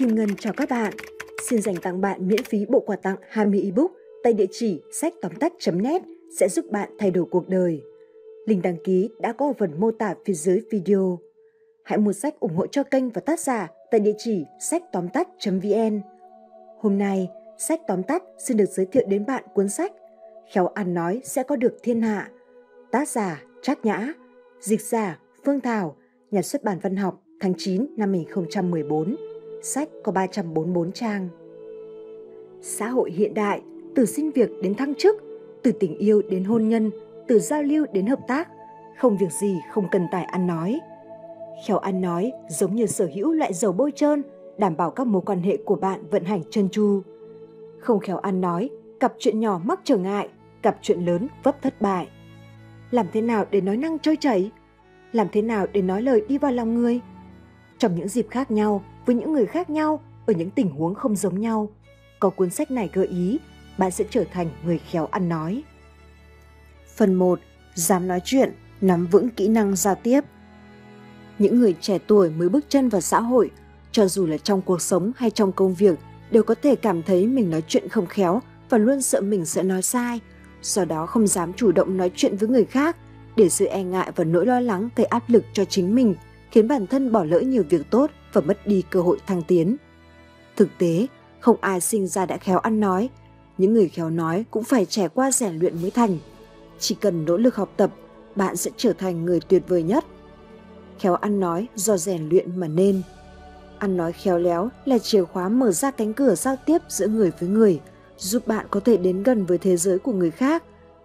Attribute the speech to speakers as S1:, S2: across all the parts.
S1: Kim Ngân chào các bạn. Xin dành tặng bạn miễn phí bộ quà tặng 20 ebook tại địa chỉ sách tóm tắt.net sẽ giúp bạn thay đổi cuộc đời. Link đăng ký đã có ở phần mô tả phía dưới video. Hãy mua sách ủng hộ cho kênh và tác giả tại địa chỉ sách tóm tắt.vn. Hôm nay, sách tóm tắt xin được giới thiệu đến bạn cuốn sách Khéo ăn nói sẽ có được thiên hạ. Tác giả Trác Nhã, dịch giả Phương Thảo, nhà xuất bản văn học tháng 9 năm 2014. Sách có 344 trang. Xã hội hiện đại, từ xin việc đến thăng chức, từ tình yêu đến hôn nhân, từ giao lưu đến hợp tác, không việc gì không cần tài ăn nói. Khéo ăn nói giống như sở hữu loại dầu bôi trơn, đảm bảo các mối quan hệ của bạn vận hành trơn tru. Không khéo ăn nói, cặp chuyện nhỏ mắc trở ngại, cặp chuyện lớn vấp thất bại. Làm thế nào để nói năng trôi chảy? Làm thế nào để nói lời đi vào lòng người? Trong những dịp khác nhau, với những người khác nhau, ở những tình huống không giống nhau, có cuốn sách này gợi ý bạn sẽ trở thành người khéo ăn nói. Phần 1. Dám nói chuyện, nắm vững kỹ năng giao tiếp. Những người trẻ tuổi mới bước chân vào xã hội, cho dù là trong cuộc sống hay trong công việc, đều có thể cảm thấy mình nói chuyện không khéo và luôn sợ mình sẽ nói sai, do đó không dám chủ động nói chuyện với người khác để sự e ngại và nỗi lo lắng gây áp lực cho chính mình, khiến bản thân bỏ lỡ nhiều việc tốt và mất đi cơ hội thăng tiến. Thực tế, không ai sinh ra đã khéo ăn nói, những người khéo nói cũng phải trải qua rèn luyện mới thành. Chỉ cần nỗ lực học tập, bạn sẽ trở thành người tuyệt vời nhất. Khéo ăn nói do rèn luyện mà nên. Ăn nói khéo léo là chìa khóa mở ra cánh cửa giao tiếp giữa người với người, giúp bạn có thể đến gần với thế giới của người khác.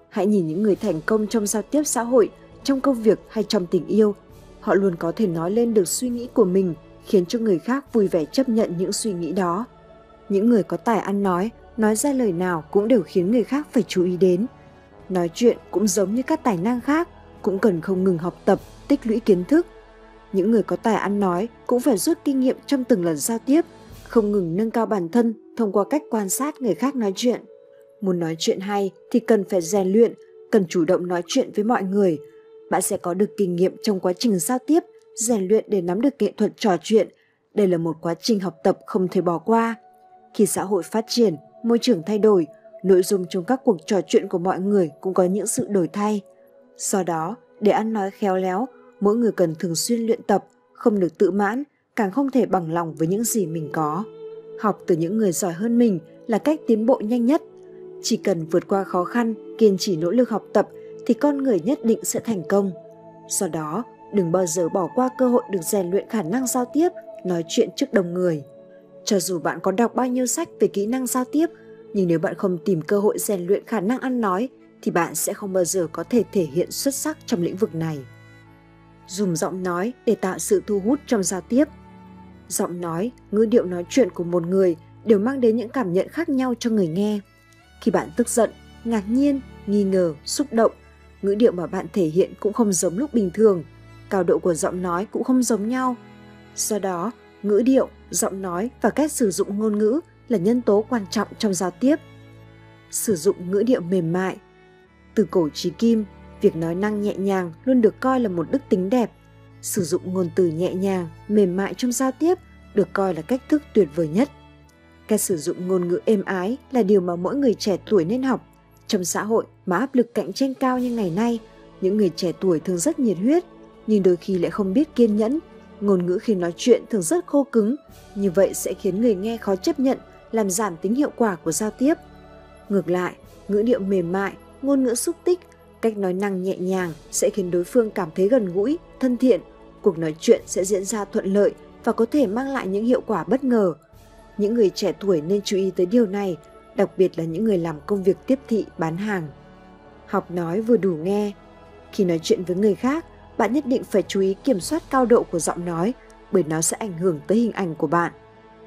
S1: Hãy nhìn những người thành công trong giao tiếp xã hội, trong công việc hay trong tình yêu. Họ luôn có thể nói lên được suy nghĩ của mình, khiến cho người khác vui vẻ chấp nhận những suy nghĩ đó. Những người có tài ăn nói, nói ra lời nào cũng đều khiến người khác phải chú ý đến. Nói chuyện cũng giống như các tài năng khác, cũng cần không ngừng học tập, tích lũy kiến thức. Những người có tài ăn nói cũng phải rút kinh nghiệm trong từng lần giao tiếp, không ngừng nâng cao bản thân thông qua cách quan sát người khác nói chuyện. Muốn nói chuyện hay thì cần phải rèn luyện, cần chủ động nói chuyện với mọi người. Bạn sẽ có được kinh nghiệm trong quá trình giao tiếp, rèn luyện để nắm được nghệ thuật trò chuyện. Đây là một quá trình học tập không thể bỏ qua. Khi xã hội phát triển, môi trường thay đổi, nội dung trong các cuộc trò chuyện của mọi người cũng có những sự đổi thay. Do đó, để ăn nói khéo léo, mỗi người cần thường xuyên luyện tập, không được tự mãn, càng không thể bằng lòng với những gì mình có. Học từ những người giỏi hơn mình là cách tiến bộ nhanh nhất. Chỉ cần vượt qua khó khăn, kiên trì nỗ lực học tập thì con người nhất định sẽ thành công. Do đó, đừng bao giờ bỏ qua cơ hội được rèn luyện khả năng giao tiếp, nói chuyện trước đông người. Cho dù bạn có đọc bao nhiêu sách về kỹ năng giao tiếp, nhưng nếu bạn không tìm cơ hội rèn luyện khả năng ăn nói thì bạn sẽ không bao giờ có thể thể hiện xuất sắc trong lĩnh vực này. Dùng giọng nói để tạo sự thu hút trong giao tiếp. Giọng nói, ngữ điệu nói chuyện của một người đều mang đến những cảm nhận khác nhau cho người nghe. Khi bạn tức giận, ngạc nhiên, nghi ngờ, xúc động, ngữ điệu mà bạn thể hiện cũng không giống lúc bình thường, cao độ của giọng nói cũng không giống nhau. Do đó, ngữ điệu, giọng nói và cách sử dụng ngôn ngữ là nhân tố quan trọng trong giao tiếp. Sử dụng ngữ điệu mềm mại. Từ cổ chí kim, việc nói năng nhẹ nhàng luôn được coi là một đức tính đẹp. Sử dụng ngôn từ nhẹ nhàng, mềm mại trong giao tiếp được coi là cách thức tuyệt vời nhất. Cách sử dụng ngôn ngữ êm ái là điều mà mỗi người trẻ tuổi nên học. Trong xã hội mà áp lực cạnh tranh cao như ngày nay, những người trẻ tuổi thường rất nhiệt huyết, nhưng đôi khi lại không biết kiên nhẫn. Ngôn ngữ khi nói chuyện thường rất khô cứng, như vậy sẽ khiến người nghe khó chấp nhận, làm giảm tính hiệu quả của giao tiếp. Ngược lại, ngữ điệu mềm mại, ngôn ngữ xúc tích, cách nói năng nhẹ nhàng sẽ khiến đối phương cảm thấy gần gũi, thân thiện. Cuộc nói chuyện sẽ diễn ra thuận lợi và có thể mang lại những hiệu quả bất ngờ. Những người trẻ tuổi nên chú ý tới điều này, đặc biệt là những người làm công việc tiếp thị, bán hàng. Học nói vừa đủ nghe. Khi nói chuyện với người khác, bạn nhất định phải chú ý kiểm soát cao độ của giọng nói bởi nó sẽ ảnh hưởng tới hình ảnh của bạn.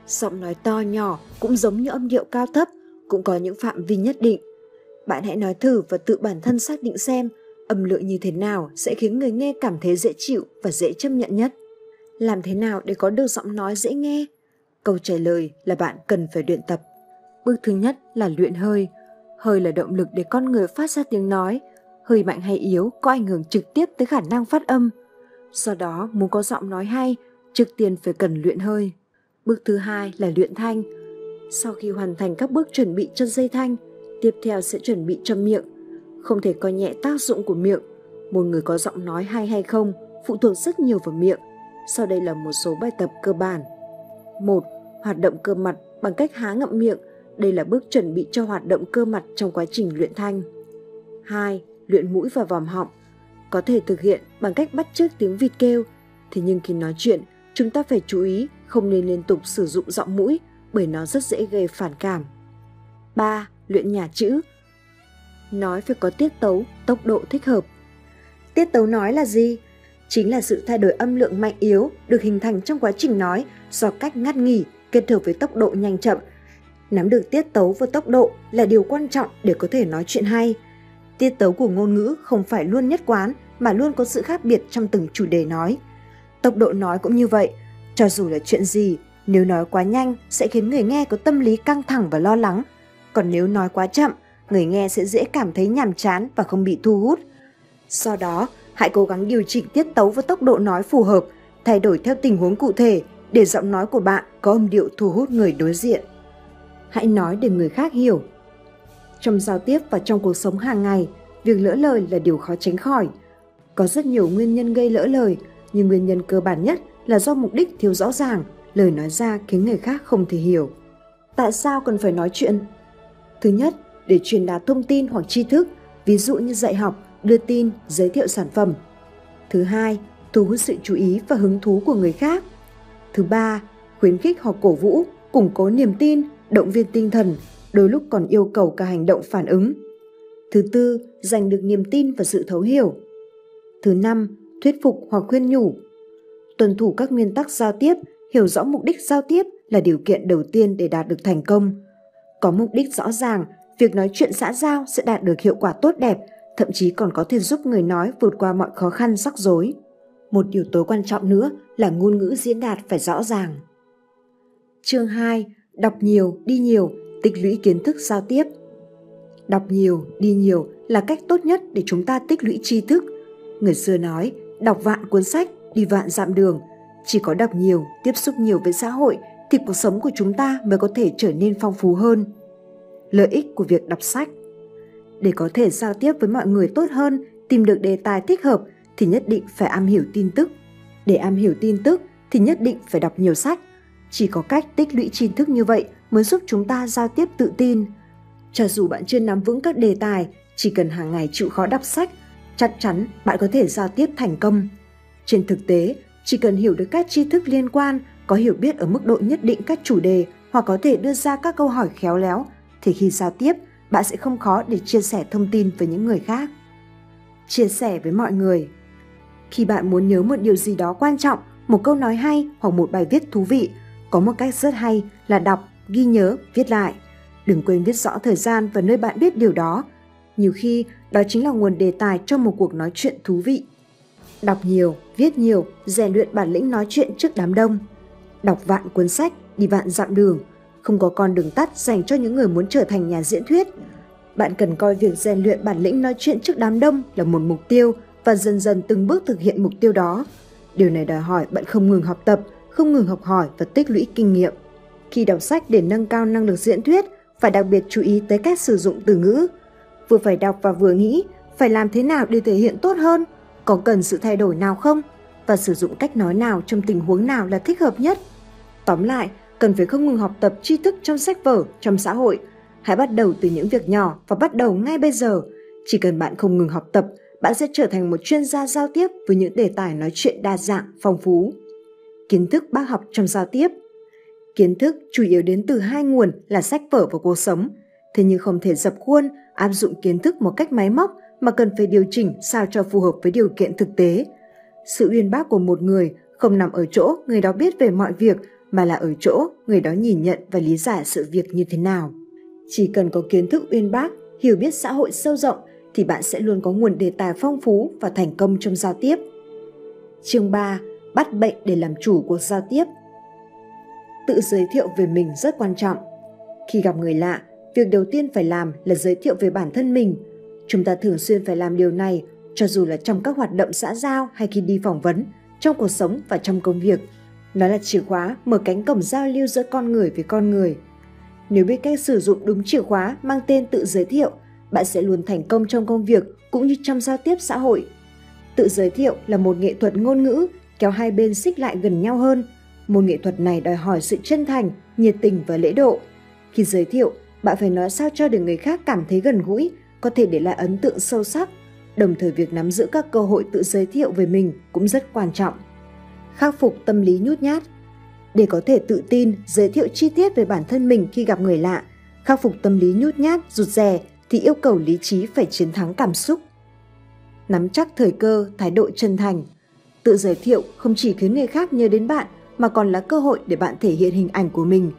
S1: Giọng nói to nhỏ cũng giống như âm điệu cao thấp, cũng có những phạm vi nhất định. Bạn hãy nói thử và tự bản thân xác định xem âm lượng như thế nào sẽ khiến người nghe cảm thấy dễ chịu và dễ chấp nhận nhất. Làm thế nào để có được giọng nói dễ nghe? Câu trả lời là bạn cần phải luyện tập. Bước thứ nhất là luyện hơi. Hơi là động lực để con người phát ra tiếng nói. Hơi mạnh hay yếu có ảnh hưởng trực tiếp tới khả năng phát âm. Do đó, muốn có giọng nói hay, trước tiên phải cần luyện hơi. Bước thứ hai là luyện thanh. Sau khi hoàn thành các bước chuẩn bị cho dây thanh, tiếp theo sẽ chuẩn bị cho miệng. Không thể coi nhẹ tác dụng của miệng. Một người có giọng nói hay hay không phụ thuộc rất nhiều vào miệng. Sau đây là một số bài tập cơ bản. 1. Hoạt động cơ mặt bằng cách há ngậm miệng. Đây là bước chuẩn bị cho hoạt động cơ mặt trong quá trình luyện thanh. 2. Luyện mũi và vòm họng. Có thể thực hiện bằng cách bắt chước tiếng vịt kêu. Thế nhưng khi nói chuyện, chúng ta phải chú ý không nên liên tục sử dụng giọng mũi bởi nó rất dễ gây phản cảm. 3. Luyện nhả chữ. Nói phải có tiết tấu, tốc độ thích hợp. Tiết tấu nói là gì? Chính là sự thay đổi âm lượng mạnh yếu được hình thành trong quá trình nói do cách ngắt nghỉ kết hợp với tốc độ nhanh chậm. Nắm được tiết tấu và tốc độ là điều quan trọng để có thể nói chuyện hay. Tiết tấu của ngôn ngữ không phải luôn nhất quán mà luôn có sự khác biệt trong từng chủ đề nói. Tốc độ nói cũng như vậy, cho dù là chuyện gì, nếu nói quá nhanh sẽ khiến người nghe có tâm lý căng thẳng và lo lắng. Còn nếu nói quá chậm, người nghe sẽ dễ cảm thấy nhàm chán và không bị thu hút. Do đó, hãy cố gắng điều chỉnh tiết tấu và tốc độ nói phù hợp, thay đổi theo tình huống cụ thể để giọng nói của bạn có âm điệu thu hút người đối diện. Hãy nói để người khác hiểu. Trong giao tiếp và trong cuộc sống hàng ngày, việc lỡ lời là điều khó tránh khỏi. Có rất nhiều nguyên nhân gây lỡ lời, nhưng nguyên nhân cơ bản nhất là do mục đích thiếu rõ ràng, lời nói ra khiến người khác không thể hiểu. Tại sao cần phải nói chuyện? Thứ nhất, để truyền đạt thông tin hoặc tri thức, ví dụ như dạy học, đưa tin, giới thiệu sản phẩm. Thứ hai, thu hút sự chú ý và hứng thú của người khác. Thứ ba, khuyến khích hoặc cổ vũ, củng cố niềm tin, động viên tinh thần, đôi lúc còn yêu cầu cả hành động phản ứng. Thứ tư, giành được niềm tin và sự thấu hiểu. Thứ năm, thuyết phục hoặc khuyên nhủ. Tuân thủ các nguyên tắc giao tiếp, hiểu rõ mục đích giao tiếp là điều kiện đầu tiên để đạt được thành công. Có mục đích rõ ràng, việc nói chuyện xã giao sẽ đạt được hiệu quả tốt đẹp, thậm chí còn có thể giúp người nói vượt qua mọi khó khăn rắc rối. Một yếu tố quan trọng nữa là ngôn ngữ diễn đạt phải rõ ràng. Chương 2. Đọc nhiều, đi nhiều, tích lũy kiến thức giao tiếp. Đọc nhiều, đi nhiều là cách tốt nhất để chúng ta tích lũy tri thức. Người xưa nói, đọc vạn cuốn sách, đi vạn dặm đường. Chỉ có đọc nhiều, tiếp xúc nhiều với xã hội thì cuộc sống của chúng ta mới có thể trở nên phong phú hơn. Lợi ích của việc đọc sách Để có thể giao tiếp với mọi người tốt hơn, tìm được đề tài thích hợp thì nhất định phải am hiểu tin tức. Để am hiểu tin tức thì nhất định phải đọc nhiều sách. Chỉ có cách tích lũy tri thức như vậy mới giúp chúng ta giao tiếp tự tin. Cho dù bạn chưa nắm vững các đề tài, chỉ cần hàng ngày chịu khó đọc sách, chắc chắn bạn có thể giao tiếp thành công. Trên thực tế, chỉ cần hiểu được các tri thức liên quan, có hiểu biết ở mức độ nhất định các chủ đề hoặc có thể đưa ra các câu hỏi khéo léo, thì khi giao tiếp, bạn sẽ không khó để chia sẻ thông tin với những người khác. Chia sẻ với mọi người Khi bạn muốn nhớ một điều gì đó quan trọng, một câu nói hay hoặc một bài viết thú vị, có một cách rất hay là đọc, ghi nhớ, viết lại. Đừng quên viết rõ thời gian và nơi bạn biết điều đó. Nhiều khi, đó chính là nguồn đề tài cho một cuộc nói chuyện thú vị. Đọc nhiều, viết nhiều, rèn luyện bản lĩnh nói chuyện trước đám đông. Đọc vạn cuốn sách, đi vạn dặm đường. Không có con đường tắt dành cho những người muốn trở thành nhà diễn thuyết. Bạn cần coi việc rèn luyện bản lĩnh nói chuyện trước đám đông là một mục tiêu và dần dần từng bước thực hiện mục tiêu đó. Điều này đòi hỏi bạn không ngừng học tập, không ngừng học hỏi và tích lũy kinh nghiệm. Khi đọc sách để nâng cao năng lực diễn thuyết, phải đặc biệt chú ý tới cách sử dụng từ ngữ. Vừa phải đọc và vừa nghĩ, phải làm thế nào để thể hiện tốt hơn – có cần sự thay đổi nào không và sử dụng cách nói nào trong tình huống nào là thích hợp nhất. Tóm lại, cần phải không ngừng học tập tri thức trong sách vở, trong xã hội. Hãy bắt đầu từ những việc nhỏ và bắt đầu ngay bây giờ. Chỉ cần bạn không ngừng học tập, bạn sẽ trở thành một chuyên gia giao tiếp với những đề tài nói chuyện đa dạng, phong phú. Kiến thức bác học trong giao tiếp Kiến thức chủ yếu đến từ hai nguồn là sách vở và cuộc sống. Thế nhưng không thể dập khuôn, áp dụng kiến thức một cách máy móc mà cần phải điều chỉnh sao cho phù hợp với điều kiện thực tế. Sự uyên bác của một người không nằm ở chỗ người đó biết về mọi việc mà là ở chỗ người đó nhìn nhận và lý giải sự việc như thế nào. Chỉ cần có kiến thức uyên bác, hiểu biết xã hội sâu rộng thì bạn sẽ luôn có nguồn đề tài phong phú và thành công trong giao tiếp. Chương 3. Bắt bệnh để làm chủ cuộc giao tiếp Tự giới thiệu về mình rất quan trọng. Khi gặp người lạ, việc đầu tiên phải làm là giới thiệu về bản thân mình – Chúng ta thường xuyên phải làm điều này, cho dù là trong các hoạt động xã giao hay khi đi phỏng vấn, trong cuộc sống và trong công việc. Nó là chìa khóa mở cánh cổng giao lưu giữa con người với con người. Nếu biết cách sử dụng đúng chìa khóa mang tên tự giới thiệu, bạn sẽ luôn thành công trong công việc cũng như trong giao tiếp xã hội. Tự giới thiệu là một nghệ thuật ngôn ngữ kéo hai bên xích lại gần nhau hơn. Một nghệ thuật này đòi hỏi sự chân thành, nhiệt tình và lễ độ. Khi giới thiệu, bạn phải nói sao cho để người khác cảm thấy gần gũi, có thể để lại ấn tượng sâu sắc. Đồng thời việc nắm giữ các cơ hội tự giới thiệu về mình cũng rất quan trọng. Khắc phục tâm lý nhút nhát Để có thể tự tin, giới thiệu chi tiết về bản thân mình khi gặp người lạ, khắc phục tâm lý nhút nhát, rụt rè thì yêu cầu lý trí phải chiến thắng cảm xúc. Nắm chắc thời cơ, thái độ chân thành. Tự giới thiệu không chỉ khiến người khác nhớ đến bạn mà còn là cơ hội để bạn thể hiện hình ảnh của mình.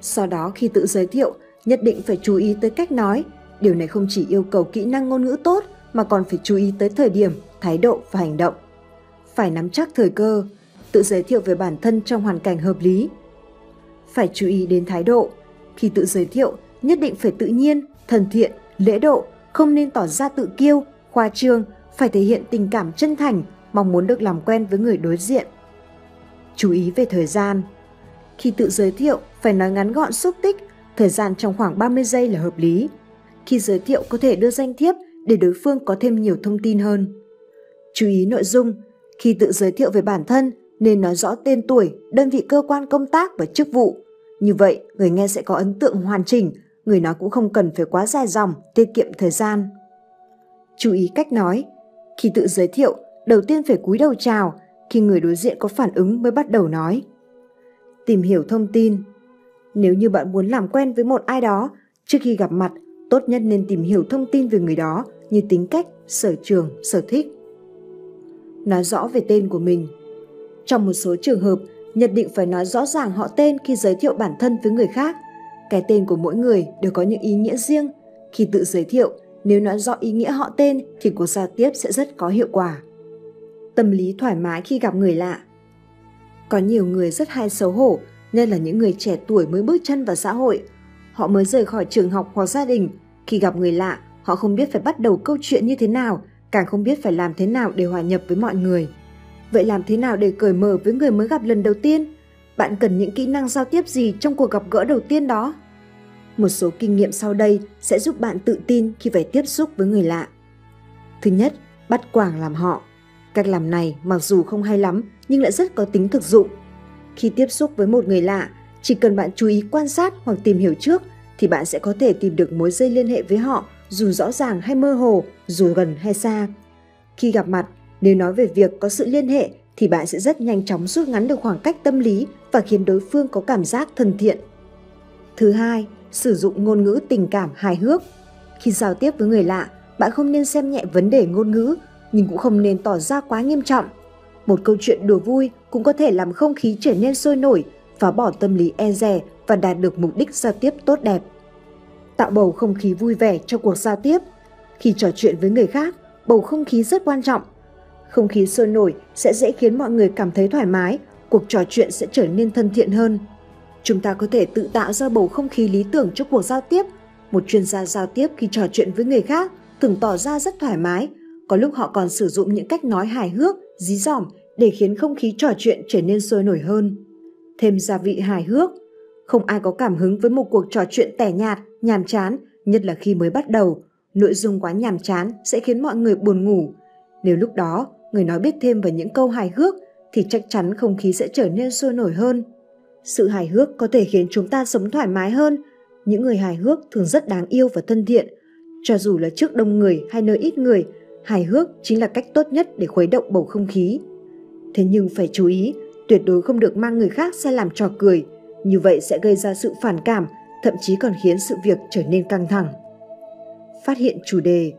S1: Sau đó khi tự giới thiệu, nhất định phải chú ý tới cách nói. Điều này không chỉ yêu cầu kỹ năng ngôn ngữ tốt mà còn phải chú ý tới thời điểm, thái độ và hành động. Phải nắm chắc thời cơ, tự giới thiệu về bản thân trong hoàn cảnh hợp lý. Phải chú ý đến thái độ. Khi tự giới thiệu, nhất định phải tự nhiên, thân thiện, lễ độ, không nên tỏ ra tự kiêu, khoa trương, phải thể hiện tình cảm chân thành, mong muốn được làm quen với người đối diện. Chú ý về thời gian. Khi tự giới thiệu, phải nói ngắn gọn xúc tích, thời gian trong khoảng 30 giây là hợp lý. Khi giới thiệu có thể đưa danh thiếp để đối phương có thêm nhiều thông tin hơn. Chú ý nội dung, khi tự giới thiệu về bản thân nên nói rõ tên tuổi, đơn vị cơ quan công tác và chức vụ. Như vậy, người nghe sẽ có ấn tượng hoàn chỉnh, người nói cũng không cần phải quá dài dòng, tiết kiệm thời gian. Chú ý cách nói. Khi tự giới thiệu, đầu tiên phải cúi đầu chào, khi người đối diện có phản ứng mới bắt đầu nói. Tìm hiểu thông tin. Nếu như bạn muốn làm quen với một ai đó, trước khi gặp mặt, tốt nhất nên tìm hiểu thông tin về người đó như tính cách, sở trường, sở thích. Nói rõ về tên của mình. Trong một số trường hợp, nhất định phải nói rõ ràng họ tên khi giới thiệu bản thân với người khác. Cái tên của mỗi người đều có những ý nghĩa riêng. Khi tự giới thiệu, nếu nói rõ ý nghĩa họ tên thì cuộc giao tiếp sẽ rất có hiệu quả. Tâm lý thoải mái khi gặp người lạ Có nhiều người rất hay xấu hổ, nên là những người trẻ tuổi mới bước chân vào xã hội. Họ mới rời khỏi trường học hoặc gia đình. Khi gặp người lạ, họ không biết phải bắt đầu câu chuyện như thế nào, càng không biết phải làm thế nào để hòa nhập với mọi người. Vậy làm thế nào để cởi mở với người mới gặp lần đầu tiên? Bạn cần những kỹ năng giao tiếp gì trong cuộc gặp gỡ đầu tiên đó? Một số kinh nghiệm sau đây sẽ giúp bạn tự tin khi phải tiếp xúc với người lạ. Thứ nhất, bắt quảng làm họ. Cách làm này mặc dù không hay lắm nhưng lại rất có tính thực dụng. Khi tiếp xúc với một người lạ, chỉ cần bạn chú ý quan sát hoặc tìm hiểu trước thì bạn sẽ có thể tìm được mối dây liên hệ với họ dù rõ ràng hay mơ hồ, dù gần hay xa. Khi gặp mặt, nếu nói về việc có sự liên hệ thì bạn sẽ rất nhanh chóng rút ngắn được khoảng cách tâm lý và khiến đối phương có cảm giác thân thiện. Thứ hai, sử dụng ngôn ngữ tình cảm hài hước. Khi giao tiếp với người lạ, bạn không nên xem nhẹ vấn đề ngôn ngữ, nhưng cũng không nên tỏ ra quá nghiêm trọng. Một câu chuyện đùa vui cũng có thể làm không khí trở nên sôi nổi, phá bỏ tâm lý e dè và đạt được mục đích giao tiếp tốt đẹp. Tạo bầu không khí vui vẻ cho cuộc giao tiếp. Khi trò chuyện với người khác, bầu không khí rất quan trọng. Không khí sôi nổi sẽ dễ khiến mọi người cảm thấy thoải mái, cuộc trò chuyện sẽ trở nên thân thiện hơn. Chúng ta có thể tự tạo ra bầu không khí lý tưởng cho cuộc giao tiếp. Một chuyên gia giao tiếp khi trò chuyện với người khác thường tỏ ra rất thoải mái, có lúc họ còn sử dụng những cách nói hài hước, dí dỏm để khiến không khí trò chuyện trở nên sôi nổi hơn. Thêm gia vị hài hước. Không ai có cảm hứng với một cuộc trò chuyện tẻ nhạt, nhàm chán, nhất là khi mới bắt đầu. Nội dung quá nhàm chán sẽ khiến mọi người buồn ngủ. Nếu lúc đó người nói biết thêm vào những câu hài hước thì chắc chắn không khí sẽ trở nên sôi nổi hơn. Sự hài hước có thể khiến chúng ta sống thoải mái hơn. Những người hài hước thường rất đáng yêu và thân thiện. Cho dù là trước đông người hay nơi ít người, hài hước chính là cách tốt nhất để khuấy động bầu không khí. Thế nhưng phải chú ý, tuyệt đối không được mang người khác ra làm trò cười. Như vậy sẽ gây ra sự phản cảm, thậm chí còn khiến sự việc trở nên căng thẳng. Phát hiện chủ đề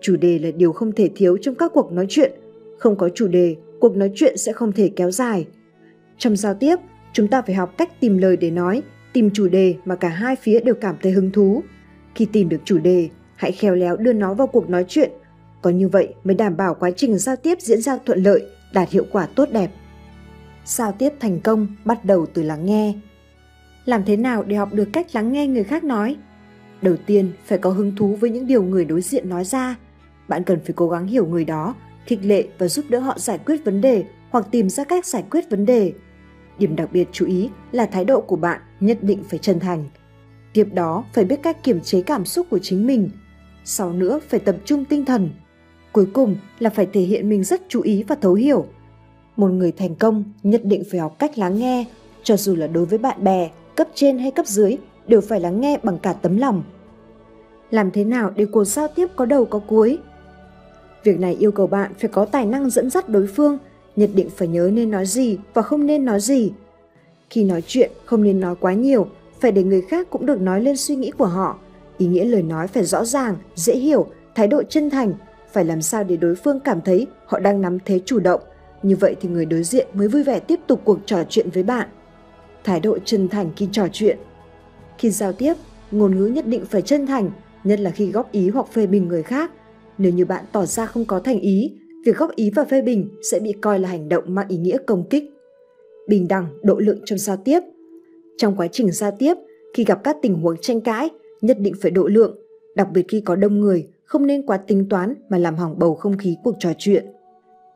S1: Chủ đề là điều không thể thiếu trong các cuộc nói chuyện. Không có chủ đề, cuộc nói chuyện sẽ không thể kéo dài. Trong giao tiếp, chúng ta phải học cách tìm lời để nói, tìm chủ đề mà cả hai phía đều cảm thấy hứng thú. Khi tìm được chủ đề, hãy khéo léo đưa nó vào cuộc nói chuyện. Có như vậy mới đảm bảo quá trình giao tiếp diễn ra thuận lợi, đạt hiệu quả tốt đẹp. Giao tiếp thành công bắt đầu từ lắng nghe. Làm thế nào để học được cách lắng nghe người khác nói? Đầu tiên, phải có hứng thú với những điều người đối diện nói ra. Bạn cần phải cố gắng hiểu người đó, khích lệ và giúp đỡ họ giải quyết vấn đề hoặc tìm ra cách giải quyết vấn đề Điểm đặc biệt chú ý là thái độ của bạn nhất định phải chân thành. Tiếp đó phải biết cách kiểm chế cảm xúc của chính mình. Sau nữa phải tập trung tinh thần. Cuối cùng là phải thể hiện mình rất chú ý và thấu hiểu. Một người thành công nhất định phải học cách lắng nghe, cho dù là đối với bạn bè, cấp trên hay cấp dưới đều phải lắng nghe bằng cả tấm lòng. Làm thế nào để cuộc giao tiếp có đầu có cuối? Việc này yêu cầu bạn phải có tài năng dẫn dắt đối phương, nhất định phải nhớ nên nói gì và không nên nói gì. Khi nói chuyện không nên nói quá nhiều, phải để người khác cũng được nói lên suy nghĩ của họ. Ý nghĩa lời nói phải rõ ràng, dễ hiểu, thái độ chân thành, phải làm sao để đối phương cảm thấy họ đang nắm thế chủ động. Như vậy thì người đối diện mới vui vẻ tiếp tục cuộc trò chuyện với bạn. Thái độ chân thành khi trò chuyện. Khi giao tiếp, ngôn ngữ nhất định phải chân thành, nhất là khi góp ý hoặc phê bình người khác. Nếu như bạn tỏ ra không có thành ý, việc góp ý và phê bình sẽ bị coi là hành động mang ý nghĩa công kích. Bình đẳng, độ lượng trong giao tiếp. Trong quá trình giao tiếp, khi gặp các tình huống tranh cãi, nhất định phải độ lượng, đặc biệt khi có đông người, không nên quá tính toán mà làm hỏng bầu không khí cuộc trò chuyện.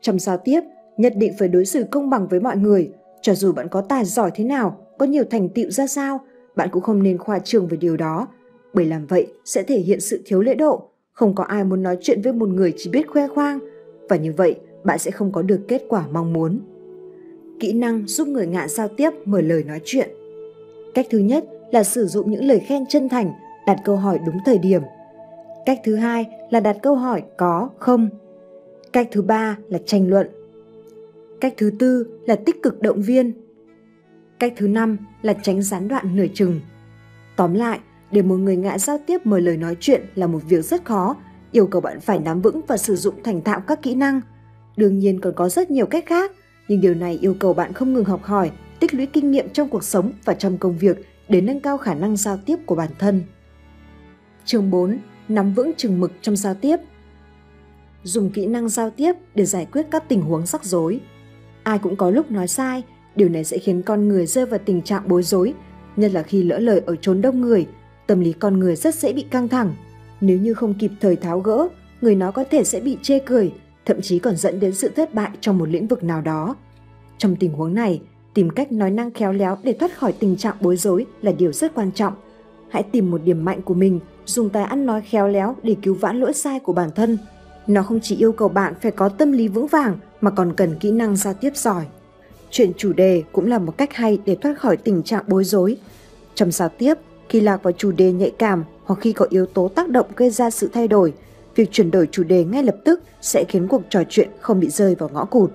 S1: Trong giao tiếp, nhất định phải đối xử công bằng với mọi người, cho dù bạn có tài giỏi thế nào, có nhiều thành tựu ra sao, bạn cũng không nên khoa trương về điều đó, bởi làm vậy sẽ thể hiện sự thiếu lễ độ, không có ai muốn nói chuyện với một người chỉ biết khoe khoang, và như vậy bạn sẽ không có được kết quả mong muốn. Kỹ năng giúp người ngạ giao tiếp mở lời nói chuyện. Cách thứ nhất là sử dụng những lời khen chân thành, đặt câu hỏi đúng thời điểm. Cách thứ hai là đặt câu hỏi có, không. Cách thứ ba là tranh luận. Cách thứ tư là tích cực động viên. Cách thứ năm là tránh gián đoạn nửa chừng. Tóm lại, để một người ngã giao tiếp mời lời nói chuyện là một việc rất khó, yêu cầu bạn phải nắm vững và sử dụng thành thạo các kỹ năng. Đương nhiên còn có rất nhiều cách khác, nhưng điều này yêu cầu bạn không ngừng học hỏi, tích lũy kinh nghiệm trong cuộc sống và trong công việc để nâng cao khả năng giao tiếp của bản thân. Chương 4. Nắm vững chừng mực trong giao tiếp Dùng kỹ năng giao tiếp để giải quyết các tình huống rắc rối. Ai cũng có lúc nói sai, điều này sẽ khiến con người rơi vào tình trạng bối rối, nhất là khi lỡ lời ở chốn đông người – tâm lý con người rất dễ bị căng thẳng. Nếu như không kịp thời tháo gỡ, người nói có thể sẽ bị chê cười, thậm chí còn dẫn đến sự thất bại trong một lĩnh vực nào đó. Trong tình huống này, tìm cách nói năng khéo léo để thoát khỏi tình trạng bối rối là điều rất quan trọng. Hãy tìm một điểm mạnh của mình, dùng tài ăn nói khéo léo để cứu vãn lỗi sai của bản thân. Nó không chỉ yêu cầu bạn phải có tâm lý vững vàng mà còn cần kỹ năng giao tiếp giỏi. Chuyện chủ đề cũng là một cách hay để thoát khỏi tình trạng bối rối. Trong giao tiếp, khi lạc vào chủ đề nhạy cảm hoặc khi có yếu tố tác động gây ra sự thay đổi, việc chuyển đổi chủ đề ngay lập tức sẽ khiến cuộc trò chuyện không bị rơi vào ngõ cụt.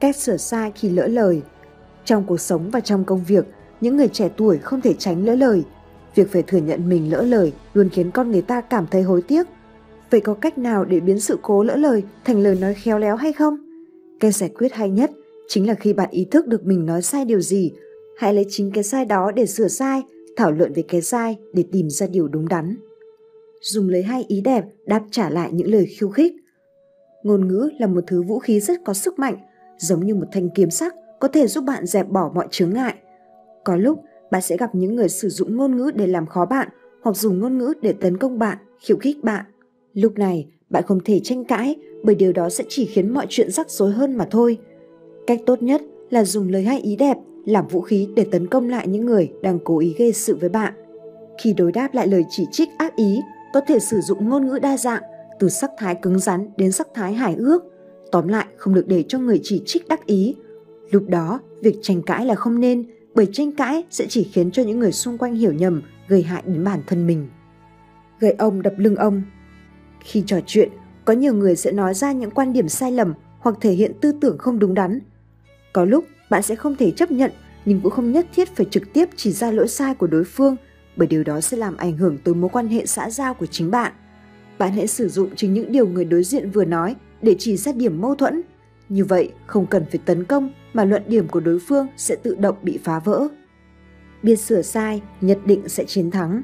S1: Cách sửa sai khi lỡ lời Trong cuộc sống và trong công việc, những người trẻ tuổi không thể tránh lỡ lời. Việc phải thừa nhận mình lỡ lời luôn khiến con người ta cảm thấy hối tiếc. Vậy có cách nào để biến sự cố lỡ lời thành lời nói khéo léo hay không? Cách giải quyết hay nhất chính là khi bạn ý thức được mình nói sai điều gì, hãy lấy chính cái sai đó để sửa sai thảo luận về cái sai để tìm ra điều đúng đắn. Dùng lấy hai ý đẹp đáp trả lại những lời khiêu khích. Ngôn ngữ là một thứ vũ khí rất có sức mạnh, giống như một thanh kiếm sắc có thể giúp bạn dẹp bỏ mọi chướng ngại. Có lúc bạn sẽ gặp những người sử dụng ngôn ngữ để làm khó bạn hoặc dùng ngôn ngữ để tấn công bạn, khiêu khích bạn. Lúc này, bạn không thể tranh cãi bởi điều đó sẽ chỉ khiến mọi chuyện rắc rối hơn mà thôi. Cách tốt nhất là dùng lời hay ý đẹp làm vũ khí để tấn công lại những người đang cố ý gây sự với bạn. Khi đối đáp lại lời chỉ trích ác ý, có thể sử dụng ngôn ngữ đa dạng, từ sắc thái cứng rắn đến sắc thái hài ước. Tóm lại, không được để cho người chỉ trích đắc ý. Lúc đó, việc tranh cãi là không nên, bởi tranh cãi sẽ chỉ khiến cho những người xung quanh hiểu nhầm, gây hại đến bản thân mình. Gậy ông đập lưng ông Khi trò chuyện, có nhiều người sẽ nói ra những quan điểm sai lầm hoặc thể hiện tư tưởng không đúng đắn. Có lúc bạn sẽ không thể chấp nhận nhưng cũng không nhất thiết phải trực tiếp chỉ ra lỗi sai của đối phương bởi điều đó sẽ làm ảnh hưởng tới mối quan hệ xã giao của chính bạn. Bạn hãy sử dụng chính những điều người đối diện vừa nói để chỉ ra điểm mâu thuẫn. Như vậy, không cần phải tấn công mà luận điểm của đối phương sẽ tự động bị phá vỡ. Biết sửa sai nhất định sẽ chiến thắng.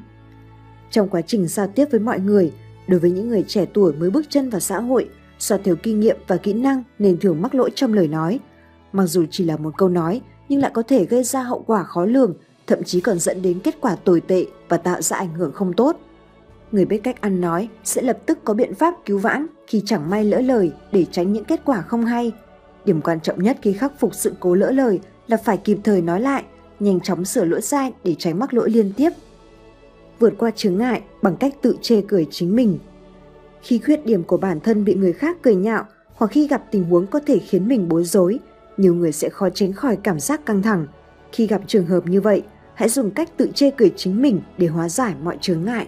S1: Trong quá trình giao tiếp với mọi người, đối với những người trẻ tuổi mới bước chân vào xã hội, do thiếu kinh nghiệm và kỹ năng nên thường mắc lỗi trong lời nói – Mặc dù chỉ là một câu nói, nhưng lại có thể gây ra hậu quả khó lường, thậm chí còn dẫn đến kết quả tồi tệ và tạo ra ảnh hưởng không tốt. Người biết cách ăn nói sẽ lập tức có biện pháp cứu vãn khi chẳng may lỡ lời để tránh những kết quả không hay. Điểm quan trọng nhất khi khắc phục sự cố lỡ lời là phải kịp thời nói lại, nhanh chóng sửa lỗi sai để tránh mắc lỗi liên tiếp. Vượt qua chướng ngại bằng cách tự chê cười chính mình. Khi khuyết điểm của bản thân bị người khác cười nhạo hoặc khi gặp tình huống có thể khiến mình bối rối, nhiều người sẽ khó tránh khỏi cảm giác căng thẳng. Khi gặp trường hợp như vậy, hãy dùng cách tự chê cười chính mình để hóa giải mọi chướng ngại.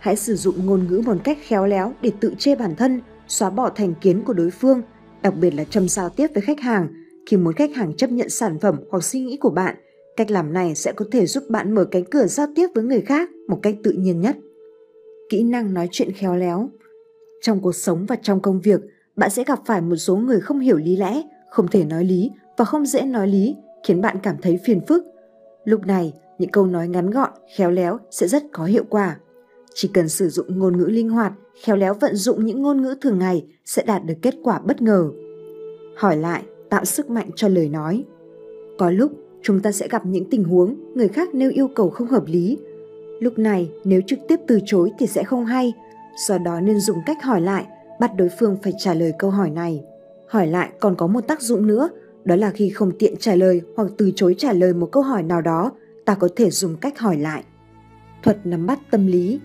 S1: Hãy sử dụng ngôn ngữ một cách khéo léo để tự chê bản thân, xóa bỏ thành kiến của đối phương, đặc biệt là trong giao tiếp với khách hàng. Khi muốn khách hàng chấp nhận sản phẩm hoặc suy nghĩ của bạn, cách làm này sẽ có thể giúp bạn mở cánh cửa giao tiếp với người khác một cách tự nhiên nhất. Kỹ năng nói chuyện khéo léo Trong cuộc sống và trong công việc, bạn sẽ gặp phải một số người không hiểu lý lẽ, không thể nói lý và không dễ nói lý, khiến bạn cảm thấy phiền phức. Lúc này, những câu nói ngắn gọn, khéo léo sẽ rất có hiệu quả. Chỉ cần sử dụng ngôn ngữ linh hoạt, khéo léo vận dụng những ngôn ngữ thường ngày sẽ đạt được kết quả bất ngờ. Hỏi lại, tạo sức mạnh cho lời nói. Có lúc chúng ta sẽ gặp những tình huống người khác nêu yêu cầu không hợp lý. Lúc này nếu trực tiếp từ chối thì sẽ không hay, do đó nên dùng cách hỏi lại, bắt đối phương phải trả lời câu hỏi này. Hỏi lại còn có một tác dụng nữa, đó là khi không tiện trả lời hoặc từ chối trả lời một câu hỏi nào đó, ta có thể dùng cách hỏi lại. Thuật nắm bắt tâm lý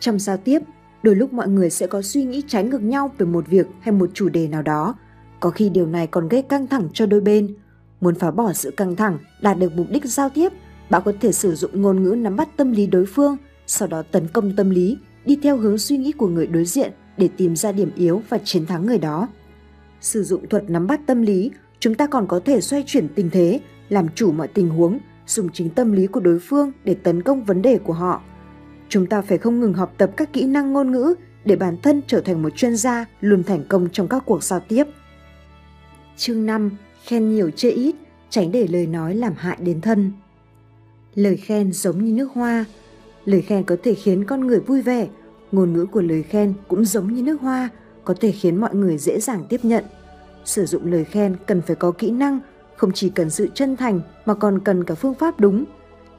S1: trong giao tiếp, đôi lúc mọi người sẽ có suy nghĩ trái ngược nhau về một việc hay một chủ đề nào đó. Có khi điều này còn gây căng thẳng cho đôi bên. Muốn phá bỏ sự căng thẳng, đạt được mục đích giao tiếp, bạn có thể sử dụng ngôn ngữ nắm bắt tâm lý đối phương, sau đó tấn công tâm lý, đi theo hướng suy nghĩ của người đối diện để tìm ra điểm yếu và chiến thắng người đó. Sử dụng thuật nắm bắt tâm lý, chúng ta còn có thể xoay chuyển tình thế, làm chủ mọi tình huống, dùng chính tâm lý của đối phương để tấn công vấn đề của họ. Chúng ta phải không ngừng học tập các kỹ năng ngôn ngữ để bản thân trở thành một chuyên gia luôn thành công trong các cuộc giao tiếp. Chương 5. Khen nhiều chê ít, tránh để lời nói làm hại đến thân. Lời khen giống như nước hoa. Lời khen có thể khiến con người vui vẻ. Ngôn ngữ của lời khen cũng giống như nước hoa, có thể khiến mọi người dễ dàng tiếp nhận. Sử dụng lời khen cần phải có kỹ năng, không chỉ cần sự chân thành mà còn cần cả phương pháp đúng.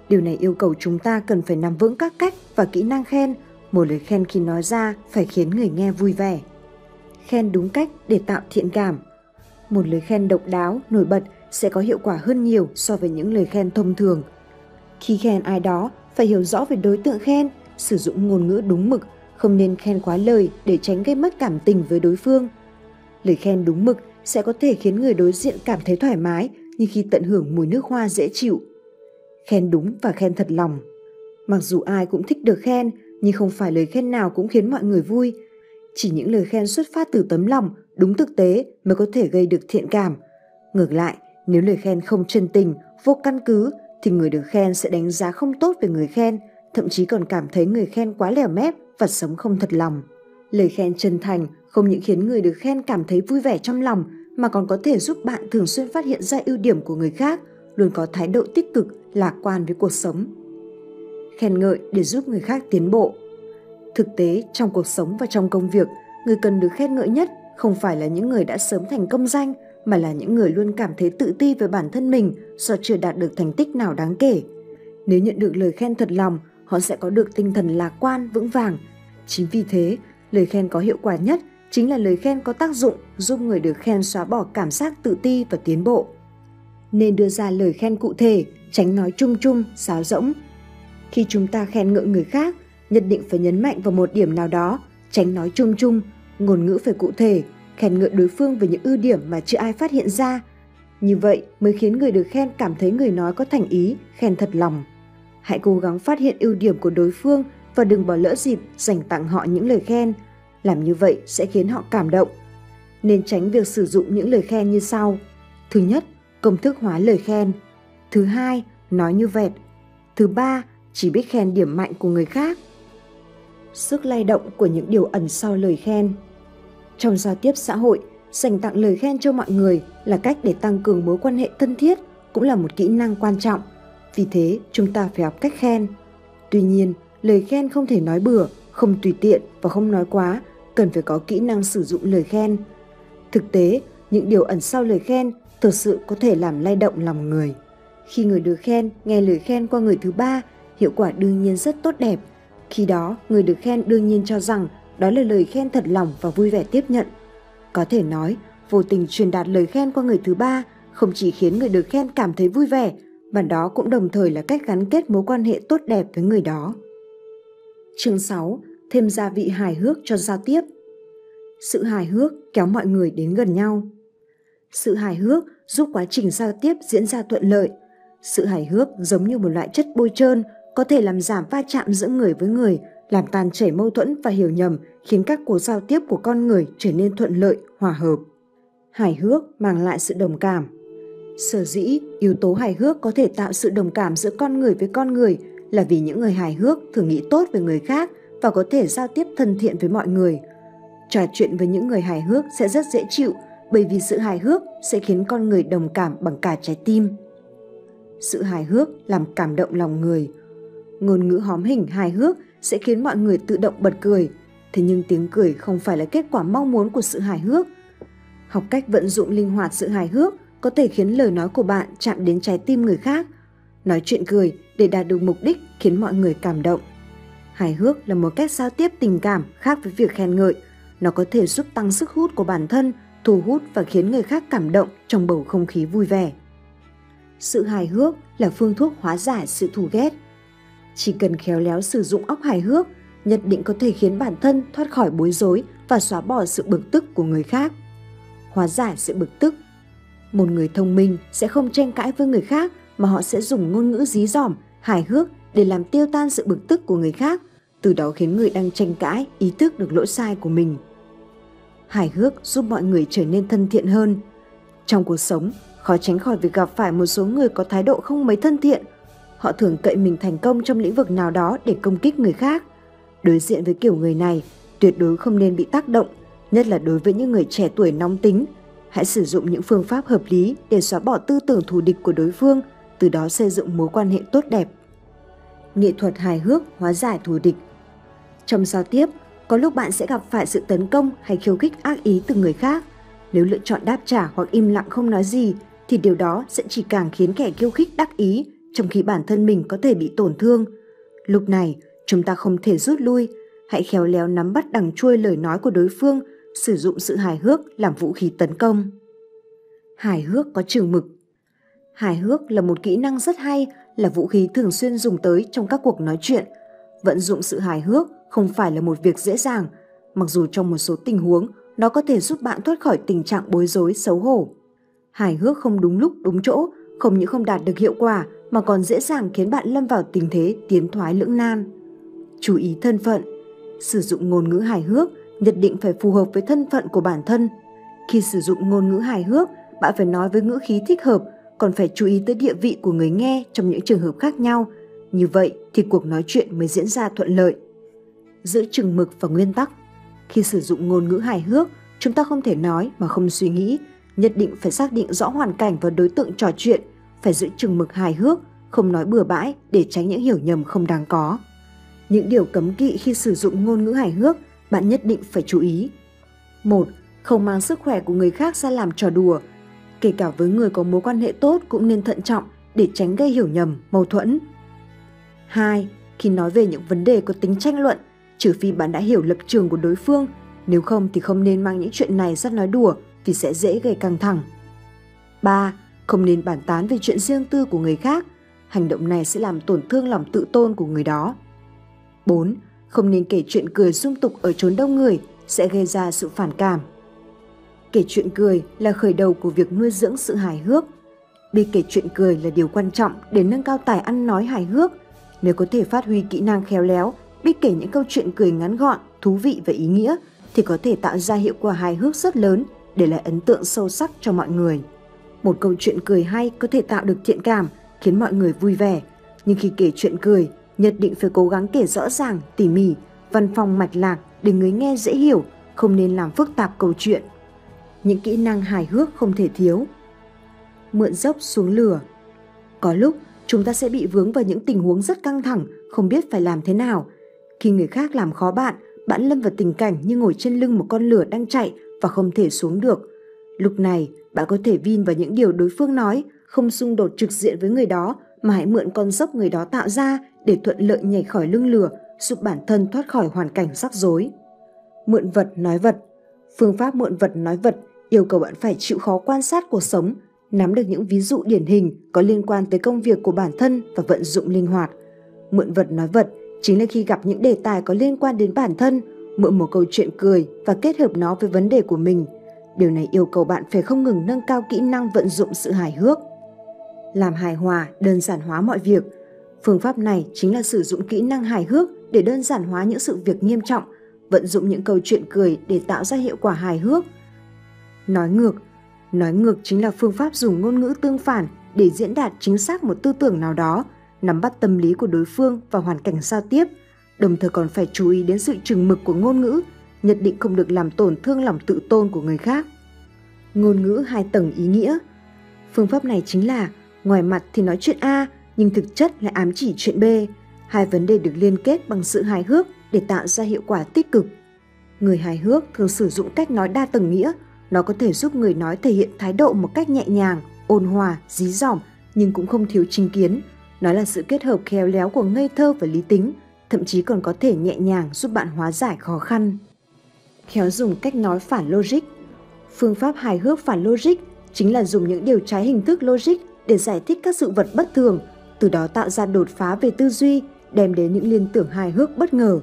S1: Điều này yêu cầu chúng ta cần phải nắm vững các cách và kỹ năng khen. Một lời khen khi nói ra phải khiến người nghe vui vẻ. Khen đúng cách để tạo thiện cảm. Một lời khen độc đáo, nổi bật sẽ có hiệu quả hơn nhiều so với những lời khen thông thường. Khi khen ai đó, phải hiểu rõ về đối tượng khen, sử dụng ngôn ngữ đúng mực, không nên khen quá lời để tránh gây mất cảm tình với đối phương. Lời khen đúng mực sẽ có thể khiến người đối diện cảm thấy thoải mái như khi tận hưởng mùi nước hoa dễ chịu. Khen đúng và khen thật lòng. Mặc dù ai cũng thích được khen, nhưng không phải lời khen nào cũng khiến mọi người vui. Chỉ những lời khen xuất phát từ tấm lòng, đúng thực tế mới có thể gây được thiện cảm. Ngược lại, nếu lời khen không chân tình, vô căn cứ, thì người được khen sẽ đánh giá không tốt về người khen, thậm chí còn cảm thấy người khen quá lẻo mép và sống không thật lòng. Lời khen chân thành không những khiến người được khen cảm thấy vui vẻ trong lòng mà còn có thể giúp bạn thường xuyên phát hiện ra ưu điểm của người khác, luôn có thái độ tích cực, lạc quan với cuộc sống. Khen ngợi để giúp người khác tiến bộ. Thực tế, trong cuộc sống và trong công việc, người cần được khen ngợi nhất không phải là những người đã sớm thành công danh, mà là những người luôn cảm thấy tự ti về bản thân mình do chưa đạt được thành tích nào đáng kể. Nếu nhận được lời khen thật lòng, họ sẽ có được tinh thần lạc quan, vững vàng. Chính vì thế, lời khen có hiệu quả nhất chính là lời khen có tác dụng giúp người được khen xóa bỏ cảm giác tự ti và tiến bộ. Nên đưa ra lời khen cụ thể, tránh nói chung chung, sáo rỗng. Khi chúng ta khen ngợi người khác, nhất định phải nhấn mạnh vào một điểm nào đó, tránh nói chung chung, ngôn ngữ phải cụ thể, khen ngợi đối phương về những ưu điểm mà chưa ai phát hiện ra. Như vậy mới khiến người được khen cảm thấy người nói có thành ý, khen thật lòng. Hãy cố gắng phát hiện ưu điểm của đối phương và đừng bỏ lỡ dịp dành tặng họ những lời khen – làm như vậy sẽ khiến họ cảm động. Nên tránh việc sử dụng những lời khen như sau. Thứ nhất, công thức hóa lời khen. Thứ hai, nói như vẹt. Thứ ba, chỉ biết khen điểm mạnh của người khác. Sức lay động của những điều ẩn sau lời khen. Trong giao tiếp xã hội, dành tặng lời khen cho mọi người là cách để tăng cường mối quan hệ thân thiết, cũng là một kỹ năng quan trọng. Vì thế, chúng ta phải học cách khen. Tuy nhiên, lời khen không thể nói bừa, không tùy tiện và không nói quá cần phải có kỹ năng sử dụng lời khen. Thực tế, những điều ẩn sau lời khen thực sự có thể làm lay động lòng người. Khi người được khen nghe lời khen qua người thứ ba, hiệu quả đương nhiên rất tốt đẹp. Khi đó, người được khen đương nhiên cho rằng đó là lời khen thật lòng và vui vẻ tiếp nhận. Có thể nói, vô tình truyền đạt lời khen qua người thứ ba không chỉ khiến người được khen cảm thấy vui vẻ, mà đó cũng đồng thời là cách gắn kết mối quan hệ tốt đẹp với người đó. Chương 6. Thêm gia vị hài hước cho giao tiếp. Sự hài hước kéo mọi người đến gần nhau. Sự hài hước giúp quá trình giao tiếp diễn ra thuận lợi. Sự hài hước giống như một loại chất bôi trơn, có thể làm giảm va chạm giữa người với người, làm tan chảy mâu thuẫn và hiểu nhầm, khiến các cuộc giao tiếp của con người trở nên thuận lợi, hòa hợp. Hài hước mang lại sự đồng cảm. Sở dĩ, yếu tố hài hước có thể tạo sự đồng cảm giữa con người với con người là vì những người hài hước thường nghĩ tốt về người khác và có thể giao tiếp thân thiện với mọi người. Trò chuyện với những người hài hước sẽ rất dễ chịu bởi vì sự hài hước sẽ khiến con người đồng cảm bằng cả trái tim. Sự hài hước làm cảm động lòng người. Ngôn ngữ hóm hình hài hước sẽ khiến mọi người tự động bật cười, thế nhưng tiếng cười không phải là kết quả mong muốn của sự hài hước. Học cách vận dụng linh hoạt sự hài hước có thể khiến lời nói của bạn chạm đến trái tim người khác. Nói chuyện cười để đạt được mục đích khiến mọi người cảm động. Hài hước là một cách giao tiếp tình cảm khác với việc khen ngợi. Nó có thể giúp tăng sức hút của bản thân, thu hút và khiến người khác cảm động trong bầu không khí vui vẻ. Sự hài hước là phương thuốc hóa giải sự thù ghét. Chỉ cần khéo léo sử dụng óc hài hước, nhất định có thể khiến bản thân thoát khỏi bối rối và xóa bỏ sự bực tức của người khác. Hóa giải sự bực tức Một người thông minh sẽ không tranh cãi với người khác mà họ sẽ dùng ngôn ngữ dí dỏm, hài hước để làm tiêu tan sự bực tức của người khác, từ đó khiến người đang tranh cãi ý thức được lỗi sai của mình. Hài hước giúp mọi người trở nên thân thiện hơn. Trong cuộc sống, khó tránh khỏi việc gặp phải một số người có thái độ không mấy thân thiện. Họ thường cậy mình thành công trong lĩnh vực nào đó để công kích người khác. Đối diện với kiểu người này, tuyệt đối không nên bị tác động, nhất là đối với những người trẻ tuổi nóng tính. Hãy sử dụng những phương pháp hợp lý để xóa bỏ tư tưởng thù địch của đối phương, từ đó xây dựng mối quan hệ tốt đẹp nghệ thuật hài hước hóa giải thù địch. Trong giao tiếp, có lúc bạn sẽ gặp phải sự tấn công hay khiêu khích ác ý từ người khác. Nếu lựa chọn đáp trả hoặc im lặng không nói gì, thì điều đó sẽ chỉ càng khiến kẻ khiêu khích đắc ý, trong khi bản thân mình có thể bị tổn thương. Lúc này, chúng ta không thể rút lui, hãy khéo léo nắm bắt đằng chuôi lời nói của đối phương, sử dụng sự hài hước làm vũ khí tấn công. Hài hước có chừng mực Hài hước là một kỹ năng rất hay là vũ khí thường xuyên dùng tới trong các cuộc nói chuyện. Vận dụng sự hài hước không phải là một việc dễ dàng, mặc dù trong một số tình huống nó có thể giúp bạn thoát khỏi tình trạng bối rối, xấu hổ. Hài hước không đúng lúc, đúng chỗ, không những không đạt được hiệu quả mà còn dễ dàng khiến bạn lâm vào tình thế tiến thoái lưỡng nan. Chú ý thân phận, sử dụng ngôn ngữ hài hước nhất định phải phù hợp với thân phận của bản thân. Khi sử dụng ngôn ngữ hài hước, bạn phải nói với ngữ khí thích hợp còn phải chú ý tới địa vị của người nghe trong những trường hợp khác nhau. Như vậy thì cuộc nói chuyện mới diễn ra thuận lợi. Giữ chừng mực và nguyên tắc. Khi sử dụng ngôn ngữ hài hước, chúng ta không thể nói mà không suy nghĩ, nhất định phải xác định rõ hoàn cảnh và đối tượng trò chuyện, phải giữ chừng mực hài hước, không nói bừa bãi để tránh những hiểu nhầm không đáng có. Những điều cấm kỵ khi sử dụng ngôn ngữ hài hước, bạn nhất định phải chú ý. 1. Không mang sức khỏe của người khác ra làm trò đùa, kể cả với người có mối quan hệ tốt cũng nên thận trọng để tránh gây hiểu nhầm, mâu thuẫn. 2. Khi nói về những vấn đề có tính tranh luận, trừ phi bạn đã hiểu lập trường của đối phương, nếu không thì không nên mang những chuyện này ra nói đùa vì sẽ dễ gây căng thẳng. 3. Không nên bàn tán về chuyện riêng tư của người khác, hành động này sẽ làm tổn thương lòng tự tôn của người đó. 4. Không nên kể chuyện cười dung tục ở chốn đông người, sẽ gây ra sự phản cảm. Kể chuyện cười là khởi đầu của việc nuôi dưỡng sự hài hước. Biết kể chuyện cười là điều quan trọng để nâng cao tài ăn nói hài hước. Nếu có thể phát huy kỹ năng khéo léo, biết kể những câu chuyện cười ngắn gọn, thú vị và ý nghĩa, thì có thể tạo ra hiệu quả hài hước rất lớn để lại ấn tượng sâu sắc cho mọi người. Một câu chuyện cười hay có thể tạo được thiện cảm, khiến mọi người vui vẻ. Nhưng khi kể chuyện cười, nhất định phải cố gắng kể rõ ràng, tỉ mỉ, văn phòng mạch lạc để người nghe dễ hiểu, không nên làm phức tạp câu chuyện những kỹ năng hài hước không thể thiếu. Mượn dốc xuống lửa Có lúc chúng ta sẽ bị vướng vào những tình huống rất căng thẳng, không biết phải làm thế nào. Khi người khác làm khó bạn, bạn lâm vào tình cảnh như ngồi trên lưng một con lửa đang chạy và không thể xuống được. Lúc này, bạn có thể vin vào những điều đối phương nói, không xung đột trực diện với người đó mà hãy mượn con dốc người đó tạo ra để thuận lợi nhảy khỏi lưng lửa, giúp bản thân thoát khỏi hoàn cảnh rắc rối. Mượn vật nói vật Phương pháp mượn vật nói vật yêu cầu bạn phải chịu khó quan sát cuộc sống, nắm được những ví dụ điển hình có liên quan tới công việc của bản thân và vận dụng linh hoạt. Mượn vật nói vật chính là khi gặp những đề tài có liên quan đến bản thân, mượn một câu chuyện cười và kết hợp nó với vấn đề của mình. Điều này yêu cầu bạn phải không ngừng nâng cao kỹ năng vận dụng sự hài hước. Làm hài hòa, đơn giản hóa mọi việc. Phương pháp này chính là sử dụng kỹ năng hài hước để đơn giản hóa những sự việc nghiêm trọng, vận dụng những câu chuyện cười để tạo ra hiệu quả hài hước. Nói ngược Nói ngược chính là phương pháp dùng ngôn ngữ tương phản để diễn đạt chính xác một tư tưởng nào đó, nắm bắt tâm lý của đối phương và hoàn cảnh giao tiếp, đồng thời còn phải chú ý đến sự chừng mực của ngôn ngữ, nhất định không được làm tổn thương lòng tự tôn của người khác. Ngôn ngữ hai tầng ý nghĩa Phương pháp này chính là ngoài mặt thì nói chuyện A nhưng thực chất lại ám chỉ chuyện B. Hai vấn đề được liên kết bằng sự hài hước để tạo ra hiệu quả tích cực. Người hài hước thường sử dụng cách nói đa tầng nghĩa nó có thể giúp người nói thể hiện thái độ một cách nhẹ nhàng, ôn hòa, dí dỏm nhưng cũng không thiếu chính kiến. Nó là sự kết hợp khéo léo của ngây thơ và lý tính, thậm chí còn có thể nhẹ nhàng giúp bạn hóa giải khó khăn. Khéo dùng cách nói phản logic. Phương pháp hài hước phản logic chính là dùng những điều trái hình thức logic để giải thích các sự vật bất thường, từ đó tạo ra đột phá về tư duy, đem đến những liên tưởng hài hước bất ngờ.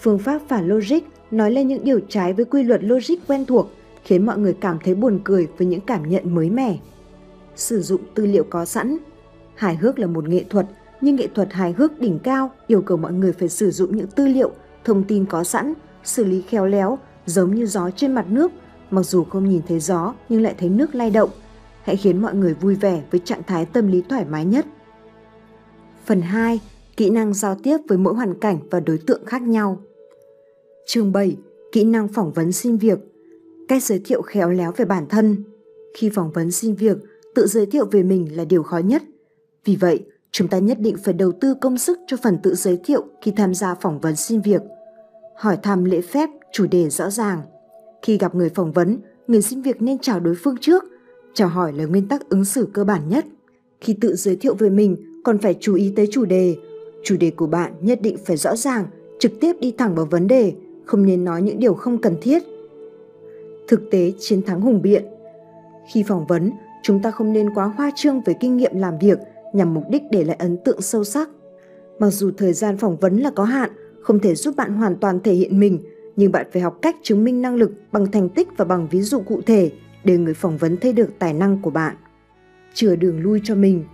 S1: Phương pháp phản logic nói lên những điều trái với quy luật logic quen thuộc, khiến mọi người cảm thấy buồn cười với những cảm nhận mới mẻ. Sử dụng tư liệu có sẵn Hài hước là một nghệ thuật, nhưng nghệ thuật hài hước đỉnh cao yêu cầu mọi người phải sử dụng những tư liệu, thông tin có sẵn, xử lý khéo léo, giống như gió trên mặt nước, mặc dù không nhìn thấy gió nhưng lại thấy nước lay động. Hãy khiến mọi người vui vẻ với trạng thái tâm lý thoải mái nhất. Phần 2. Kỹ năng giao tiếp với mỗi hoàn cảnh và đối tượng khác nhau. Chương 7. Kỹ năng phỏng vấn xin việc – cách giới thiệu khéo léo về bản thân. Khi phỏng vấn xin việc, tự giới thiệu về mình là điều khó nhất. Vì vậy, chúng ta nhất định phải đầu tư công sức cho phần tự giới thiệu khi tham gia phỏng vấn xin việc. Hỏi thăm lễ phép, chủ đề rõ ràng. Khi gặp người phỏng vấn, người xin việc nên chào đối phương trước. Chào hỏi là nguyên tắc ứng xử cơ bản nhất. Khi tự giới thiệu về mình, còn phải chú ý tới chủ đề. Chủ đề của bạn nhất định phải rõ ràng, trực tiếp đi thẳng vào vấn đề, không nên nói những điều không cần thiết – thực tế chiến thắng hùng biện. Khi phỏng vấn, chúng ta không nên quá hoa trương về kinh nghiệm làm việc nhằm mục đích để lại ấn tượng sâu sắc. Mặc dù thời gian phỏng vấn là có hạn, không thể giúp bạn hoàn toàn thể hiện mình, nhưng bạn phải học cách chứng minh năng lực bằng thành tích và bằng ví dụ cụ thể để người phỏng vấn thấy được tài năng của bạn. Chừa đường lui cho mình.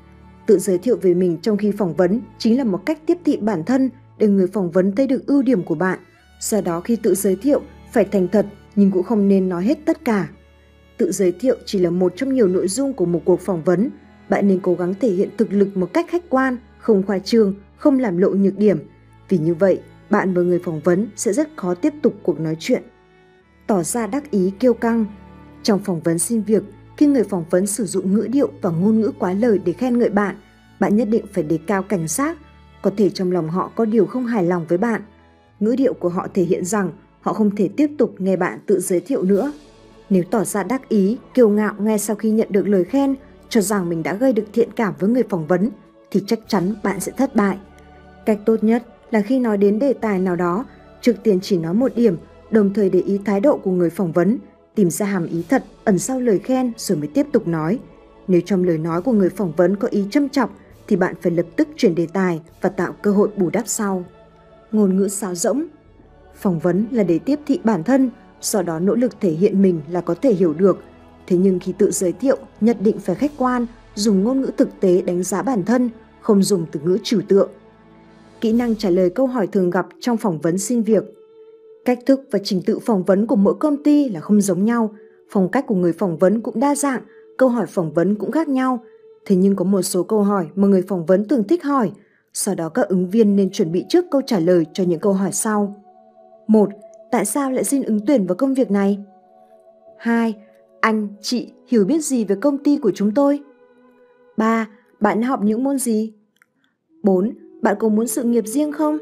S1: Tự giới thiệu về mình trong khi phỏng vấn chính là một cách tiếp thị bản thân để người phỏng vấn thấy được ưu điểm của bạn. Do đó khi tự giới thiệu, phải thành thật nhưng cũng không nên nói hết tất cả. Tự giới thiệu chỉ là một trong nhiều nội dung của một cuộc phỏng vấn. Bạn nên cố gắng thể hiện thực lực một cách khách quan, không khoa trương, không làm lộ nhược điểm. Vì như vậy, bạn và người phỏng vấn sẽ rất khó tiếp tục cuộc nói chuyện. Tỏ ra đắc ý kiêu căng. Trong phỏng vấn xin việc, khi người phỏng vấn sử dụng ngữ điệu và ngôn ngữ quá lời để khen ngợi bạn, bạn nhất định phải đề cao cảnh giác. Có thể trong lòng họ có điều không hài lòng với bạn. Ngữ điệu của họ thể hiện rằng họ không thể tiếp tục nghe bạn tự giới thiệu nữa. Nếu tỏ ra đắc ý, kiêu ngạo ngay sau khi nhận được lời khen, cho rằng mình đã gây được thiện cảm với người phỏng vấn, thì chắc chắn bạn sẽ thất bại. Cách tốt nhất là khi nói đến đề tài nào đó, trực tiền chỉ nói một điểm, đồng thời để ý thái độ của người phỏng vấn, tìm ra hàm ý thật ẩn sau lời khen rồi mới tiếp tục nói. Nếu trong lời nói của người phỏng vấn có ý châm chọc, thì bạn phải lập tức chuyển đề tài và tạo cơ hội bù đắp sau. Ngôn ngữ sáo rỗng Phỏng vấn là để tiếp thị bản thân, sau đó nỗ lực thể hiện mình là có thể hiểu được. Thế nhưng khi tự giới thiệu, nhất định phải khách quan, dùng ngôn ngữ thực tế đánh giá bản thân, không dùng từ ngữ trừu tượng. Kỹ năng trả lời câu hỏi thường gặp trong phỏng vấn xin việc. Cách thức và trình tự phỏng vấn của mỗi công ty là không giống nhau, phong cách của người phỏng vấn cũng đa dạng, câu hỏi phỏng vấn cũng khác nhau. Thế nhưng có một số câu hỏi mà người phỏng vấn thường thích hỏi, sau đó các ứng viên nên chuẩn bị trước câu trả lời cho những câu hỏi sau. 1. Tại sao lại xin ứng tuyển vào công việc này? 2. Anh, chị hiểu biết gì về công ty của chúng tôi? 3. Bạn học những môn gì? 4. Bạn có muốn sự nghiệp riêng không?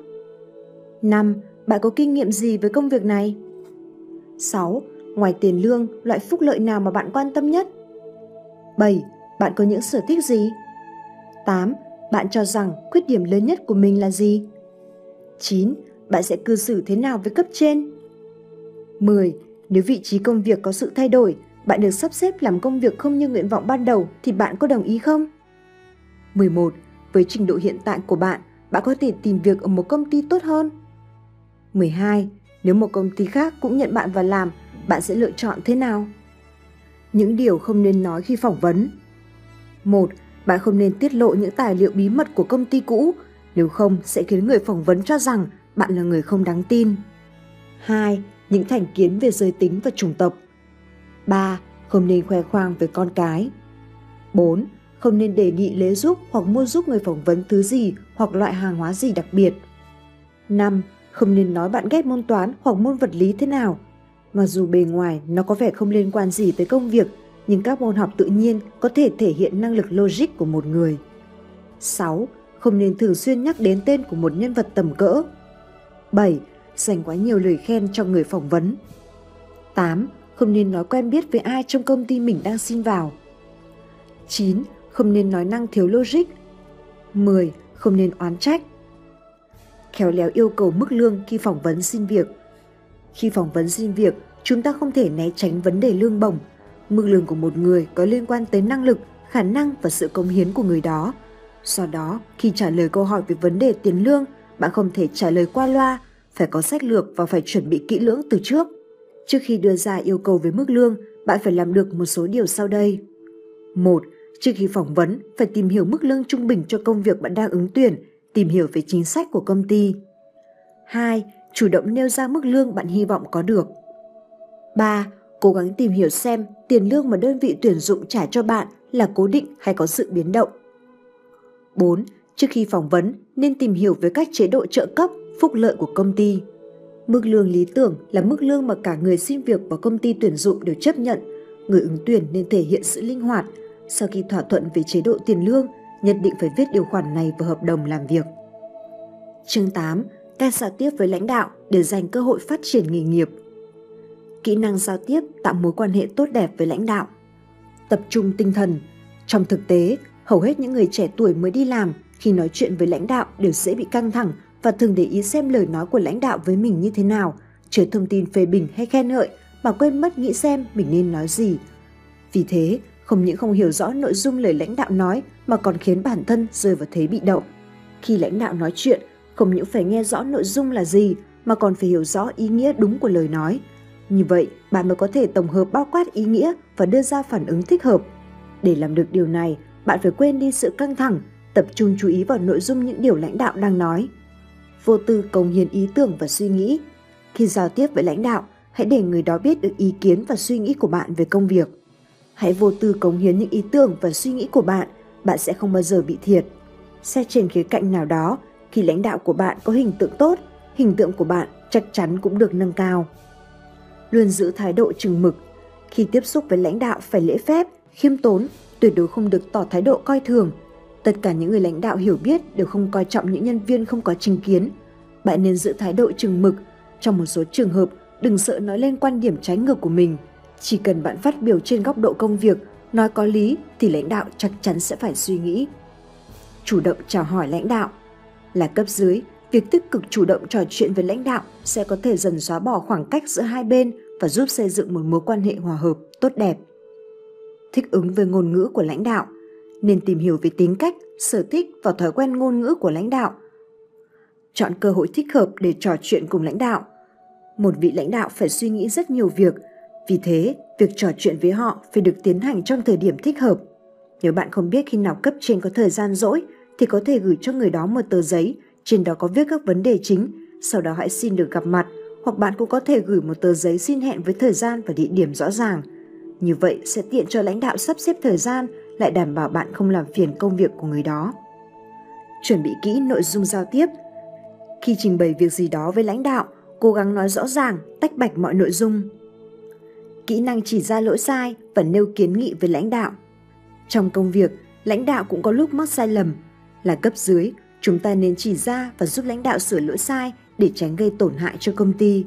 S1: 5. Bạn có kinh nghiệm gì với công việc này? 6. Ngoài tiền lương, loại phúc lợi nào mà bạn quan tâm nhất? 7. Bạn có những sở thích gì? 8. Bạn cho rằng khuyết điểm lớn nhất của mình là gì? 9 bạn sẽ cư xử thế nào với cấp trên? 10. Nếu vị trí công việc có sự thay đổi, bạn được sắp xếp làm công việc không như nguyện vọng ban đầu thì bạn có đồng ý không? 11. Với trình độ hiện tại của bạn, bạn có thể tìm việc ở một công ty tốt hơn. 12. Nếu một công ty khác cũng nhận bạn vào làm, bạn sẽ lựa chọn thế nào? Những điều không nên nói khi phỏng vấn. 1. Bạn không nên tiết lộ những tài liệu bí mật của công ty cũ, nếu không sẽ khiến người phỏng vấn cho rằng bạn là người không đáng tin. 2. Những thành kiến về giới tính và chủng tộc. 3. Không nên khoe khoang về con cái. 4. Không nên đề nghị lấy giúp hoặc mua giúp người phỏng vấn thứ gì hoặc loại hàng hóa gì đặc biệt. 5. Không nên nói bạn ghét môn toán hoặc môn vật lý thế nào. Mặc dù bề ngoài nó có vẻ không liên quan gì tới công việc, nhưng các môn học tự nhiên có thể thể hiện năng lực logic của một người. 6. Không nên thường xuyên nhắc đến tên của một nhân vật tầm cỡ. 7. Dành quá nhiều lời khen cho người phỏng vấn. 8 không nên nói quen biết với ai trong công ty mình đang xin vào. 9. Không nên nói năng thiếu logic. 10. Không nên oán trách. Khéo léo yêu cầu mức lương khi phỏng vấn xin việc. Khi phỏng vấn xin việc, chúng ta không thể né tránh vấn đề lương bổng. Mức lương của một người có liên quan tới năng lực, khả năng và sự công hiến của người đó. Do đó, khi trả lời câu hỏi về vấn đề tiền lương, bạn không thể trả lời qua loa, phải có sách lược và phải chuẩn bị kỹ lưỡng từ trước. Trước khi đưa ra yêu cầu về mức lương, bạn phải làm được một số điều sau đây. 1. Trước khi phỏng vấn, phải tìm hiểu mức lương trung bình cho công việc bạn đang ứng tuyển, tìm hiểu về chính sách của công ty. 2. Chủ động nêu ra mức lương bạn hy vọng có được. 3. Cố gắng tìm hiểu xem tiền lương mà đơn vị tuyển dụng trả cho bạn là cố định hay có sự biến động. 4. Trước khi phỏng vấn, nên tìm hiểu về các chế độ trợ cấp, phúc lợi của công ty. Mức lương lý tưởng là mức lương mà cả người xin việc và công ty tuyển dụng đều chấp nhận. Người ứng tuyển nên thể hiện sự linh hoạt. Sau khi thỏa thuận về chế độ tiền lương, nhất định phải viết điều khoản này vào hợp đồng làm việc. Chương 8. Cách giao tiếp với lãnh đạo để dành cơ hội phát triển nghề nghiệp. Kỹ năng giao tiếp tạo mối quan hệ tốt đẹp với lãnh đạo. Tập trung tinh thần. Trong thực tế, hầu hết những người trẻ tuổi mới đi làm khi nói chuyện với lãnh đạo đều dễ bị căng thẳng và thường để ý xem lời nói của lãnh đạo với mình như thế nào, chứa thông tin phê bình hay khen ngợi mà quên mất nghĩ xem mình nên nói gì. Vì thế, không những không hiểu rõ nội dung lời lãnh đạo nói mà còn khiến bản thân rơi vào thế bị động. Khi lãnh đạo nói chuyện, không những phải nghe rõ nội dung là gì mà còn phải hiểu rõ ý nghĩa đúng của lời nói. Như vậy, bạn mới có thể tổng hợp bao quát ý nghĩa và đưa ra phản ứng thích hợp. Để làm được điều này, bạn phải quên đi sự căng thẳng, tập trung chú ý vào nội dung những điều lãnh đạo đang nói vô tư cống hiến ý tưởng và suy nghĩ. Khi giao tiếp với lãnh đạo, hãy để người đó biết được ý kiến và suy nghĩ của bạn về công việc. Hãy vô tư cống hiến những ý tưởng và suy nghĩ của bạn, bạn sẽ không bao giờ bị thiệt. Xét trên khía cạnh nào đó, khi lãnh đạo của bạn có hình tượng tốt, hình tượng của bạn chắc chắn cũng được nâng cao. Luôn giữ thái độ chừng mực. Khi tiếp xúc với lãnh đạo phải lễ phép, khiêm tốn, tuyệt đối không được tỏ thái độ coi thường, Tất cả những người lãnh đạo hiểu biết đều không coi trọng những nhân viên không có chính kiến. Bạn nên giữ thái độ chừng mực. Trong một số trường hợp, đừng sợ nói lên quan điểm trái ngược của mình. Chỉ cần bạn phát biểu trên góc độ công việc, nói có lý thì lãnh đạo chắc chắn sẽ phải suy nghĩ. Chủ động chào hỏi lãnh đạo Là cấp dưới, việc tích cực chủ động trò chuyện với lãnh đạo sẽ có thể dần xóa bỏ khoảng cách giữa hai bên và giúp xây dựng một mối quan hệ hòa hợp, tốt đẹp. Thích ứng với ngôn ngữ của lãnh đạo – nên tìm hiểu về tính cách, sở thích và thói quen ngôn ngữ của lãnh đạo. Chọn cơ hội thích hợp để trò chuyện cùng lãnh đạo. Một vị lãnh đạo phải suy nghĩ rất nhiều việc, vì thế việc trò chuyện với họ phải được tiến hành trong thời điểm thích hợp. Nếu bạn không biết khi nào cấp trên có thời gian rỗi thì có thể gửi cho người đó một tờ giấy, trên đó có viết các vấn đề chính, sau đó hãy xin được gặp mặt, hoặc bạn cũng có thể gửi một tờ giấy xin hẹn với thời gian và địa điểm rõ ràng. Như vậy sẽ tiện cho lãnh đạo sắp xếp thời gian lại đảm bảo bạn không làm phiền công việc của người đó. Chuẩn bị kỹ nội dung giao tiếp. Khi trình bày việc gì đó với lãnh đạo, cố gắng nói rõ ràng, tách bạch mọi nội dung. Kỹ năng chỉ ra lỗi sai và nêu kiến nghị với lãnh đạo. Trong công việc, lãnh đạo cũng có lúc mắc sai lầm. Là cấp dưới, chúng ta nên chỉ ra và giúp lãnh đạo sửa lỗi sai để tránh gây tổn hại cho công ty.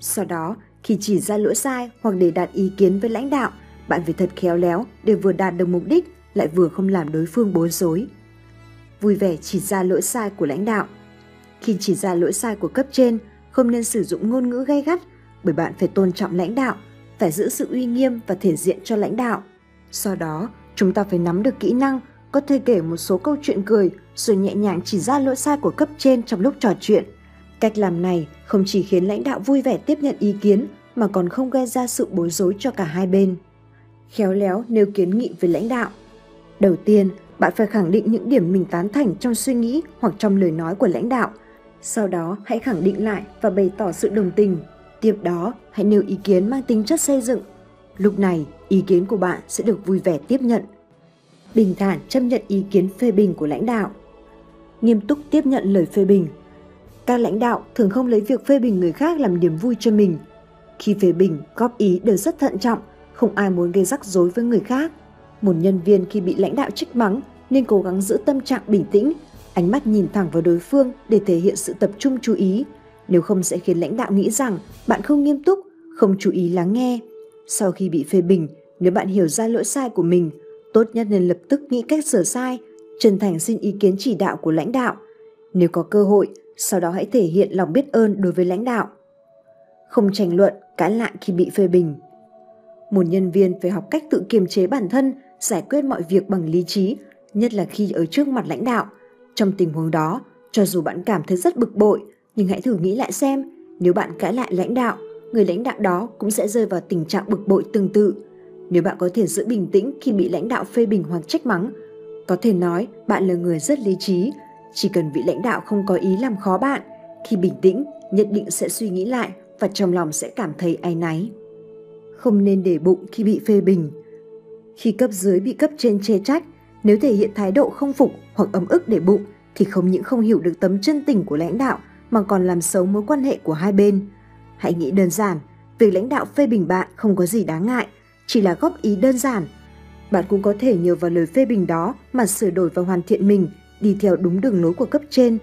S1: Sau đó, khi chỉ ra lỗi sai hoặc để đạt ý kiến với lãnh đạo bạn phải thật khéo léo để vừa đạt được mục đích lại vừa không làm đối phương bối rối. Vui vẻ chỉ ra lỗi sai của lãnh đạo. Khi chỉ ra lỗi sai của cấp trên, không nên sử dụng ngôn ngữ gay gắt bởi bạn phải tôn trọng lãnh đạo phải giữ sự uy nghiêm và thể diện cho lãnh đạo. Sau đó, chúng ta phải nắm được kỹ năng, có thể kể một số câu chuyện cười rồi nhẹ nhàng chỉ ra lỗi sai của cấp trên trong lúc trò chuyện. Cách làm này không chỉ khiến lãnh đạo vui vẻ tiếp nhận ý kiến mà còn không gây ra sự bối rối cho cả hai bên. Khéo léo nêu kiến nghị với lãnh đạo. Đầu tiên, bạn phải khẳng định những điểm mình tán thành trong suy nghĩ hoặc trong lời nói của lãnh đạo. Sau đó, hãy khẳng định lại và bày tỏ sự đồng tình. Tiếp đó, hãy nêu ý kiến mang tính chất xây dựng. Lúc này, ý kiến của bạn sẽ được vui vẻ tiếp nhận. Bình thản chấp nhận ý kiến phê bình của lãnh đạo. Nghiêm túc tiếp nhận lời phê bình. Các lãnh đạo thường không lấy việc phê bình người khác làm niềm vui cho mình. Khi phê bình, góp ý đều rất thận trọng, không ai muốn gây rắc rối với người khác. Một nhân viên khi bị lãnh đạo trích mắng nên cố gắng giữ tâm trạng bình tĩnh, ánh mắt nhìn thẳng vào đối phương để thể hiện sự tập trung chú ý. Nếu không sẽ khiến lãnh đạo nghĩ rằng bạn không nghiêm túc, không chú ý lắng nghe. Sau khi bị phê bình, nếu bạn hiểu ra lỗi sai của mình, tốt nhất nên lập tức nghĩ cách sửa sai, chân thành xin ý kiến chỉ đạo của lãnh đạo. Nếu có cơ hội, sau đó hãy thể hiện lòng biết ơn đối với lãnh đạo. Không tranh luận, cãi lại khi bị phê bình. Một nhân viên phải học cách tự kiềm chế bản thân, giải quyết mọi việc bằng lý trí, nhất là khi ở trước mặt lãnh đạo. Trong tình huống đó, cho dù bạn cảm thấy rất bực bội, nhưng hãy thử nghĩ lại xem, nếu bạn cãi lại lãnh đạo, người lãnh đạo đó cũng sẽ rơi vào tình trạng bực bội tương tự. Nếu bạn có thể giữ bình tĩnh khi bị lãnh đạo phê bình hoặc trách mắng, có thể nói bạn là người rất lý trí, chỉ cần vị lãnh đạo không có ý làm khó bạn, khi bình tĩnh nhất định sẽ suy nghĩ lại và trong lòng sẽ cảm thấy áy náy. Không nên để bụng khi bị phê bình. Khi cấp dưới bị cấp trên chê trách, nếu thể hiện thái độ không phục hoặc ấm ức để bụng thì không những không hiểu được tấm chân tình của lãnh đạo mà còn làm xấu mối quan hệ của hai bên. Hãy nghĩ đơn giản, việc lãnh đạo phê bình bạn không có gì đáng ngại, chỉ là góp ý đơn giản. Bạn cũng có thể nhờ vào lời phê bình đó mà sửa đổi và hoàn thiện mình, đi theo đúng đường lối của cấp trên.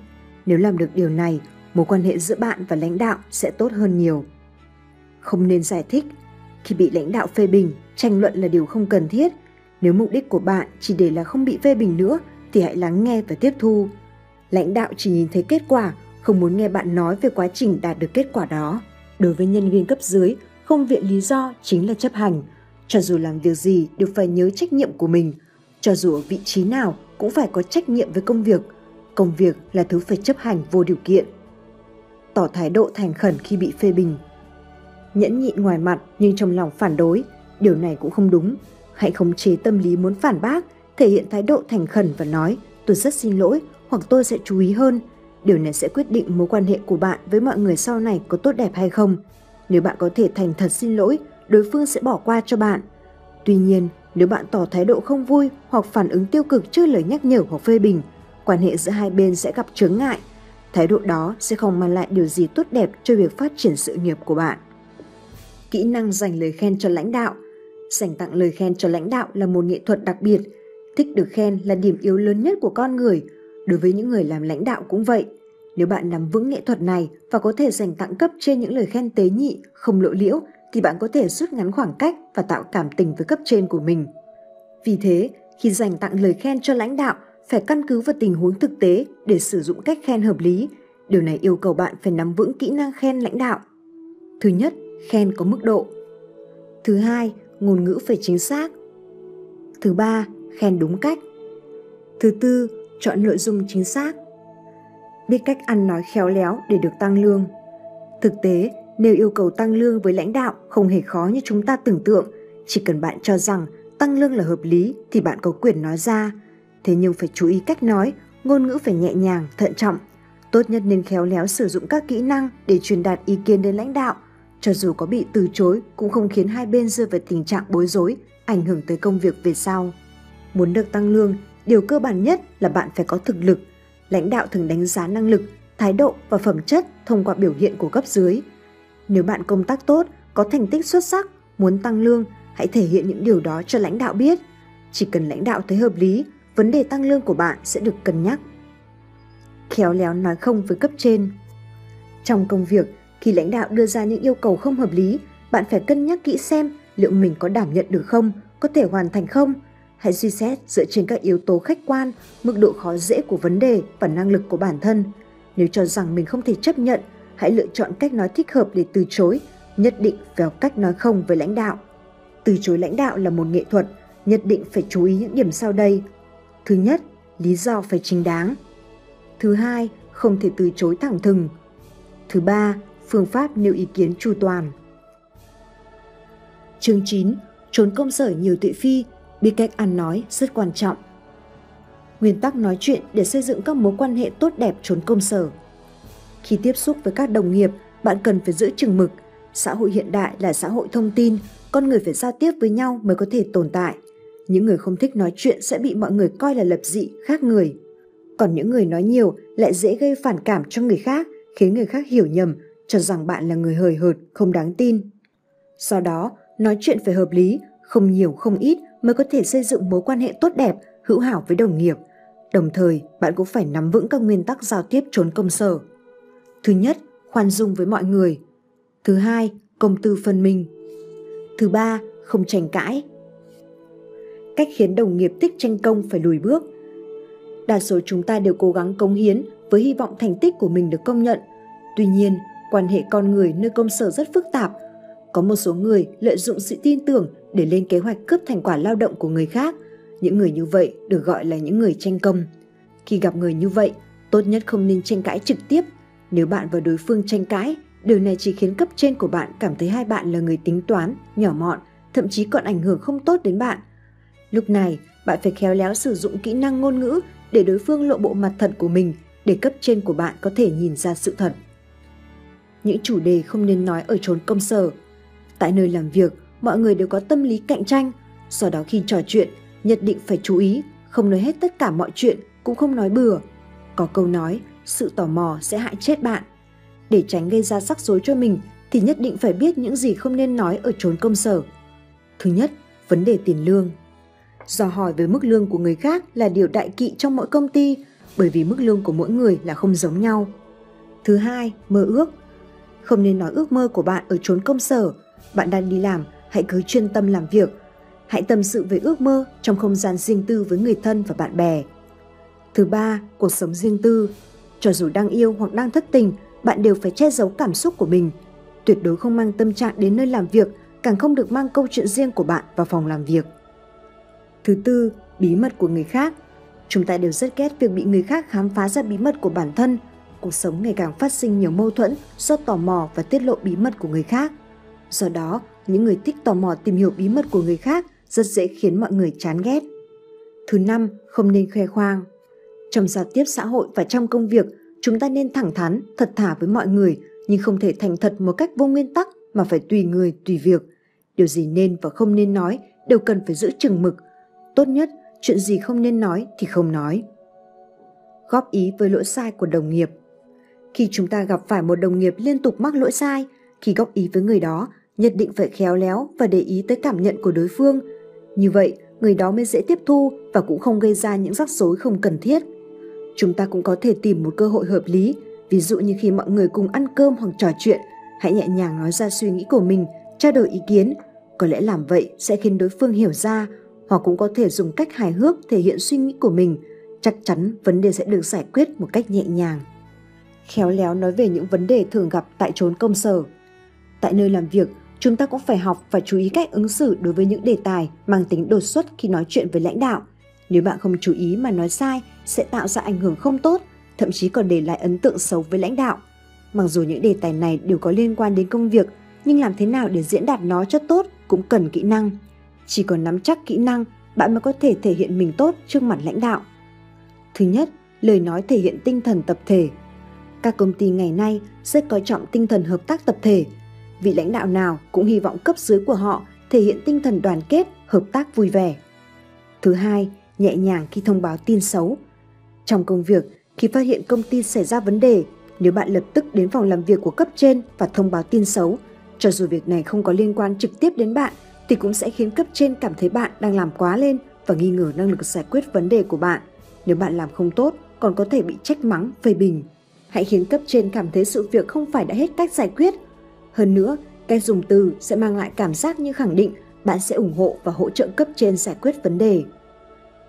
S1: Nếu làm được điều này, mối quan hệ giữa bạn và lãnh đạo sẽ tốt hơn nhiều. Không nên giải thích. Khi bị lãnh đạo phê bình, tranh luận là điều không cần thiết. Nếu mục đích của bạn chỉ để là không bị phê bình nữa thì hãy lắng nghe và tiếp thu. Lãnh đạo chỉ nhìn thấy kết quả, không muốn nghe bạn nói về quá trình đạt được kết quả đó. Đối với nhân viên cấp dưới, không viện lý do chính là chấp hành. Cho dù làm việc gì đều phải nhớ trách nhiệm của mình. Cho dù ở vị trí nào cũng phải có trách nhiệm với công việc. Công việc là thứ phải chấp hành vô điều kiện. Tỏ thái độ thành khẩn khi bị phê bình. Nhẫn nhịn ngoài mặt nhưng trong lòng phản đối, điều này cũng không đúng. Hãy khống chế tâm lý muốn phản bác, thể hiện thái độ thành khẩn và nói tôi rất xin lỗi hoặc tôi sẽ chú ý hơn. Điều này sẽ quyết định mối quan hệ của bạn với mọi người sau này có tốt đẹp hay không. Nếu bạn có thể thành thật xin lỗi, đối phương sẽ bỏ qua cho bạn. Tuy nhiên, nếu bạn tỏ thái độ không vui hoặc phản ứng tiêu cực trước lời nhắc nhở hoặc phê bình, quan hệ giữa hai bên sẽ gặp chướng ngại. Thái độ đó sẽ không mang lại điều gì tốt đẹp cho việc phát triển sự nghiệp của bạn. Kỹ năng dành lời khen cho lãnh đạo Dành tặng lời khen cho lãnh đạo là một nghệ thuật đặc biệt. Thích được khen là điểm yếu lớn nhất của con người. Đối với những người làm lãnh đạo cũng vậy. Nếu bạn nắm vững nghệ thuật này và có thể dành tặng cấp trên những lời khen tế nhị, không lộ liễu, thì bạn có thể rút ngắn khoảng cách và tạo cảm tình với cấp trên của mình. Vì thế, khi dành tặng lời khen cho lãnh đạo, phải căn cứ vào tình huống thực tế để sử dụng cách khen hợp lý. Điều này yêu cầu bạn phải nắm vững kỹ năng khen lãnh đạo. Thứ nhất, khen có mức độ. Thứ hai, ngôn ngữ phải chính xác. Thứ ba, khen đúng cách. Thứ tư, chọn nội dung chính xác. Biết cách ăn nói khéo léo để được tăng lương. Thực tế, nếu yêu cầu tăng lương với lãnh đạo không hề khó như chúng ta tưởng tượng, chỉ cần bạn cho rằng tăng lương là hợp lý thì bạn có quyền nói ra. Thế nhưng phải chú ý cách nói, ngôn ngữ phải nhẹ nhàng, thận trọng. Tốt nhất nên khéo léo sử dụng các kỹ năng để truyền đạt ý kiến đến lãnh đạo. Cho dù có bị từ chối cũng không khiến hai bên rơi vào tình trạng bối rối, ảnh hưởng tới công việc về sau. Muốn được tăng lương, điều cơ bản nhất là bạn phải có thực lực. Lãnh đạo thường đánh giá năng lực, thái độ và phẩm chất thông qua biểu hiện của cấp dưới – nếu bạn công tác tốt, có thành tích xuất sắc, muốn tăng lương, hãy thể hiện những điều đó cho lãnh đạo biết. Chỉ cần lãnh đạo thấy hợp lý, vấn đề tăng lương của bạn sẽ được cân nhắc. Khéo léo nói không với cấp trên. Trong công việc, khi lãnh đạo đưa ra những yêu cầu không hợp lý, bạn phải cân nhắc kỹ xem liệu mình có đảm nhận được không, có thể hoàn thành không. Hãy suy xét dựa trên các yếu tố khách quan, mức độ khó dễ của vấn đề và năng lực của bản thân. Nếu cho rằng mình không thể chấp nhận hãy lựa chọn cách nói thích hợp để từ chối, nhất định phải học cách nói không với lãnh đạo. Từ chối lãnh đạo là một nghệ thuật, nhất định phải chú ý những điểm sau đây. Thứ nhất, lý do phải chính đáng. Thứ hai, không thể từ chối thẳng thừng. Thứ ba, phương pháp nêu ý kiến chu toàn. Chương 9. Trốn công sở nhiều tuệ phi, biết cách ăn nói rất quan trọng. Nguyên tắc nói chuyện để xây dựng các mối quan hệ tốt đẹp trốn công sở. Khi tiếp xúc với các đồng nghiệp, bạn cần phải giữ chừng mực. Xã hội hiện đại là xã hội thông tin, con người phải giao tiếp với nhau mới có thể tồn tại. Những người không thích nói chuyện sẽ bị mọi người coi là lập dị, khác người. Còn những người nói nhiều lại dễ gây phản cảm cho người khác, khiến người khác hiểu nhầm, cho rằng bạn là người hời hợt, không đáng tin. Do đó, nói chuyện phải hợp lý, không nhiều không ít mới có thể xây dựng mối quan hệ tốt đẹp, hữu hảo với đồng nghiệp. Đồng thời, bạn cũng phải nắm vững các nguyên tắc giao tiếp trốn công sở. Thứ nhất, khoan dung với mọi người. Thứ hai, công tư phân minh. Thứ ba, không tranh cãi. Cách khiến đồng nghiệp thích tranh công phải lùi bước. Đa số chúng ta đều cố gắng cống hiến với hy vọng thành tích của mình được công nhận. Tuy nhiên, quan hệ con người nơi công sở rất phức tạp. Có một số người lợi dụng sự tin tưởng để lên kế hoạch cướp thành quả lao động của người khác. Những người như vậy được gọi là những người tranh công. Khi gặp người như vậy, tốt nhất không nên tranh cãi trực tiếp nếu bạn và đối phương tranh cãi, điều này chỉ khiến cấp trên của bạn cảm thấy hai bạn là người tính toán, nhỏ mọn, thậm chí còn ảnh hưởng không tốt đến bạn. Lúc này, bạn phải khéo léo sử dụng kỹ năng ngôn ngữ để đối phương lộ bộ mặt thật của mình để cấp trên của bạn có thể nhìn ra sự thật. Những chủ đề không nên nói ở chốn công sở. Tại nơi làm việc, mọi người đều có tâm lý cạnh tranh, do đó khi trò chuyện, nhất định phải chú ý, không nói hết tất cả mọi chuyện, cũng không nói bừa. Có câu nói, sự tò mò sẽ hại chết bạn. Để tránh gây ra rắc rối cho mình thì nhất định phải biết những gì không nên nói ở chốn công sở. Thứ nhất, vấn đề tiền lương. Dò hỏi về mức lương của người khác là điều đại kỵ trong mỗi công ty bởi vì mức lương của mỗi người là không giống nhau. Thứ hai, mơ ước. Không nên nói ước mơ của bạn ở chốn công sở. Bạn đang đi làm, hãy cứ chuyên tâm làm việc. Hãy tâm sự về ước mơ trong không gian riêng tư với người thân và bạn bè. Thứ ba, cuộc sống riêng tư. Cho dù đang yêu hoặc đang thất tình, bạn đều phải che giấu cảm xúc của mình. Tuyệt đối không mang tâm trạng đến nơi làm việc, càng không được mang câu chuyện riêng của bạn vào phòng làm việc. Thứ tư, bí mật của người khác. Chúng ta đều rất ghét việc bị người khác khám phá ra bí mật của bản thân. Cuộc sống ngày càng phát sinh nhiều mâu thuẫn do tò mò và tiết lộ bí mật của người khác. Do đó, những người thích tò mò tìm hiểu bí mật của người khác rất dễ khiến mọi người chán ghét. Thứ năm, không nên khoe khoang. Trong giao tiếp xã hội và trong công việc, chúng ta nên thẳng thắn, thật thà với mọi người, nhưng không thể thành thật một cách vô nguyên tắc mà phải tùy người, tùy việc. Điều gì nên và không nên nói đều cần phải giữ chừng mực. Tốt nhất, chuyện gì không nên nói thì không nói. Góp ý với lỗi sai của đồng nghiệp khi chúng ta gặp phải một đồng nghiệp liên tục mắc lỗi sai, khi góp ý với người đó, nhất định phải khéo léo và để ý tới cảm nhận của đối phương. Như vậy, người đó mới dễ tiếp thu và cũng không gây ra những rắc rối không cần thiết chúng ta cũng có thể tìm một cơ hội hợp lý, ví dụ như khi mọi người cùng ăn cơm hoặc trò chuyện, hãy nhẹ nhàng nói ra suy nghĩ của mình, trao đổi ý kiến. Có lẽ làm vậy sẽ khiến đối phương hiểu ra, hoặc cũng có thể dùng cách hài hước thể hiện suy nghĩ của mình. Chắc chắn vấn đề sẽ được giải quyết một cách nhẹ nhàng. Khéo léo nói về những vấn đề thường gặp tại chốn công sở. Tại nơi làm việc, chúng ta cũng phải học và chú ý cách ứng xử đối với những đề tài mang tính đột xuất khi nói chuyện với lãnh đạo – nếu bạn không chú ý mà nói sai sẽ tạo ra ảnh hưởng không tốt, thậm chí còn để lại ấn tượng xấu với lãnh đạo. Mặc dù những đề tài này đều có liên quan đến công việc, nhưng làm thế nào để diễn đạt nó cho tốt cũng cần kỹ năng. Chỉ còn nắm chắc kỹ năng, bạn mới có thể thể hiện mình tốt trước mặt lãnh đạo. Thứ nhất, lời nói thể hiện tinh thần tập thể. Các công ty ngày nay rất coi trọng tinh thần hợp tác tập thể. Vị lãnh đạo nào cũng hy vọng cấp dưới của họ thể hiện tinh thần đoàn kết, hợp tác vui vẻ. Thứ hai, nhẹ nhàng khi thông báo tin xấu. Trong công việc, khi phát hiện công ty xảy ra vấn đề, nếu bạn lập tức đến phòng làm việc của cấp trên và thông báo tin xấu, cho dù việc này không có liên quan trực tiếp đến bạn thì cũng sẽ khiến cấp trên cảm thấy bạn đang làm quá lên và nghi ngờ năng lực giải quyết vấn đề của bạn. Nếu bạn làm không tốt, còn có thể bị trách mắng, phê bình. Hãy khiến cấp trên cảm thấy sự việc không phải đã hết cách giải quyết. Hơn nữa, cách dùng từ sẽ mang lại cảm giác như khẳng định bạn sẽ ủng hộ và hỗ trợ cấp trên giải quyết vấn đề.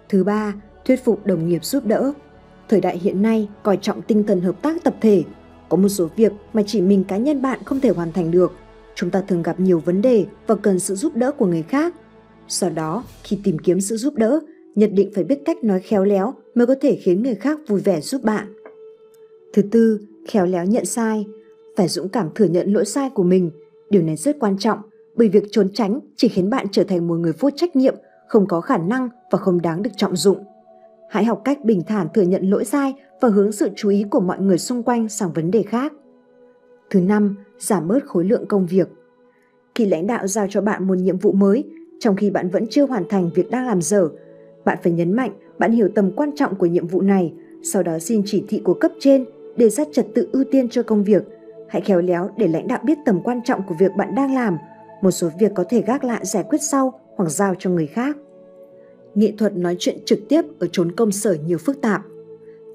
S1: Thứ ba, thuyết phục đồng nghiệp giúp đỡ. Thời đại hiện nay coi trọng tinh thần hợp tác tập thể. Có một số việc mà chỉ mình cá nhân bạn không thể hoàn thành được. chúng ta thường gặp nhiều vấn đề và cần sự giúp đỡ của người khác. Do đó, khi tìm kiếm sự giúp đỡ, nhất định phải biết cách nói khéo léo mới có thể khiến người khác vui vẻ giúp bạn. Thứ tư, khéo léo nhận sai. Phải dũng cảm thừa nhận lỗi sai của mình. Điều này rất quan trọng bởi việc trốn tránh chỉ khiến bạn trở thành một người vô trách nhiệm, không có khả năng và không đáng được trọng dụng. Hãy học cách bình thản thừa nhận lỗi sai và hướng sự chú ý của mọi người xung quanh sang vấn đề khác. Thứ năm, giảm bớt khối lượng công việc. Khi lãnh đạo giao cho bạn một nhiệm vụ mới, trong khi bạn vẫn chưa hoàn thành việc đang làm dở, bạn phải nhấn mạnh bạn hiểu tầm quan trọng của nhiệm vụ này, sau đó xin chỉ thị của cấp trên, đề ra trật tự ưu tiên cho công việc. Hãy khéo léo để lãnh đạo biết tầm quan trọng của việc bạn đang làm. Một số việc có thể gác lại giải quyết sau hoặc giao cho người khác. Nghệ thuật nói chuyện trực tiếp ở chốn công sở nhiều phức tạp.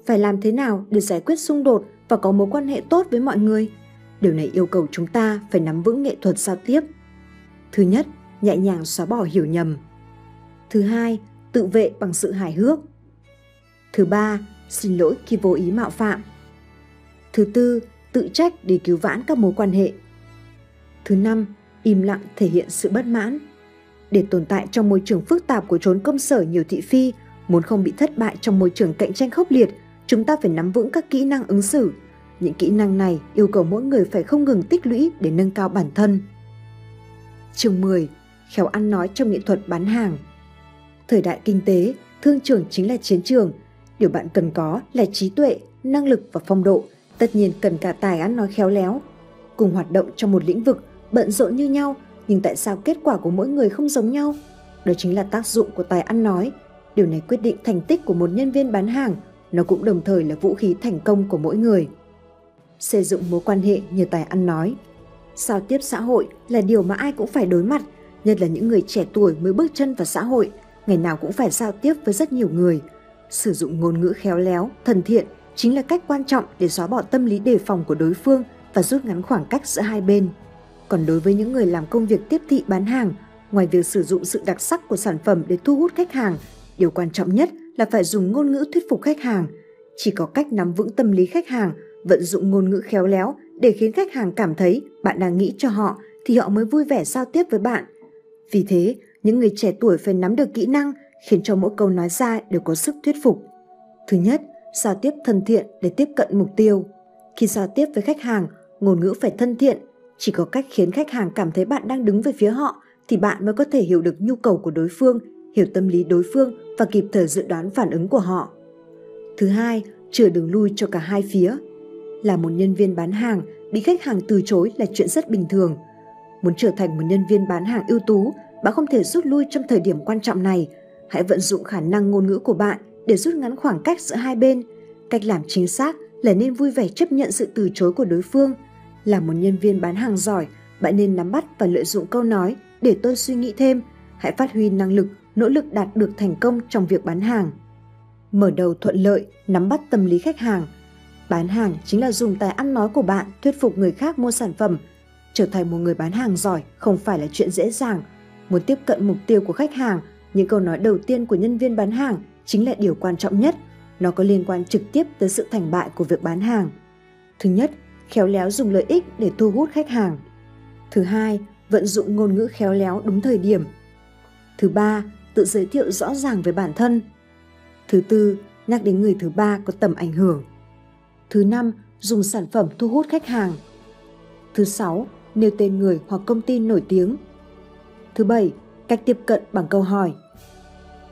S1: Phải làm thế nào để giải quyết xung đột và có mối quan hệ tốt với mọi người? Điều này yêu cầu chúng ta phải nắm vững nghệ thuật giao tiếp. Thứ nhất, nhẹ nhàng xóa bỏ hiểu nhầm. Thứ hai, tự vệ bằng sự hài hước. Thứ ba, xin lỗi khi vô ý mạo phạm. Thứ tư, tự trách để cứu vãn các mối quan hệ. Thứ năm, im lặng thể hiện sự bất mãn. Để tồn tại trong môi trường phức tạp của chốn công sở nhiều thị phi, muốn không bị thất bại trong môi trường cạnh tranh khốc liệt, chúng ta phải nắm vững các kỹ năng ứng xử. Những kỹ năng này yêu cầu mỗi người phải không ngừng tích lũy để nâng cao bản thân. Chương 10. Khéo ăn nói trong nghệ thuật bán hàng Thời đại kinh tế, thương trường chính là chiến trường. Điều bạn cần có là trí tuệ, năng lực và phong độ. Tất nhiên cần cả tài ăn nói khéo léo. Cùng hoạt động trong một lĩnh vực, bận rộn như nhau, nhưng tại sao kết quả của mỗi người không giống nhau? Đó chính là tác dụng của tài ăn nói. Điều này quyết định thành tích của một nhân viên bán hàng, nó cũng đồng thời là vũ khí thành công của mỗi người. Xây dựng mối quan hệ như tài ăn nói. Giao tiếp xã hội là điều mà ai cũng phải đối mặt, nhất là những người trẻ tuổi mới bước chân vào xã hội – ngày nào cũng phải giao tiếp với rất nhiều người. Sử dụng ngôn ngữ khéo léo, thân thiện chính là cách quan trọng để xóa bỏ tâm lý đề phòng của đối phương và rút ngắn khoảng cách giữa hai bên. Còn đối với những người làm công việc tiếp thị bán hàng, ngoài việc sử dụng sự đặc sắc của sản phẩm để thu hút khách hàng, điều quan trọng nhất là phải dùng ngôn ngữ thuyết phục khách hàng. Chỉ có cách nắm vững tâm lý khách hàng, vận dụng ngôn ngữ khéo léo để khiến khách hàng cảm thấy bạn đang nghĩ cho họ thì họ mới vui vẻ giao tiếp với bạn. Vì thế, những người trẻ tuổi phải nắm được kỹ năng khiến cho mỗi câu nói ra đều có sức thuyết phục. Thứ nhất, giao tiếp thân thiện để tiếp cận mục tiêu. Khi giao tiếp với khách hàng, ngôn ngữ phải thân thiện. Chỉ có cách khiến khách hàng cảm thấy bạn đang đứng về phía họ thì bạn mới có thể hiểu được nhu cầu của đối phương, hiểu tâm lý đối phương và kịp thời dự đoán phản ứng của họ. Thứ hai, chừa đường lui cho cả hai phía. Là một nhân viên bán hàng, bị khách hàng từ chối là chuyện rất bình thường. Muốn trở thành một nhân viên bán hàng ưu tú bạn không thể rút lui trong thời điểm quan trọng này. Hãy vận dụng khả năng ngôn ngữ của bạn để rút ngắn khoảng cách giữa hai bên. Cách làm chính xác là nên vui vẻ chấp nhận sự từ chối của đối phương. Là một nhân viên bán hàng giỏi, bạn nên nắm bắt và lợi dụng câu nói để tôi suy nghĩ thêm. Hãy phát huy năng lực, nỗ lực đạt được thành công trong việc bán hàng. Mở đầu thuận lợi, nắm bắt tâm lý khách hàng. Bán hàng chính là dùng tài ăn nói của bạn thuyết phục người khác mua sản phẩm. Trở thành một người bán hàng giỏi không phải là chuyện dễ dàng – Muốn tiếp cận mục tiêu của khách hàng, những câu nói đầu tiên của nhân viên bán hàng chính là điều quan trọng nhất. Nó có liên quan trực tiếp tới sự thành bại của việc bán hàng. Thứ nhất, khéo léo dùng lợi ích để thu hút khách hàng. Thứ hai, vận dụng ngôn ngữ khéo léo đúng thời điểm. Thứ ba, tự giới thiệu rõ ràng về bản thân. Thứ tư, nhắc đến người thứ ba có tầm ảnh hưởng. Thứ năm, dùng sản phẩm thu hút khách hàng. Thứ sáu, nêu tên người hoặc công ty nổi tiếng Thứ bảy, cách tiếp cận bằng câu hỏi.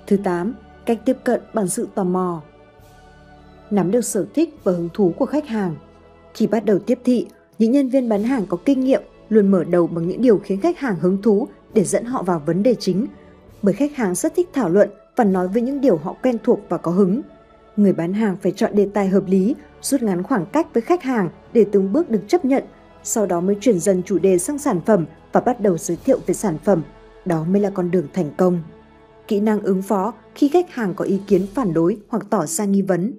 S1: Thứ tám, cách tiếp cận bằng sự tò mò. Nắm được sở thích và hứng thú của khách hàng. Khi bắt đầu tiếp thị, những nhân viên bán hàng có kinh nghiệm luôn mở đầu bằng những điều khiến khách hàng hứng thú để dẫn họ vào vấn đề chính. Bởi khách hàng rất thích thảo luận và nói với những điều họ quen thuộc và có hứng. Người bán hàng phải chọn đề tài hợp lý, rút ngắn khoảng cách với khách hàng để từng bước được chấp nhận, sau đó mới chuyển dần chủ đề sang sản phẩm và bắt đầu giới thiệu về sản phẩm, đó mới là con đường thành công. Kỹ năng ứng phó khi khách hàng có ý kiến phản đối hoặc tỏ ra nghi vấn.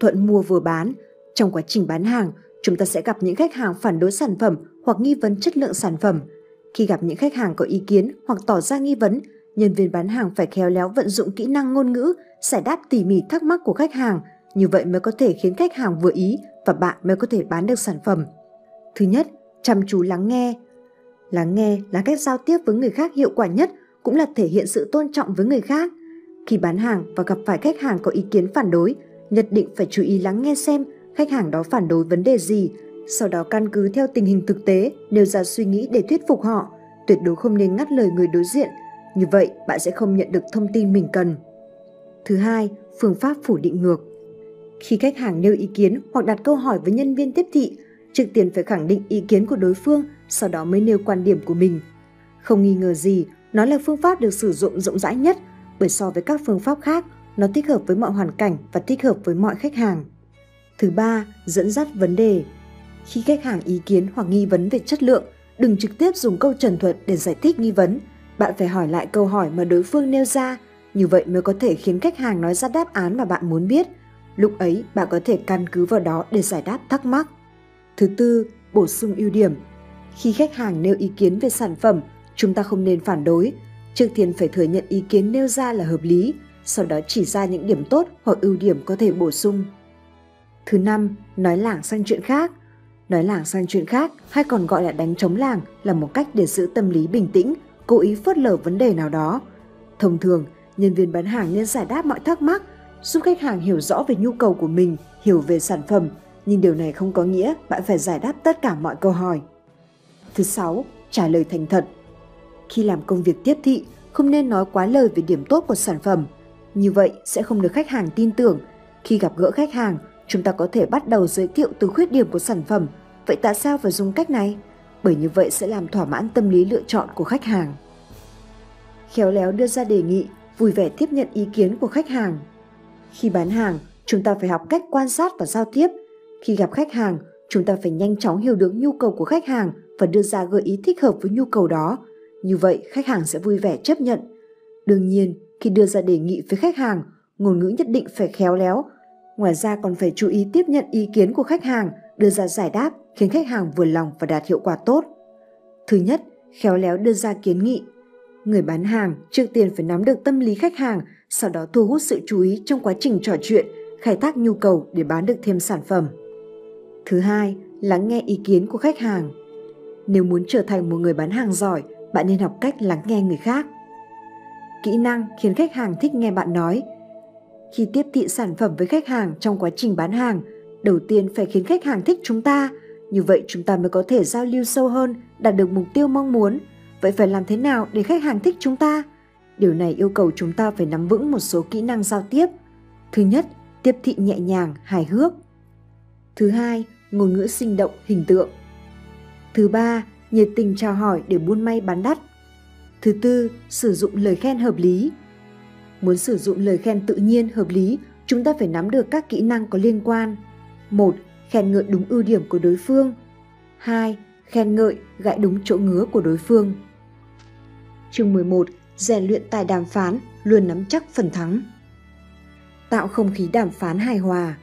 S1: Thuận mua vừa bán, trong quá trình bán hàng, chúng ta sẽ gặp những khách hàng phản đối sản phẩm hoặc nghi vấn chất lượng sản phẩm. Khi gặp những khách hàng có ý kiến hoặc tỏ ra nghi vấn, nhân viên bán hàng phải khéo léo vận dụng kỹ năng ngôn ngữ, giải đáp tỉ mỉ thắc mắc của khách hàng, như vậy mới có thể khiến khách hàng vừa ý và bạn mới có thể bán được sản phẩm. Thứ nhất, chăm chú lắng nghe, Lắng nghe là cách giao tiếp với người khác hiệu quả nhất, cũng là thể hiện sự tôn trọng với người khác. Khi bán hàng và gặp phải khách hàng có ý kiến phản đối, nhất định phải chú ý lắng nghe xem khách hàng đó phản đối vấn đề gì, sau đó căn cứ theo tình hình thực tế nêu ra suy nghĩ để thuyết phục họ. Tuyệt đối không nên ngắt lời người đối diện, như vậy bạn sẽ không nhận được thông tin mình cần. Thứ hai, phương pháp phủ định ngược. Khi khách hàng nêu ý kiến hoặc đặt câu hỏi với nhân viên tiếp thị, trước tiên phải khẳng định ý kiến của đối phương, sau đó mới nêu quan điểm của mình. Không nghi ngờ gì, nó là phương pháp được sử dụng rộng rãi nhất bởi so với các phương pháp khác, nó thích hợp với mọi hoàn cảnh và thích hợp với mọi khách hàng. Thứ ba, dẫn dắt vấn đề. Khi khách hàng ý kiến hoặc nghi vấn về chất lượng, đừng trực tiếp dùng câu trần thuật để giải thích nghi vấn. Bạn phải hỏi lại câu hỏi mà đối phương nêu ra, như vậy mới có thể khiến khách hàng nói ra đáp án mà bạn muốn biết. Lúc ấy, bạn có thể căn cứ vào đó để giải đáp thắc mắc. Thứ tư, bổ sung ưu điểm. Khi khách hàng nêu ý kiến về sản phẩm, chúng ta không nên phản đối. Trước tiên phải thừa nhận ý kiến nêu ra là hợp lý, sau đó chỉ ra những điểm tốt hoặc ưu điểm có thể bổ sung. Thứ năm, nói lảng sang chuyện khác. Nói lảng sang chuyện khác hay còn gọi là đánh trống làng là một cách để giữ tâm lý bình tĩnh, cố ý phớt lờ vấn đề nào đó. Thông thường, nhân viên bán hàng nên giải đáp mọi thắc mắc, giúp khách hàng hiểu rõ về nhu cầu của mình, hiểu về sản phẩm, nhưng điều này không có nghĩa bạn phải giải đáp tất cả mọi câu hỏi. Thứ sáu, trả lời thành thật. Khi làm công việc tiếp thị, không nên nói quá lời về điểm tốt của sản phẩm. Như vậy sẽ không được khách hàng tin tưởng. Khi gặp gỡ khách hàng, chúng ta có thể bắt đầu giới thiệu từ khuyết điểm của sản phẩm. Vậy tại sao phải dùng cách này? Bởi như vậy sẽ làm thỏa mãn tâm lý lựa chọn của khách hàng. Khéo léo đưa ra đề nghị, vui vẻ tiếp nhận ý kiến của khách hàng. Khi bán hàng, chúng ta phải học cách quan sát và giao tiếp. Khi gặp khách hàng, chúng ta phải nhanh chóng hiểu được nhu cầu của khách hàng và đưa ra gợi ý thích hợp với nhu cầu đó. Như vậy, khách hàng sẽ vui vẻ chấp nhận. Đương nhiên, khi đưa ra đề nghị với khách hàng, ngôn ngữ nhất định phải khéo léo, Ngoài ra còn phải chú ý tiếp nhận ý kiến của khách hàng, đưa ra giải đáp khiến khách hàng vừa lòng và đạt hiệu quả tốt. Thứ nhất, khéo léo đưa ra kiến nghị. Người bán hàng trước tiên phải nắm được tâm lý khách hàng, sau đó thu hút sự chú ý trong quá trình trò chuyện, khai thác nhu cầu để bán được thêm sản phẩm. Thứ hai, lắng nghe ý kiến của khách hàng. Nếu muốn trở thành một người bán hàng giỏi, bạn nên học cách lắng nghe người khác. Kỹ năng khiến khách hàng thích nghe bạn nói. Khi tiếp thị sản phẩm với khách hàng trong quá trình bán hàng, đầu tiên phải khiến khách hàng thích chúng ta. Như vậy chúng ta mới có thể giao lưu sâu hơn, đạt được mục tiêu mong muốn. Vậy phải làm thế nào để khách hàng thích chúng ta? Điều này yêu cầu chúng ta phải nắm vững một số kỹ năng giao tiếp. Thứ nhất, tiếp thị nhẹ nhàng, hài hước. Thứ hai, ngôn ngữ sinh động, hình tượng. Thứ ba nhiệt tình chào hỏi để buôn may bán đắt thứ tư sử dụng lời khen hợp lý Muốn sử dụng lời khen tự nhiên hợp lý, chúng ta phải nắm được các kỹ năng có liên quan. 1. Khen ngợi đúng ưu điểm của đối phương. 2. Khen ngợi gãi đúng chỗ ngứa của đối phương. Chương 11. Rèn luyện tài đàm phán, luôn nắm chắc phần thắng. Tạo không khí đàm phán hài hòa.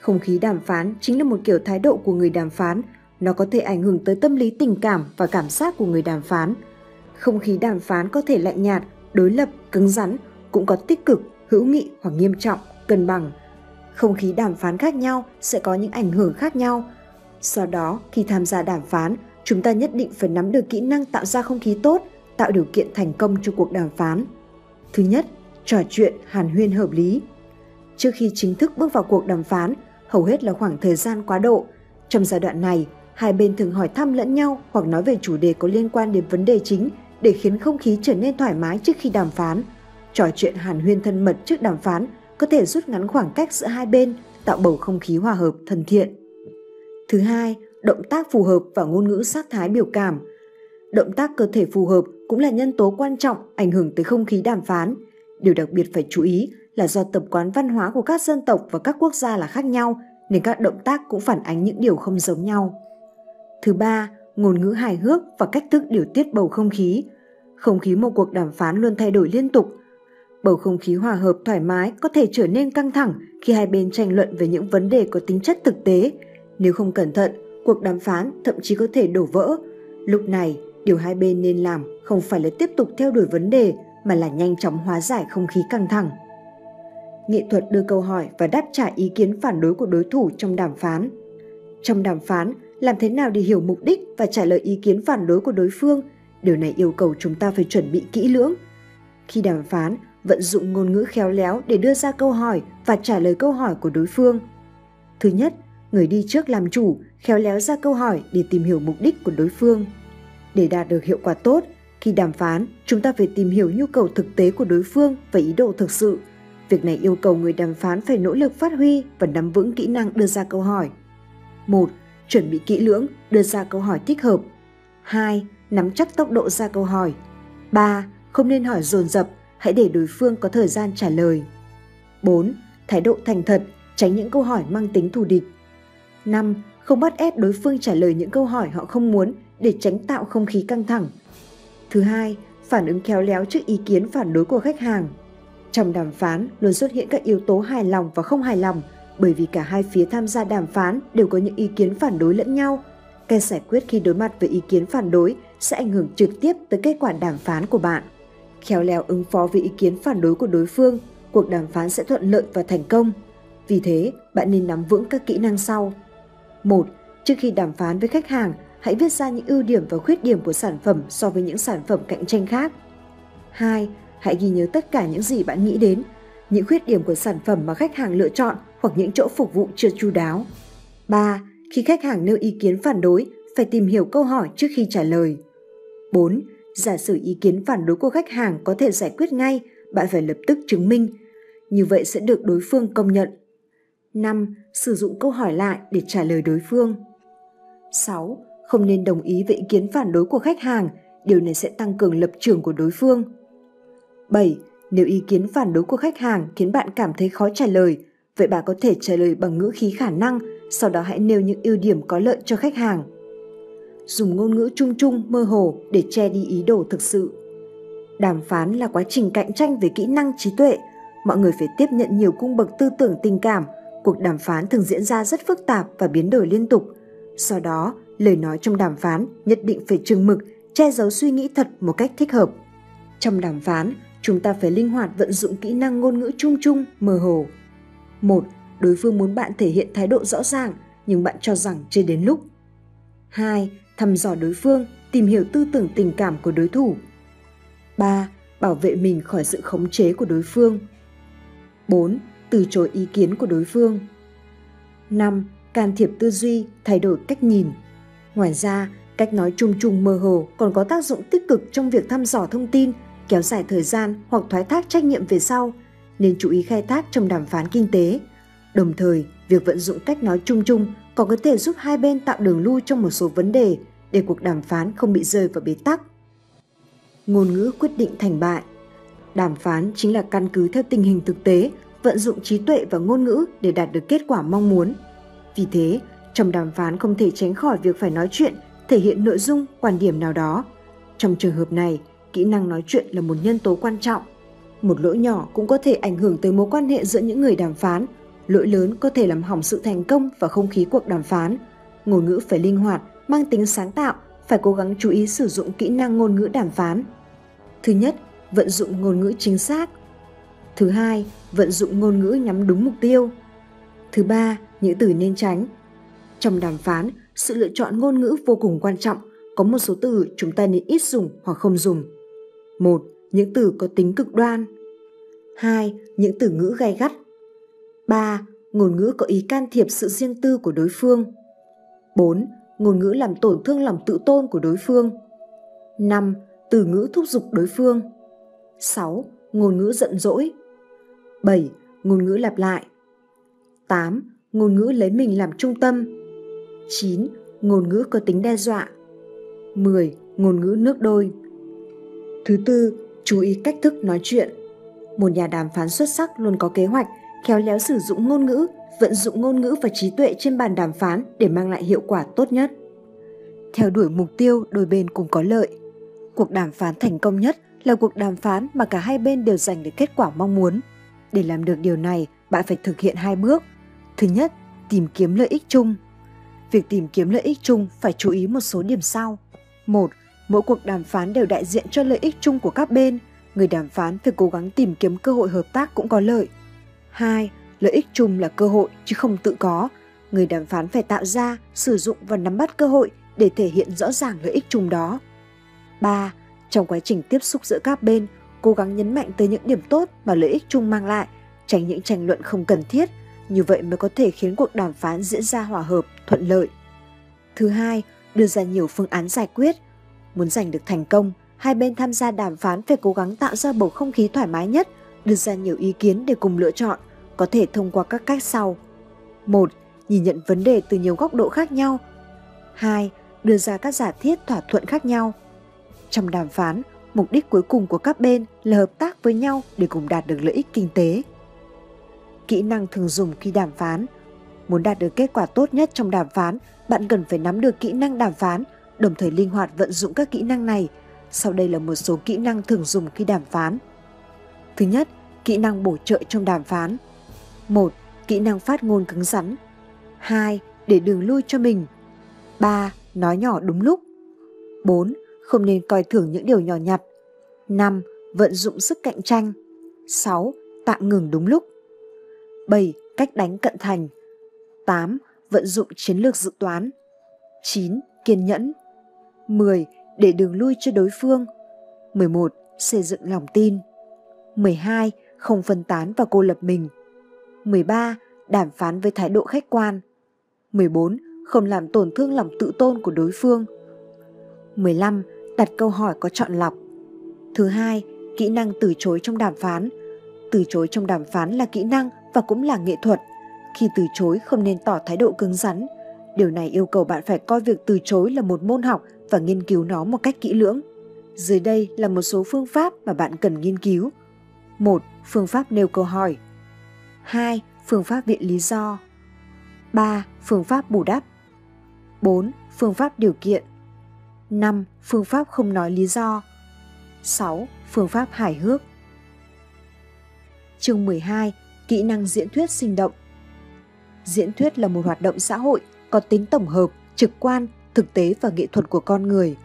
S1: Không khí đàm phán chính là một kiểu thái độ của người đàm phán, nó có thể ảnh hưởng tới tâm lý tình cảm và cảm giác của người đàm phán. Không khí đàm phán có thể lạnh nhạt, đối lập, cứng rắn cũng có tích cực, hữu nghị hoặc nghiêm trọng, cân bằng. Không khí đàm phán khác nhau sẽ có những ảnh hưởng khác nhau. Do đó, khi tham gia đàm phán, chúng ta nhất định phải nắm được kỹ năng tạo ra không khí tốt, tạo điều kiện thành công cho cuộc đàm phán. Thứ nhất, trò chuyện hàn huyên hợp lý. Trước khi chính thức bước vào cuộc đàm phán, hầu hết là khoảng thời gian quá độ. Trong giai đoạn này, hai bên thường hỏi thăm lẫn nhau hoặc nói về chủ đề có liên quan đến vấn đề chính để khiến không khí trở nên thoải mái trước khi đàm phán. Trò chuyện hàn huyên thân mật trước đàm phán có thể rút ngắn khoảng cách giữa hai bên, tạo bầu không khí hòa hợp, thân thiện. Thứ hai, động tác phù hợp và ngôn ngữ sắc thái biểu cảm. Động tác cơ thể phù hợp cũng là nhân tố quan trọng ảnh hưởng tới không khí đàm phán. Điều đặc biệt phải chú ý là do tập quán văn hóa của các dân tộc và các quốc gia là khác nhau, nên các động tác cũng phản ánh những điều không giống nhau. Thứ ba, ngôn ngữ hài hước và cách thức điều tiết bầu không khí. Không khí một cuộc đàm phán luôn thay đổi liên tục, Bầu không khí hòa hợp thoải mái có thể trở nên căng thẳng khi hai bên tranh luận về những vấn đề có tính chất thực tế. Nếu không cẩn thận, cuộc đàm phán thậm chí có thể đổ vỡ. Lúc này, điều hai bên nên làm không phải là tiếp tục theo đuổi vấn đề mà là nhanh chóng hóa giải không khí căng thẳng. Nghệ thuật đưa câu hỏi và đáp trả ý kiến phản đối của đối thủ trong đàm phán. Trong đàm phán, làm thế nào để hiểu mục đích và trả lời ý kiến phản đối của đối phương – Điều này yêu cầu chúng ta phải chuẩn bị kỹ lưỡng. Khi đàm phán, vận dụng ngôn ngữ khéo léo để đưa ra câu hỏi và trả lời câu hỏi của đối phương. Thứ nhất, người đi trước làm chủ, khéo léo ra câu hỏi để tìm hiểu mục đích của đối phương. Để đạt được hiệu quả tốt, khi đàm phán, chúng ta phải tìm hiểu nhu cầu thực tế của đối phương và ý đồ thực sự. Việc này yêu cầu người đàm phán phải nỗ lực phát huy và nắm vững kỹ năng đưa ra câu hỏi. 1. Chuẩn bị kỹ lưỡng, đưa ra câu hỏi thích hợp. 2. Nắm chắc tốc độ ra câu hỏi. 3. Không nên hỏi dồn dập, hãy để đối phương có thời gian trả lời. 4. Thái độ thành thật, tránh những câu hỏi mang tính thù địch. 5. Không bắt ép đối phương trả lời những câu hỏi họ không muốn để tránh tạo không khí căng thẳng. Thứ hai, phản ứng khéo léo trước ý kiến phản đối của khách hàng. Trong đàm phán luôn xuất hiện các yếu tố hài lòng và không hài lòng bởi vì cả hai phía tham gia đàm phán đều có những ý kiến phản đối lẫn nhau. Cái giải quyết khi đối mặt với ý kiến phản đối sẽ ảnh hưởng trực tiếp tới kết quả đàm phán của bạn. Khéo léo ứng phó với ý kiến phản đối của đối phương, cuộc đàm phán sẽ thuận lợi và thành công. Vì thế, bạn nên nắm vững các kỹ năng sau. 1. Trước khi đàm phán với khách hàng, hãy viết ra những ưu điểm và khuyết điểm của sản phẩm so với những sản phẩm cạnh tranh khác. 2. Hãy ghi nhớ tất cả những gì bạn nghĩ đến, những khuyết điểm của sản phẩm mà khách hàng lựa chọn hoặc những chỗ phục vụ chưa chu đáo. 3. Khi khách hàng nêu ý kiến phản đối, phải tìm hiểu câu hỏi trước khi trả lời. 4. Giả sử ý kiến phản đối của khách hàng có thể giải quyết ngay, bạn phải lập tức chứng minh. Như vậy sẽ được đối phương công nhận. 5. Sử dụng câu hỏi lại để trả lời đối phương. 6. Không nên đồng ý với ý kiến phản đối của khách hàng, điều này sẽ tăng cường lập trường của đối phương. 7. Nếu ý kiến phản đối của khách hàng khiến bạn cảm thấy khó trả lời, vậy bạn có thể trả lời bằng ngữ khí khả năng, sau đó hãy nêu những ưu điểm có lợi cho khách hàng. Dùng ngôn ngữ chung chung, mơ hồ để che đi ý đồ thực sự. Đàm phán là quá trình cạnh tranh về kỹ năng trí tuệ. Mọi người phải tiếp nhận nhiều cung bậc tư tưởng tình cảm. Cuộc đàm phán thường diễn ra rất phức tạp và biến đổi liên tục. Do đó, lời nói trong đàm phán nhất định phải chừng mực, che giấu suy nghĩ thật một cách thích hợp. Trong đàm phán, chúng ta phải linh hoạt vận dụng kỹ năng ngôn ngữ chung chung, mơ hồ. Một, đối phương muốn bạn thể hiện thái độ rõ ràng, nhưng bạn cho rằng chưa đến lúc. 2. Thăm dò đối phương, tìm hiểu tư tưởng tình cảm của đối thủ. 3. Bảo vệ mình khỏi sự khống chế của đối phương. 4. Từ chối ý kiến của đối phương. 5. Can thiệp tư duy, thay đổi cách nhìn. Ngoài ra, cách nói chung chung mơ hồ còn có tác dụng tích cực trong việc thăm dò thông tin, kéo dài thời gian hoặc thoái thác trách nhiệm về sau, nên chú ý khai thác trong đàm phán kinh tế. Đồng thời, việc vận dụng cách nói chung chung còn có thể giúp hai bên tạo đường lui trong một số vấn đề để cuộc đàm phán không bị rơi vào bế tắc. Ngôn ngữ quyết định thành bại. Đàm phán chính là căn cứ theo tình hình thực tế, vận dụng trí tuệ và ngôn ngữ để đạt được kết quả mong muốn. Vì thế, trong đàm phán không thể tránh khỏi việc phải nói chuyện, thể hiện nội dung, quan điểm nào đó. Trong trường hợp này, kỹ năng nói chuyện là một nhân tố quan trọng. Một lỗi nhỏ cũng có thể ảnh hưởng tới mối quan hệ giữa những người đàm phán. Lỗi lớn có thể làm hỏng sự thành công và không khí cuộc đàm phán. Ngôn ngữ phải linh hoạt, mang tính sáng tạo, phải cố gắng chú ý sử dụng kỹ năng ngôn ngữ đàm phán. Thứ nhất, vận dụng ngôn ngữ chính xác. Thứ hai, vận dụng ngôn ngữ nhắm đúng mục tiêu. Thứ ba, những từ nên tránh, trong đàm phán, sự lựa chọn ngôn ngữ vô cùng quan trọng. Có một số từ chúng ta nên ít dùng hoặc không dùng. 1. Những từ có tính cực đoan. 2. Những từ ngữ gay gắt. 3. Ngôn ngữ có ý can thiệp sự riêng tư của đối phương. 4. Ngôn ngữ làm tổn thương lòng tự tôn của đối phương. 5. Từ ngữ thúc giục đối phương. 6. Ngôn ngữ giận dỗi. 7. Ngôn ngữ lặp lại. 8. Ngôn ngữ lấy mình làm trung tâm. 9. Ngôn ngữ có tính đe dọa 10. Ngôn ngữ nước đôi Thứ tư, chú ý cách thức nói chuyện. Một nhà đàm phán xuất sắc luôn có kế hoạch, khéo léo sử dụng ngôn ngữ, vận dụng ngôn ngữ và trí tuệ trên bàn đàm phán để mang lại hiệu quả tốt nhất. Theo đuổi mục tiêu đôi bên cùng có lợi. Cuộc đàm phán thành công nhất là cuộc đàm phán mà cả hai bên đều giành được kết quả mong muốn. Để làm được điều này, bạn phải thực hiện hai bước. Thứ nhất, tìm kiếm lợi ích chung. Việc tìm kiếm lợi ích chung phải chú ý một số điểm sau. Một, mỗi cuộc đàm phán đều đại diện cho lợi ích chung của các bên. Người đàm phán phải cố gắng tìm kiếm cơ hội hợp tác cũng có lợi. Hai, lợi ích chung là cơ hội chứ không tự có. Người đàm phán phải tạo ra, sử dụng và nắm bắt cơ hội để thể hiện rõ ràng lợi ích chung đó. 3. Trong quá trình tiếp xúc giữa các bên, cố gắng nhấn mạnh tới những điểm tốt mà lợi ích chung mang lại, tránh những tranh luận không cần thiết, như vậy mới có thể khiến cuộc đàm phán diễn ra hòa hợp, thuận lợi. Thứ hai, đưa ra nhiều phương án giải quyết. Muốn giành được thành công, hai bên tham gia đàm phán phải cố gắng tạo ra bầu không khí thoải mái nhất, đưa ra nhiều ý kiến để cùng lựa chọn, có thể thông qua các cách sau. 1. Nhìn nhận vấn đề từ nhiều góc độ khác nhau. 2. Đưa ra các giả thiết thỏa thuận khác nhau. Trong đàm phán, mục đích cuối cùng của các bên là hợp tác với nhau để cùng đạt được lợi ích kinh tế. Kỹ năng thường dùng khi đàm phán Muốn đạt được kết quả tốt nhất trong đàm phán, bạn cần phải nắm được kỹ năng đàm phán, đồng thời linh hoạt vận dụng các kỹ năng này. Sau đây là một số kỹ năng thường dùng khi đàm phán. Thứ nhất, kỹ năng bổ trợ trong đàm phán. 1. Kỹ năng phát ngôn cứng rắn. 2. Để đường lui cho mình. 3. Nói nhỏ đúng lúc. 4. Không nên coi thường những điều nhỏ nhặt. 5. Vận dụng sức cạnh tranh. 6. Tạm ngừng đúng lúc. 7. Cách đánh cận thành. 8. Vận dụng chiến lược dự toán. 9. Kiên nhẫn. 10. Để đường lui cho đối phương. 11. Xây dựng lòng tin. 12. Không phân tán và cô lập mình. 13. Đàm phán với thái độ khách quan. 14. Không làm tổn thương lòng tự tôn của đối phương. 15. Đặt câu hỏi có chọn lọc. Thứ hai, kỹ năng từ chối trong đàm phán. Từ chối trong đàm phán là kỹ năng và cũng là nghệ thuật. Khi từ chối không nên tỏ thái độ cứng rắn. Điều này yêu cầu bạn phải coi việc từ chối là một môn học và nghiên cứu nó một cách kỹ lưỡng. Dưới đây là một số phương pháp mà bạn cần nghiên cứu. 1. Phương pháp nêu câu hỏi. 2. Phương pháp viện lý do. 3. Phương pháp bù đắp. 4. Phương pháp điều kiện. 5. Phương pháp không nói lý do. 6. Phương pháp hài hước. Chương 12. Kỹ năng diễn thuyết sinh động. Diễn thuyết là một hoạt động xã hội có tính tổng hợp, trực quan, thực tế và nghệ thuật của con người.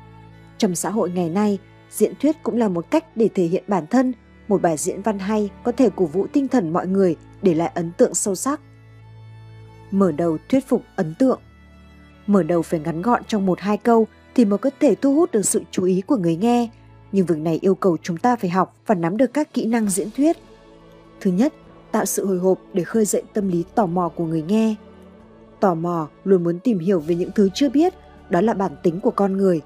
S1: Trong xã hội ngày nay, diễn thuyết cũng là một cách để thể hiện bản thân, một bài diễn văn hay có thể cổ vũ tinh thần mọi người để lại ấn tượng sâu sắc. Mở đầu thuyết phục ấn tượng. Mở đầu phải ngắn gọn trong một hai câu thì mới có thể thu hút được sự chú ý của người nghe, nhưng việc này yêu cầu chúng ta phải học và nắm được các kỹ năng diễn thuyết. Thứ nhất, tạo sự hồi hộp để khơi dậy tâm lý tò mò của người nghe. Tò mò luôn muốn tìm hiểu về những thứ chưa biết, đó là bản tính của con người.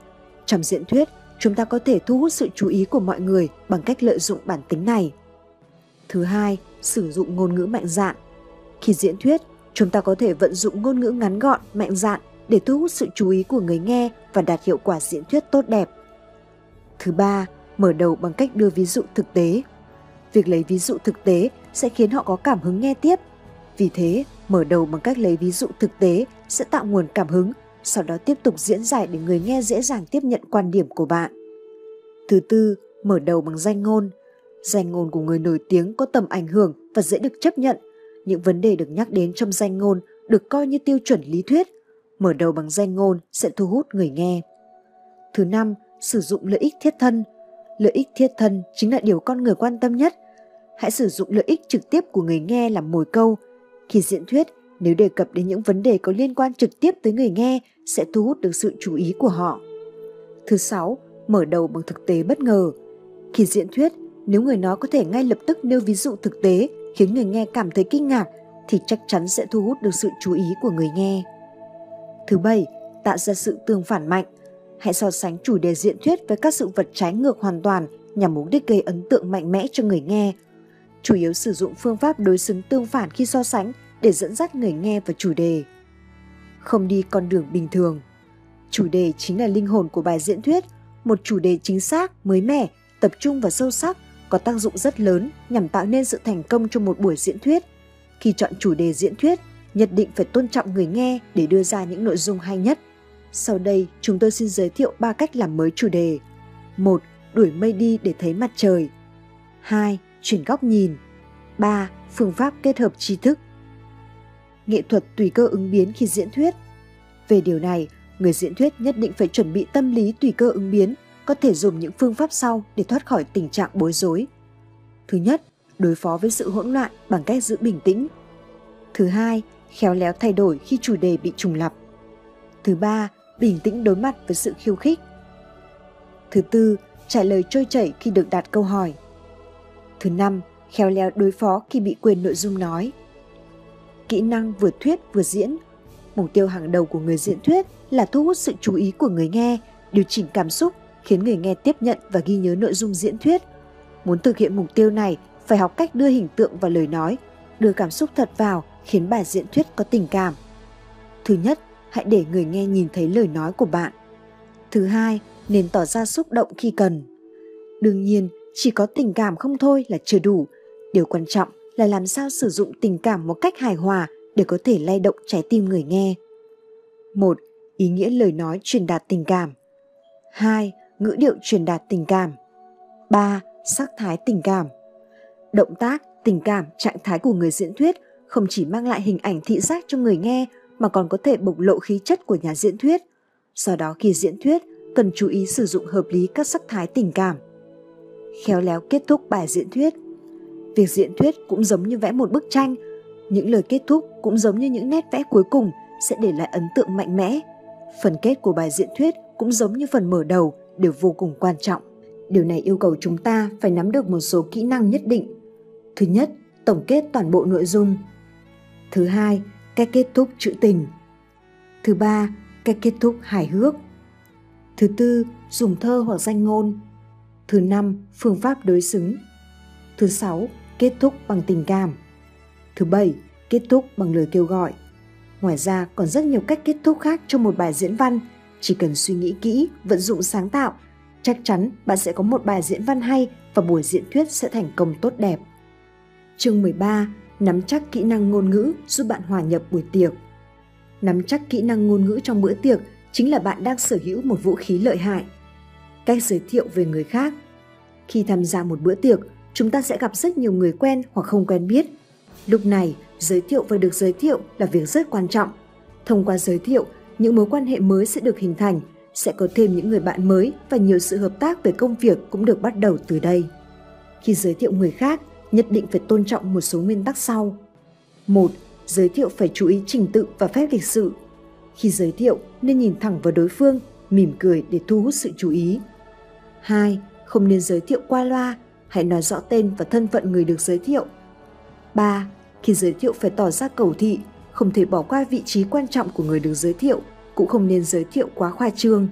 S1: Trong diễn thuyết, chúng ta có thể thu hút sự chú ý của mọi người bằng cách lợi dụng bản tính này. Thứ hai, sử dụng ngôn ngữ mạnh dạn. Khi diễn thuyết, chúng ta có thể vận dụng ngôn ngữ ngắn gọn, mạnh dạn để thu hút sự chú ý của người nghe và đạt hiệu quả diễn thuyết tốt đẹp. Thứ ba, mở đầu bằng cách đưa ví dụ thực tế. Việc lấy ví dụ thực tế sẽ khiến họ có cảm hứng nghe tiếp. Vì thế, mở đầu bằng cách lấy ví dụ thực tế sẽ tạo nguồn cảm hứng, sau đó tiếp tục diễn giải để người nghe dễ dàng tiếp nhận quan điểm của bạn. Thứ tư, mở đầu bằng danh ngôn. Danh ngôn của người nổi tiếng có tầm ảnh hưởng và dễ được chấp nhận. Những vấn đề được nhắc đến trong danh ngôn được coi như tiêu chuẩn lý thuyết. Mở đầu bằng danh ngôn sẽ thu hút người nghe. Thứ năm, sử dụng lợi ích thiết thân. Lợi ích thiết thân chính là điều con người quan tâm nhất. Hãy sử dụng lợi ích trực tiếp của người nghe làm mồi câu. Khi diễn thuyết, nếu đề cập đến những vấn đề có liên quan trực tiếp tới người nghe sẽ thu hút được sự chú ý của họ. Thứ sáu, mở đầu bằng thực tế bất ngờ. Khi diễn thuyết, nếu người nói có thể ngay lập tức nêu ví dụ thực tế khiến người nghe cảm thấy kinh ngạc thì chắc chắn sẽ thu hút được sự chú ý của người nghe. Thứ bảy, tạo ra sự tương phản mạnh. Hãy so sánh chủ đề diễn thuyết với các sự vật trái ngược hoàn toàn nhằm mục đích gây ấn tượng mạnh mẽ cho người nghe. Chủ yếu sử dụng phương pháp đối xứng tương phản khi so sánh để dẫn dắt người nghe vào chủ đề. Không đi con đường bình thường. Chủ đề chính là linh hồn của bài diễn thuyết, một chủ đề chính xác, mới mẻ, tập trung và sâu sắc, có tác dụng rất lớn nhằm tạo nên sự thành công cho một buổi diễn thuyết. Khi chọn chủ đề diễn thuyết, nhất định phải tôn trọng người nghe để đưa ra những nội dung hay nhất. Sau đây, chúng tôi xin giới thiệu 3 cách làm mới chủ đề. 1. Đuổi mây đi để thấy mặt trời. 2. Chuyển góc nhìn. 3. Phương pháp kết hợp tri thức. Nghệ thuật tùy cơ ứng biến khi diễn thuyết. Về điều này, người diễn thuyết nhất định phải chuẩn bị tâm lý tùy cơ ứng biến, có thể dùng những phương pháp sau để thoát khỏi tình trạng bối rối. Thứ nhất, đối phó với sự hỗn loạn bằng cách giữ bình tĩnh. Thứ hai, khéo léo thay đổi khi chủ đề bị trùng lặp. Thứ ba, bình tĩnh đối mặt với sự khiêu khích. Thứ tư, trả lời trôi chảy khi được đặt câu hỏi. Thứ năm, khéo léo đối phó khi bị quên nội dung nói. Kỹ năng vừa thuyết vừa diễn. Mục tiêu hàng đầu của người diễn thuyết là thu hút sự chú ý của người nghe, điều chỉnh cảm xúc, khiến người nghe tiếp nhận và ghi nhớ nội dung diễn thuyết. Muốn thực hiện mục tiêu này, phải học cách đưa hình tượng vào lời nói, đưa cảm xúc thật vào, khiến bài diễn thuyết có tình cảm. Thứ nhất, hãy để người nghe nhìn thấy lời nói của bạn. Thứ hai, nên tỏ ra xúc động khi cần. Đương nhiên, chỉ có tình cảm không thôi là chưa đủ. Điều quan trọng là làm sao sử dụng tình cảm một cách hài hòa để có thể lay động trái tim người nghe. Một, Ý nghĩa lời nói truyền đạt tình cảm. 2. Ngữ điệu truyền đạt tình cảm. 3. Sắc thái tình cảm. Động tác, tình cảm, trạng thái của người diễn thuyết không chỉ mang lại hình ảnh thị giác cho người nghe mà còn có thể bộc lộ khí chất của nhà diễn thuyết. Do đó khi diễn thuyết, cần chú ý sử dụng hợp lý các sắc thái tình cảm. Khéo léo kết thúc bài diễn thuyết. Việc diễn thuyết cũng giống như vẽ một bức tranh, những lời kết thúc cũng giống như những nét vẽ cuối cùng sẽ để lại ấn tượng mạnh mẽ. Phần kết của bài diễn thuyết cũng giống như phần mở đầu đều vô cùng quan trọng. Điều này yêu cầu chúng ta phải nắm được một số kỹ năng nhất định. Thứ nhất, tổng kết toàn bộ nội dung. Thứ hai, cách kết thúc trữ tình. Thứ ba, cách kết thúc hài hước. Thứ tư, dùng thơ hoặc danh ngôn. Thứ năm, phương pháp đối xứng. Thứ sáu, kết thúc bằng tình cảm. Thứ bảy, kết thúc bằng lời kêu gọi. Ngoài ra còn rất nhiều cách kết thúc khác cho một bài diễn văn, chỉ cần suy nghĩ kỹ, vận dụng sáng tạo, chắc chắn bạn sẽ có một bài diễn văn hay và buổi diễn thuyết sẽ thành công tốt đẹp. Chương 13. Nắm chắc kỹ năng ngôn ngữ giúp bạn hòa nhập buổi tiệc. Nắm chắc kỹ năng ngôn ngữ trong bữa tiệc chính là bạn đang sở hữu một vũ khí lợi hại. Cách giới thiệu về người khác. Khi tham gia một bữa tiệc, chúng ta sẽ gặp rất nhiều người quen hoặc không quen biết. Lúc này, giới thiệu và được giới thiệu là việc rất quan trọng. Thông qua giới thiệu, những mối quan hệ mới sẽ được hình thành, sẽ có thêm những người bạn mới và nhiều sự hợp tác về công việc cũng được bắt đầu từ đây. Khi giới thiệu người khác, nhất định phải tôn trọng một số nguyên tắc sau. một Giới thiệu phải chú ý trình tự và phép lịch sự. Khi giới thiệu nên nhìn thẳng vào đối phương, mỉm cười để thu hút sự chú ý. 2. Không nên giới thiệu qua loa, hãy nói rõ tên và thân phận người được giới thiệu. 3. Khi giới thiệu phải tỏ ra cầu thị, không thể bỏ qua vị trí quan trọng của người được giới thiệu, cũng không nên giới thiệu quá khoa trương.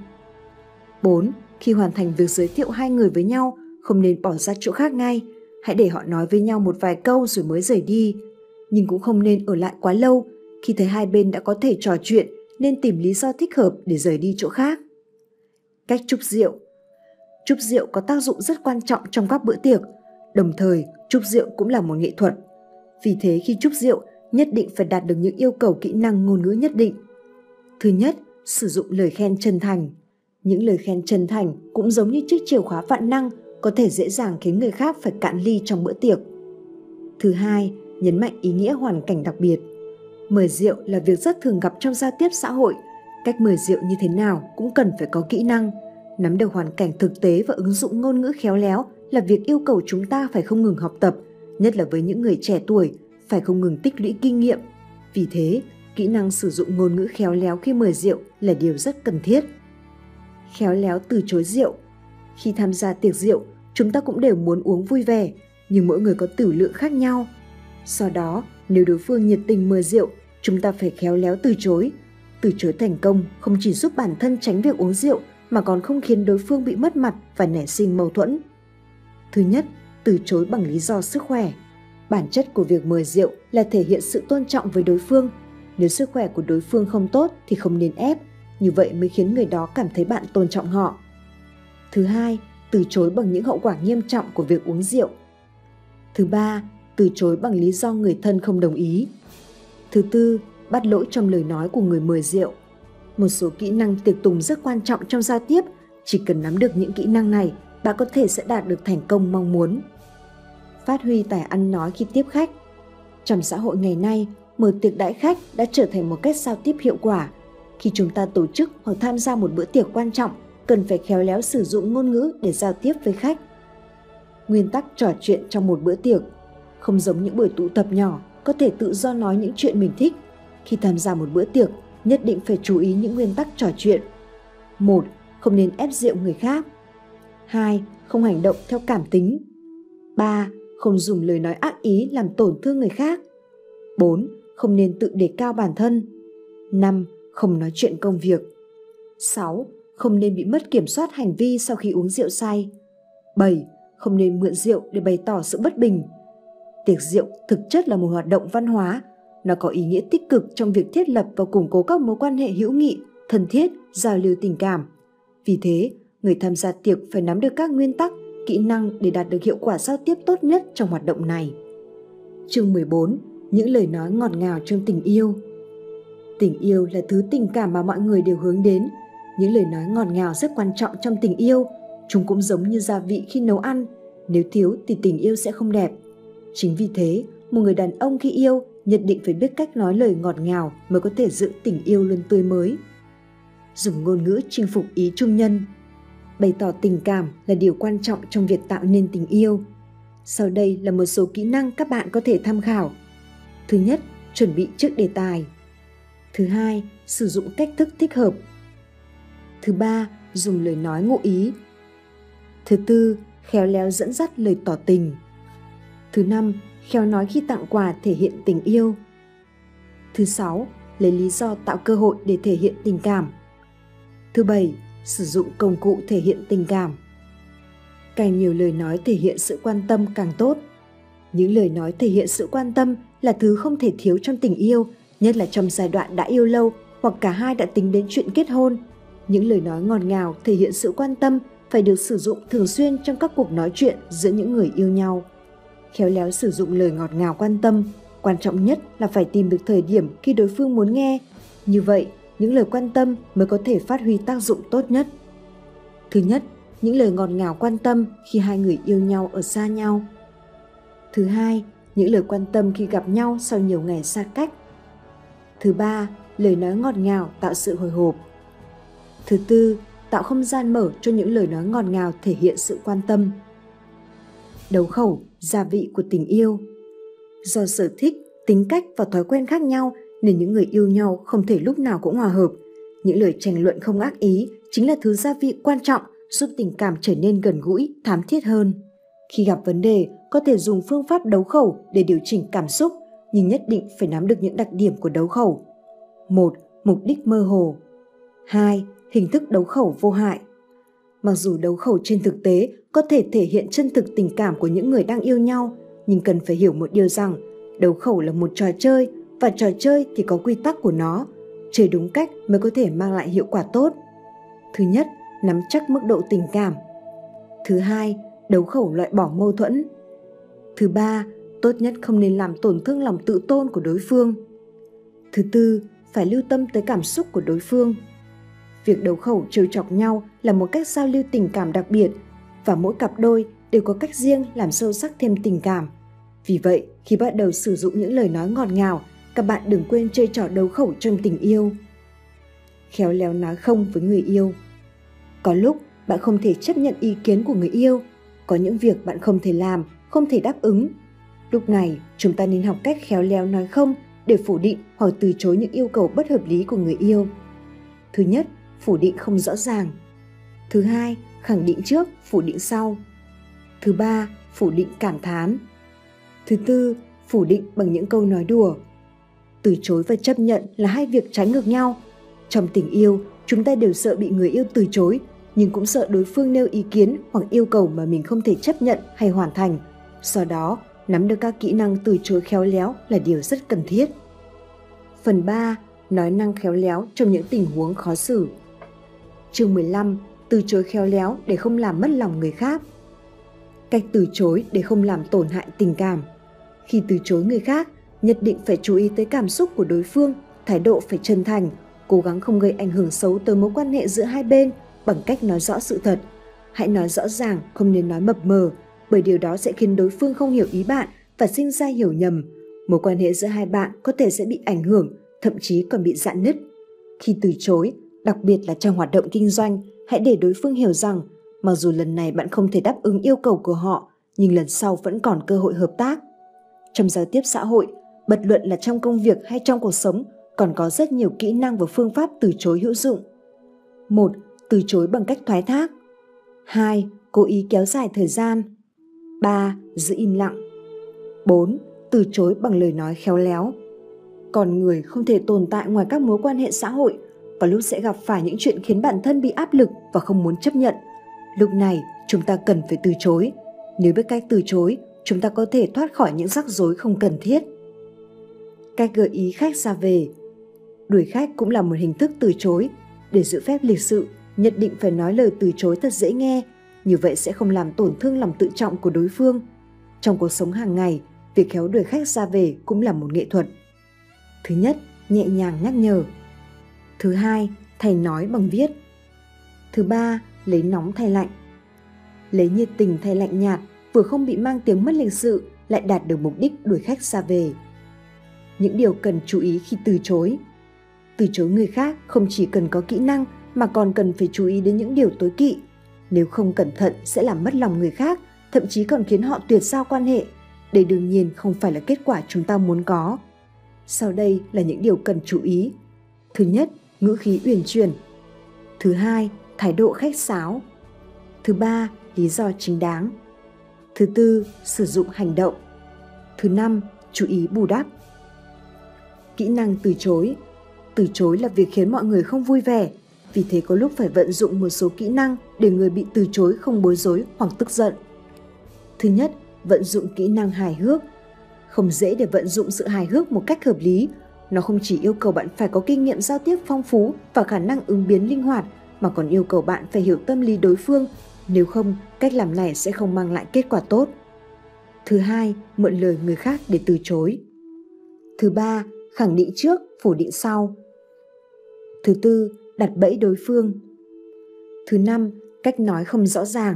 S1: 4. Khi hoàn thành việc giới thiệu hai người với nhau, không nên bỏ ra chỗ khác ngay, hãy để họ nói với nhau một vài câu rồi mới rời đi. Nhưng cũng không nên ở lại quá lâu, khi thấy hai bên đã có thể trò chuyện nên tìm lý do thích hợp để rời đi chỗ khác. Cách chúc rượu Chúc rượu có tác dụng rất quan trọng trong các bữa tiệc, đồng thời chúc rượu cũng là một nghệ thuật. Vì thế khi chúc rượu, nhất định phải đạt được những yêu cầu kỹ năng ngôn ngữ nhất định. Thứ nhất, sử dụng lời khen chân thành. Những lời khen chân thành cũng giống như chiếc chìa khóa vạn năng, có thể dễ dàng khiến người khác phải cạn ly trong bữa tiệc. Thứ hai, nhấn mạnh ý nghĩa hoàn cảnh đặc biệt. Mời rượu là việc rất thường gặp trong giao tiếp xã hội. Cách mời rượu như thế nào cũng cần phải có kỹ năng. Nắm được hoàn cảnh thực tế và ứng dụng ngôn ngữ khéo léo là việc yêu cầu chúng ta phải không ngừng học tập, nhất là với những người trẻ tuổi, phải không ngừng tích lũy kinh nghiệm. Vì thế, kỹ năng sử dụng ngôn ngữ khéo léo khi mời rượu là điều rất cần thiết. Khéo léo từ chối rượu Khi tham gia tiệc rượu, chúng ta cũng đều muốn uống vui vẻ, nhưng mỗi người có tử lượng khác nhau. Do đó, nếu đối phương nhiệt tình mời rượu, chúng ta phải khéo léo từ chối. Từ chối thành công không chỉ giúp bản thân tránh việc uống rượu mà còn không khiến đối phương bị mất mặt và nảy sinh mâu thuẫn. Thứ nhất, từ chối bằng lý do sức khỏe. Bản chất của việc mời rượu là thể hiện sự tôn trọng với đối phương. Nếu sức khỏe của đối phương không tốt thì không nên ép, như vậy mới khiến người đó cảm thấy bạn tôn trọng họ. Thứ hai, từ chối bằng những hậu quả nghiêm trọng của việc uống rượu. Thứ ba, từ chối bằng lý do người thân không đồng ý. Thứ tư, bắt lỗi trong lời nói của người mời rượu. Một số kỹ năng tiệc tùng rất quan trọng trong giao tiếp, chỉ cần nắm được những kỹ năng này, bạn có thể sẽ đạt được thành công mong muốn. Phát huy tài ăn nói khi tiếp khách. Trong xã hội ngày nay, mở tiệc đãi khách đã trở thành một cách giao tiếp hiệu quả. Khi chúng ta tổ chức hoặc tham gia một bữa tiệc quan trọng, cần phải khéo léo sử dụng ngôn ngữ để giao tiếp với khách. Nguyên tắc trò chuyện trong một bữa tiệc không giống những buổi tụ tập nhỏ, có thể tự do nói những chuyện mình thích. Khi tham gia một bữa tiệc, nhất định phải chú ý những nguyên tắc trò chuyện. 1. Không nên ép rượu người khác. 2. Không hành động theo cảm tính. 3. Không dùng lời nói ác ý làm tổn thương người khác. 4. Không nên tự đề cao bản thân. 5. Không nói chuyện công việc. 6. Không nên bị mất kiểm soát hành vi sau khi uống rượu say. 7. Không nên mượn rượu để bày tỏ sự bất bình. Tiệc rượu thực chất là một hoạt động văn hóa. Nó có ý nghĩa tích cực trong việc thiết lập và củng cố các mối quan hệ hữu nghị, thân thiết, giao lưu tình cảm. Vì thế, người tham gia tiệc phải nắm được các nguyên tắc, kỹ năng để đạt được hiệu quả giao tiếp tốt nhất trong hoạt động này. Chương 14. Những lời nói ngọt ngào trong tình yêu Tình yêu là thứ tình cảm mà mọi người đều hướng đến. Những lời nói ngọt ngào rất quan trọng trong tình yêu. Chúng cũng giống như gia vị khi nấu ăn. Nếu thiếu thì tình yêu sẽ không đẹp. Chính vì thế, một người đàn ông khi yêu nhất định phải biết cách nói lời ngọt ngào mới có thể giữ tình yêu luôn tươi mới. Dùng ngôn ngữ chinh phục ý trung nhân Bày tỏ tình cảm là điều quan trọng trong việc tạo nên tình yêu. Sau đây là một số kỹ năng các bạn có thể tham khảo. Thứ nhất, chuẩn bị trước đề tài. Thứ hai, sử dụng cách thức thích hợp. Thứ ba, dùng lời nói ngụ ý. Thứ tư, khéo léo dẫn dắt lời tỏ tình. Thứ năm, khéo nói khi tặng quà thể hiện tình yêu. Thứ sáu, lấy lý do tạo cơ hội để thể hiện tình cảm. Thứ bảy, sử dụng công cụ thể hiện tình cảm. Càng nhiều lời nói thể hiện sự quan tâm càng tốt. Những lời nói thể hiện sự quan tâm là thứ không thể thiếu trong tình yêu, nhất là trong giai đoạn đã yêu lâu hoặc cả hai đã tính đến chuyện kết hôn. Những lời nói ngọt ngào thể hiện sự quan tâm phải được sử dụng thường xuyên trong các cuộc nói chuyện giữa những người yêu nhau. Khéo léo sử dụng lời ngọt ngào quan tâm, quan trọng nhất là phải tìm được thời điểm khi đối phương muốn nghe. Như vậy, những lời quan tâm mới có thể phát huy tác dụng tốt nhất. Thứ nhất, những lời ngọt ngào quan tâm khi hai người yêu nhau ở xa nhau. Thứ hai, những lời quan tâm khi gặp nhau sau nhiều ngày xa cách. Thứ ba, lời nói ngọt ngào tạo sự hồi hộp. Thứ tư, tạo không gian mở cho những lời nói ngọt ngào thể hiện sự quan tâm. Đấu khẩu, gia vị của tình yêu. Do sở thích, tính cách và thói quen khác nhau nên những người yêu nhau không thể lúc nào cũng hòa hợp. Những lời tranh luận không ác ý chính là thứ gia vị quan trọng giúp tình cảm trở nên gần gũi, thám thiết hơn. Khi gặp vấn đề, có thể dùng phương pháp đấu khẩu để điều chỉnh cảm xúc, nhưng nhất định phải nắm được những đặc điểm của đấu khẩu. 1. Mục đích mơ hồ 2. Hình thức đấu khẩu vô hại Mặc dù đấu khẩu trên thực tế có thể thể hiện chân thực tình cảm của những người đang yêu nhau, nhưng cần phải hiểu một điều rằng đấu khẩu là một trò chơi và trò chơi thì có quy tắc của nó chơi đúng cách mới có thể mang lại hiệu quả tốt. Thứ nhất nắm chắc mức độ tình cảm. Thứ hai đấu khẩu loại bỏ mâu thuẫn. Thứ ba tốt nhất không nên làm tổn thương lòng tự tôn của đối phương. Thứ tư phải lưu tâm tới cảm xúc của đối phương việc đấu khẩu trêu chọc nhau là một cách giao lưu tình cảm đặc biệt và mỗi cặp đôi đều có cách riêng làm sâu sắc thêm tình cảm vì vậy khi bắt đầu sử dụng những lời nói ngọt ngào các bạn đừng quên chơi trò đấu khẩu trong tình yêu. Khéo léo nói không với người yêu. Có lúc bạn không thể chấp nhận ý kiến của người yêu, có những việc bạn không thể làm, không thể đáp ứng. Lúc này, chúng ta nên học cách khéo léo nói không để phủ định hoặc từ chối những yêu cầu bất hợp lý của người yêu. Thứ nhất, phủ định không rõ ràng. Thứ hai, khẳng định trước, phủ định sau. Thứ ba, phủ định cảm thán. Thứ tư, phủ định bằng những câu nói đùa từ chối và chấp nhận là hai việc trái ngược nhau trong tình yêu chúng ta đều sợ bị người yêu từ chối nhưng cũng sợ đối phương nêu ý kiến hoặc yêu cầu mà mình không thể chấp nhận hay hoàn thành do đó nắm được các kỹ năng từ chối khéo léo là điều rất cần thiết phần 3 nói năng khéo léo trong những tình huống khó xử chương 15 từ chối khéo léo để không làm mất lòng người khác cách từ chối để không làm tổn hại tình cảm khi từ chối người khác nhất định phải chú ý tới cảm xúc của đối phương, thái độ phải chân thành, cố gắng không gây ảnh hưởng xấu tới mối quan hệ giữa hai bên bằng cách nói rõ sự thật. Hãy nói rõ ràng, không nên nói mập mờ, bởi điều đó sẽ khiến đối phương không hiểu ý bạn và sinh ra hiểu nhầm. Mối quan hệ giữa hai bạn có thể sẽ bị ảnh hưởng, thậm chí còn bị dạn nứt. Khi từ chối, đặc biệt là trong hoạt động kinh doanh, hãy để đối phương hiểu rằng mặc dù lần này bạn không thể đáp ứng yêu cầu của họ, nhưng lần sau vẫn còn cơ hội hợp tác. Trong giao tiếp xã hội, bật luận là trong công việc hay trong cuộc sống còn có rất nhiều kỹ năng và phương pháp từ chối hữu dụng. một Từ chối bằng cách thoái thác. 2. Cố ý kéo dài thời gian 3. Giữ im lặng 4. Từ chối bằng lời nói khéo léo Con người không thể tồn tại ngoài các mối quan hệ xã hội và lúc sẽ gặp phải những chuyện khiến bản thân bị áp lực và không muốn chấp nhận. Lúc này, chúng ta cần phải từ chối. Nếu biết cách từ chối, chúng ta có thể thoát khỏi những rắc rối không cần thiết. Cách gợi ý khách ra về Đuổi khách cũng là một hình thức từ chối. Để giữ phép lịch sự, nhất định phải nói lời từ chối thật dễ nghe, như vậy sẽ không làm tổn thương lòng tự trọng của đối phương. Trong cuộc sống hàng ngày, việc khéo đuổi khách ra về cũng là một nghệ thuật. Thứ nhất, nhẹ nhàng nhắc nhở. Thứ hai, thầy nói bằng viết. Thứ ba, lấy nóng thay lạnh. Lấy nhiệt tình thay lạnh nhạt, vừa không bị mang tiếng mất lịch sự, lại đạt được mục đích đuổi khách xa về. Những điều cần chú ý khi từ chối. Từ chối người khác không chỉ cần có kỹ năng mà còn cần phải chú ý đến những điều tối kỵ. Nếu không cẩn thận sẽ làm mất lòng người khác, thậm chí còn khiến họ tuyệt giao quan hệ. Đây đương nhiên không phải là kết quả chúng ta muốn có. Sau đây là những điều cần chú ý. Thứ nhất, ngữ khí uyển chuyển. Thứ hai, thái độ khách sáo. Thứ ba, lý do chính đáng. Thứ tư, sử dụng hành động. Thứ năm, chú ý bù đắp. Kỹ năng từ chối. Từ chối là việc khiến mọi người không vui vẻ, vì thế có lúc phải vận dụng một số kỹ năng để người bị từ chối không bối rối hoặc tức giận. Thứ nhất, vận dụng kỹ năng hài hước. Không dễ để vận dụng sự hài hước một cách hợp lý nó không chỉ yêu cầu bạn phải có kinh nghiệm giao tiếp phong phú và khả năng ứng biến linh hoạt, mà còn yêu cầu bạn phải hiểu tâm lý đối phương, nếu không, cách làm này sẽ không mang lại kết quả tốt. Thứ hai, mượn lời người khác để từ chối. Thứ ba, khẳng định trước, phủ định sau. Thứ tư, đặt bẫy đối phương. Thứ năm, cách nói không rõ ràng.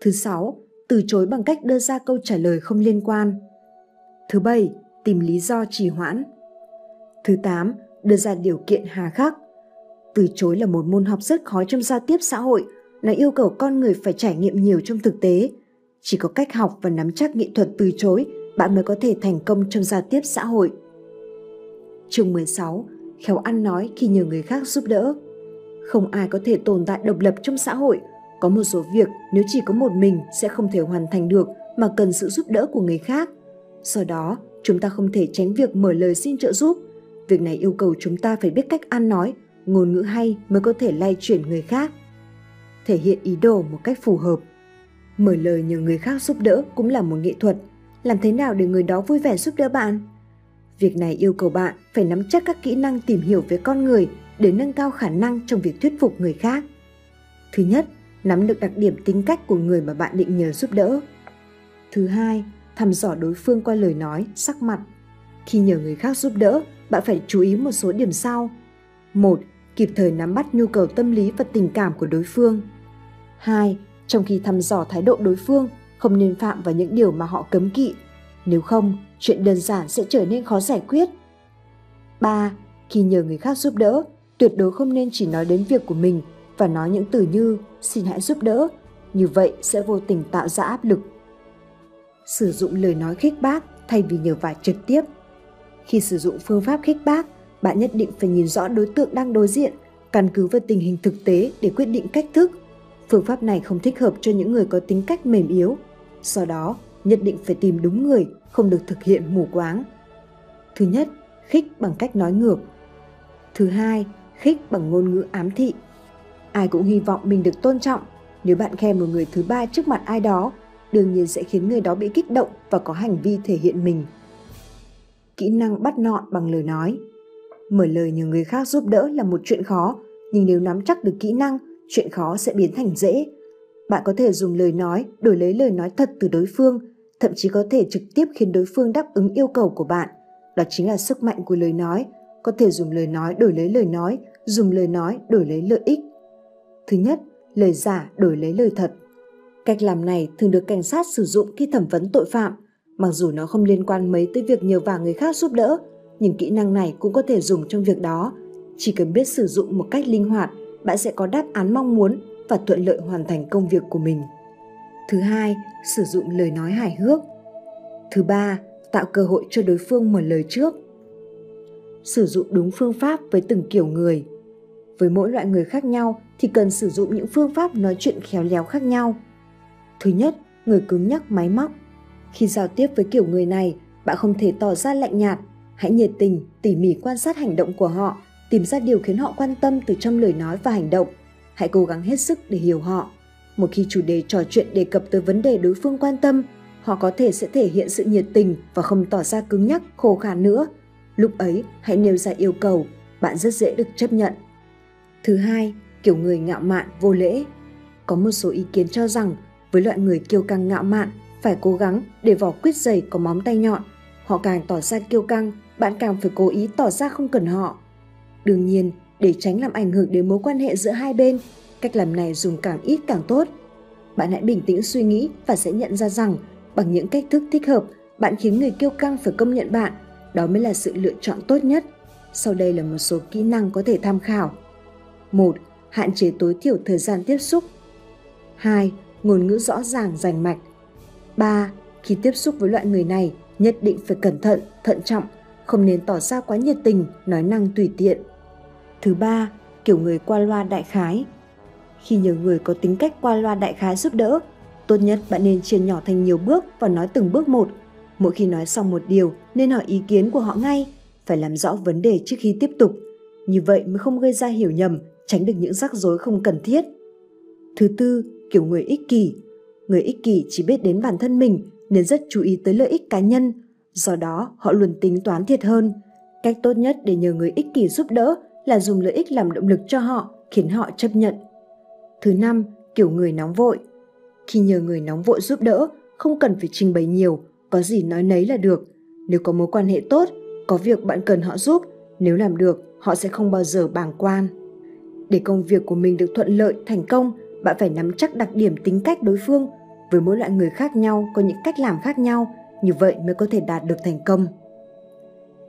S1: Thứ sáu, từ chối bằng cách đưa ra câu trả lời không liên quan. Thứ bảy, tìm lý do trì hoãn. Thứ 8, đưa ra điều kiện hà khắc. Từ chối là một môn học rất khó trong giao tiếp xã hội, là yêu cầu con người phải trải nghiệm nhiều trong thực tế. Chỉ có cách học và nắm chắc nghệ thuật từ chối, bạn mới có thể thành công trong giao tiếp xã hội. Chương 16. Khéo ăn nói khi nhờ người khác giúp đỡ. Không ai có thể tồn tại độc lập trong xã hội. Có một số việc nếu chỉ có một mình sẽ không thể hoàn thành được mà cần sự giúp đỡ của người khác. Do đó, chúng ta không thể tránh việc mở lời xin trợ giúp – Việc này yêu cầu chúng ta phải biết cách ăn nói, ngôn ngữ hay mới có thể lay chuyển người khác. Thể hiện ý đồ một cách phù hợp. Mở lời nhờ người khác giúp đỡ cũng là một nghệ thuật. Làm thế nào để người đó vui vẻ giúp đỡ bạn? Việc này yêu cầu bạn phải nắm chắc các kỹ năng tìm hiểu về con người để nâng cao khả năng trong việc thuyết phục người khác. Thứ nhất, nắm được đặc điểm tính cách của người mà bạn định nhờ giúp đỡ. Thứ hai, thăm dò đối phương qua lời nói, sắc mặt. Khi nhờ người khác giúp đỡ, bạn phải chú ý một số điểm sau. một Kịp thời nắm bắt nhu cầu tâm lý và tình cảm của đối phương. 2. Trong khi thăm dò thái độ đối phương, không nên phạm vào những điều mà họ cấm kỵ. Nếu không, chuyện đơn giản sẽ trở nên khó giải quyết. 3. Khi nhờ người khác giúp đỡ, tuyệt đối không nên chỉ nói đến việc của mình và nói những từ như xin hãy giúp đỡ. Như vậy sẽ vô tình tạo ra áp lực. Sử dụng lời nói khích bác thay vì nhờ vả trực tiếp khi sử dụng phương pháp khích bác, bạn nhất định phải nhìn rõ đối tượng đang đối diện, căn cứ vào tình hình thực tế để quyết định cách thức. Phương pháp này không thích hợp cho những người có tính cách mềm yếu. Do đó, nhất định phải tìm đúng người, không được thực hiện mù quáng. Thứ nhất, khích bằng cách nói ngược. Thứ hai, khích bằng ngôn ngữ ám thị. Ai cũng hy vọng mình được tôn trọng. Nếu bạn khen một người thứ ba trước mặt ai đó, đương nhiên sẽ khiến người đó bị kích động và có hành vi thể hiện mình kỹ năng bắt nọn bằng lời nói. Mở lời nhờ người khác giúp đỡ là một chuyện khó, nhưng nếu nắm chắc được kỹ năng, chuyện khó sẽ biến thành dễ. Bạn có thể dùng lời nói đổi lấy lời nói thật từ đối phương, thậm chí có thể trực tiếp khiến đối phương đáp ứng yêu cầu của bạn. Đó chính là sức mạnh của lời nói, có thể dùng lời nói đổi lấy lời nói, dùng lời nói đổi lấy lợi ích. Thứ nhất, lời giả đổi lấy lời thật. Cách làm này thường được cảnh sát sử dụng khi thẩm vấn tội phạm Mặc dù nó không liên quan mấy tới việc nhờ vả người khác giúp đỡ, nhưng kỹ năng này cũng có thể dùng trong việc đó. Chỉ cần biết sử dụng một cách linh hoạt, bạn sẽ có đáp án mong muốn và thuận lợi hoàn thành công việc của mình. Thứ hai, sử dụng lời nói hài hước. Thứ ba, tạo cơ hội cho đối phương mở lời trước. Sử dụng đúng phương pháp với từng kiểu người. Với mỗi loại người khác nhau thì cần sử dụng những phương pháp nói chuyện khéo léo khác nhau. Thứ nhất, người cứng nhắc máy móc. Khi giao tiếp với kiểu người này, bạn không thể tỏ ra lạnh nhạt, hãy nhiệt tình, tỉ mỉ quan sát hành động của họ, tìm ra điều khiến họ quan tâm từ trong lời nói và hành động. Hãy cố gắng hết sức để hiểu họ. Một khi chủ đề trò chuyện đề cập tới vấn đề đối phương quan tâm, họ có thể sẽ thể hiện sự nhiệt tình và không tỏ ra cứng nhắc, khô khan nữa. Lúc ấy, hãy nêu ra yêu cầu, bạn rất dễ được chấp nhận. Thứ hai, kiểu người ngạo mạn, vô lễ. Có một số ý kiến cho rằng với loại người kiêu căng ngạo mạn, phải cố gắng để vỏ quyết dày có móng tay nhọn. Họ càng tỏ ra kiêu căng, bạn càng phải cố ý tỏ ra không cần họ. Đương nhiên, để tránh làm ảnh hưởng đến mối quan hệ giữa hai bên, cách làm này dùng càng ít càng tốt. Bạn hãy bình tĩnh suy nghĩ và sẽ nhận ra rằng bằng những cách thức thích hợp, bạn khiến người kiêu căng phải công nhận bạn. Đó mới là sự lựa chọn tốt nhất. Sau đây là một số kỹ năng có thể tham khảo. 1. Hạn chế tối thiểu thời gian tiếp xúc. 2. Ngôn ngữ rõ ràng rành mạch. 3. Khi tiếp xúc với loại người này, nhất định phải cẩn thận, thận trọng, không nên tỏ ra quá nhiệt tình, nói năng tùy tiện. Thứ ba, kiểu người qua loa đại khái. Khi nhờ người có tính cách qua loa đại khái giúp đỡ, tốt nhất bạn nên chia nhỏ thành nhiều bước và nói từng bước một. Mỗi khi nói xong một điều, nên hỏi ý kiến của họ ngay, phải làm rõ vấn đề trước khi tiếp tục. Như vậy mới không gây ra hiểu nhầm, tránh được những rắc rối không cần thiết. Thứ tư, kiểu người ích kỷ. Người ích kỷ chỉ biết đến bản thân mình nên rất chú ý tới lợi ích cá nhân, do đó họ luôn tính toán thiệt hơn. Cách tốt nhất để nhờ người ích kỷ giúp đỡ là dùng lợi ích làm động lực cho họ, khiến họ chấp nhận. Thứ năm, kiểu người nóng vội. Khi nhờ người nóng vội giúp đỡ, không cần phải trình bày nhiều, có gì nói nấy là được. Nếu có mối quan hệ tốt, có việc bạn cần họ giúp, nếu làm được, họ sẽ không bao giờ bàng quan. Để công việc của mình được thuận lợi, thành công, bạn phải nắm chắc đặc điểm tính cách đối phương. Với mỗi loại người khác nhau có những cách làm khác nhau, như vậy mới có thể đạt được thành công.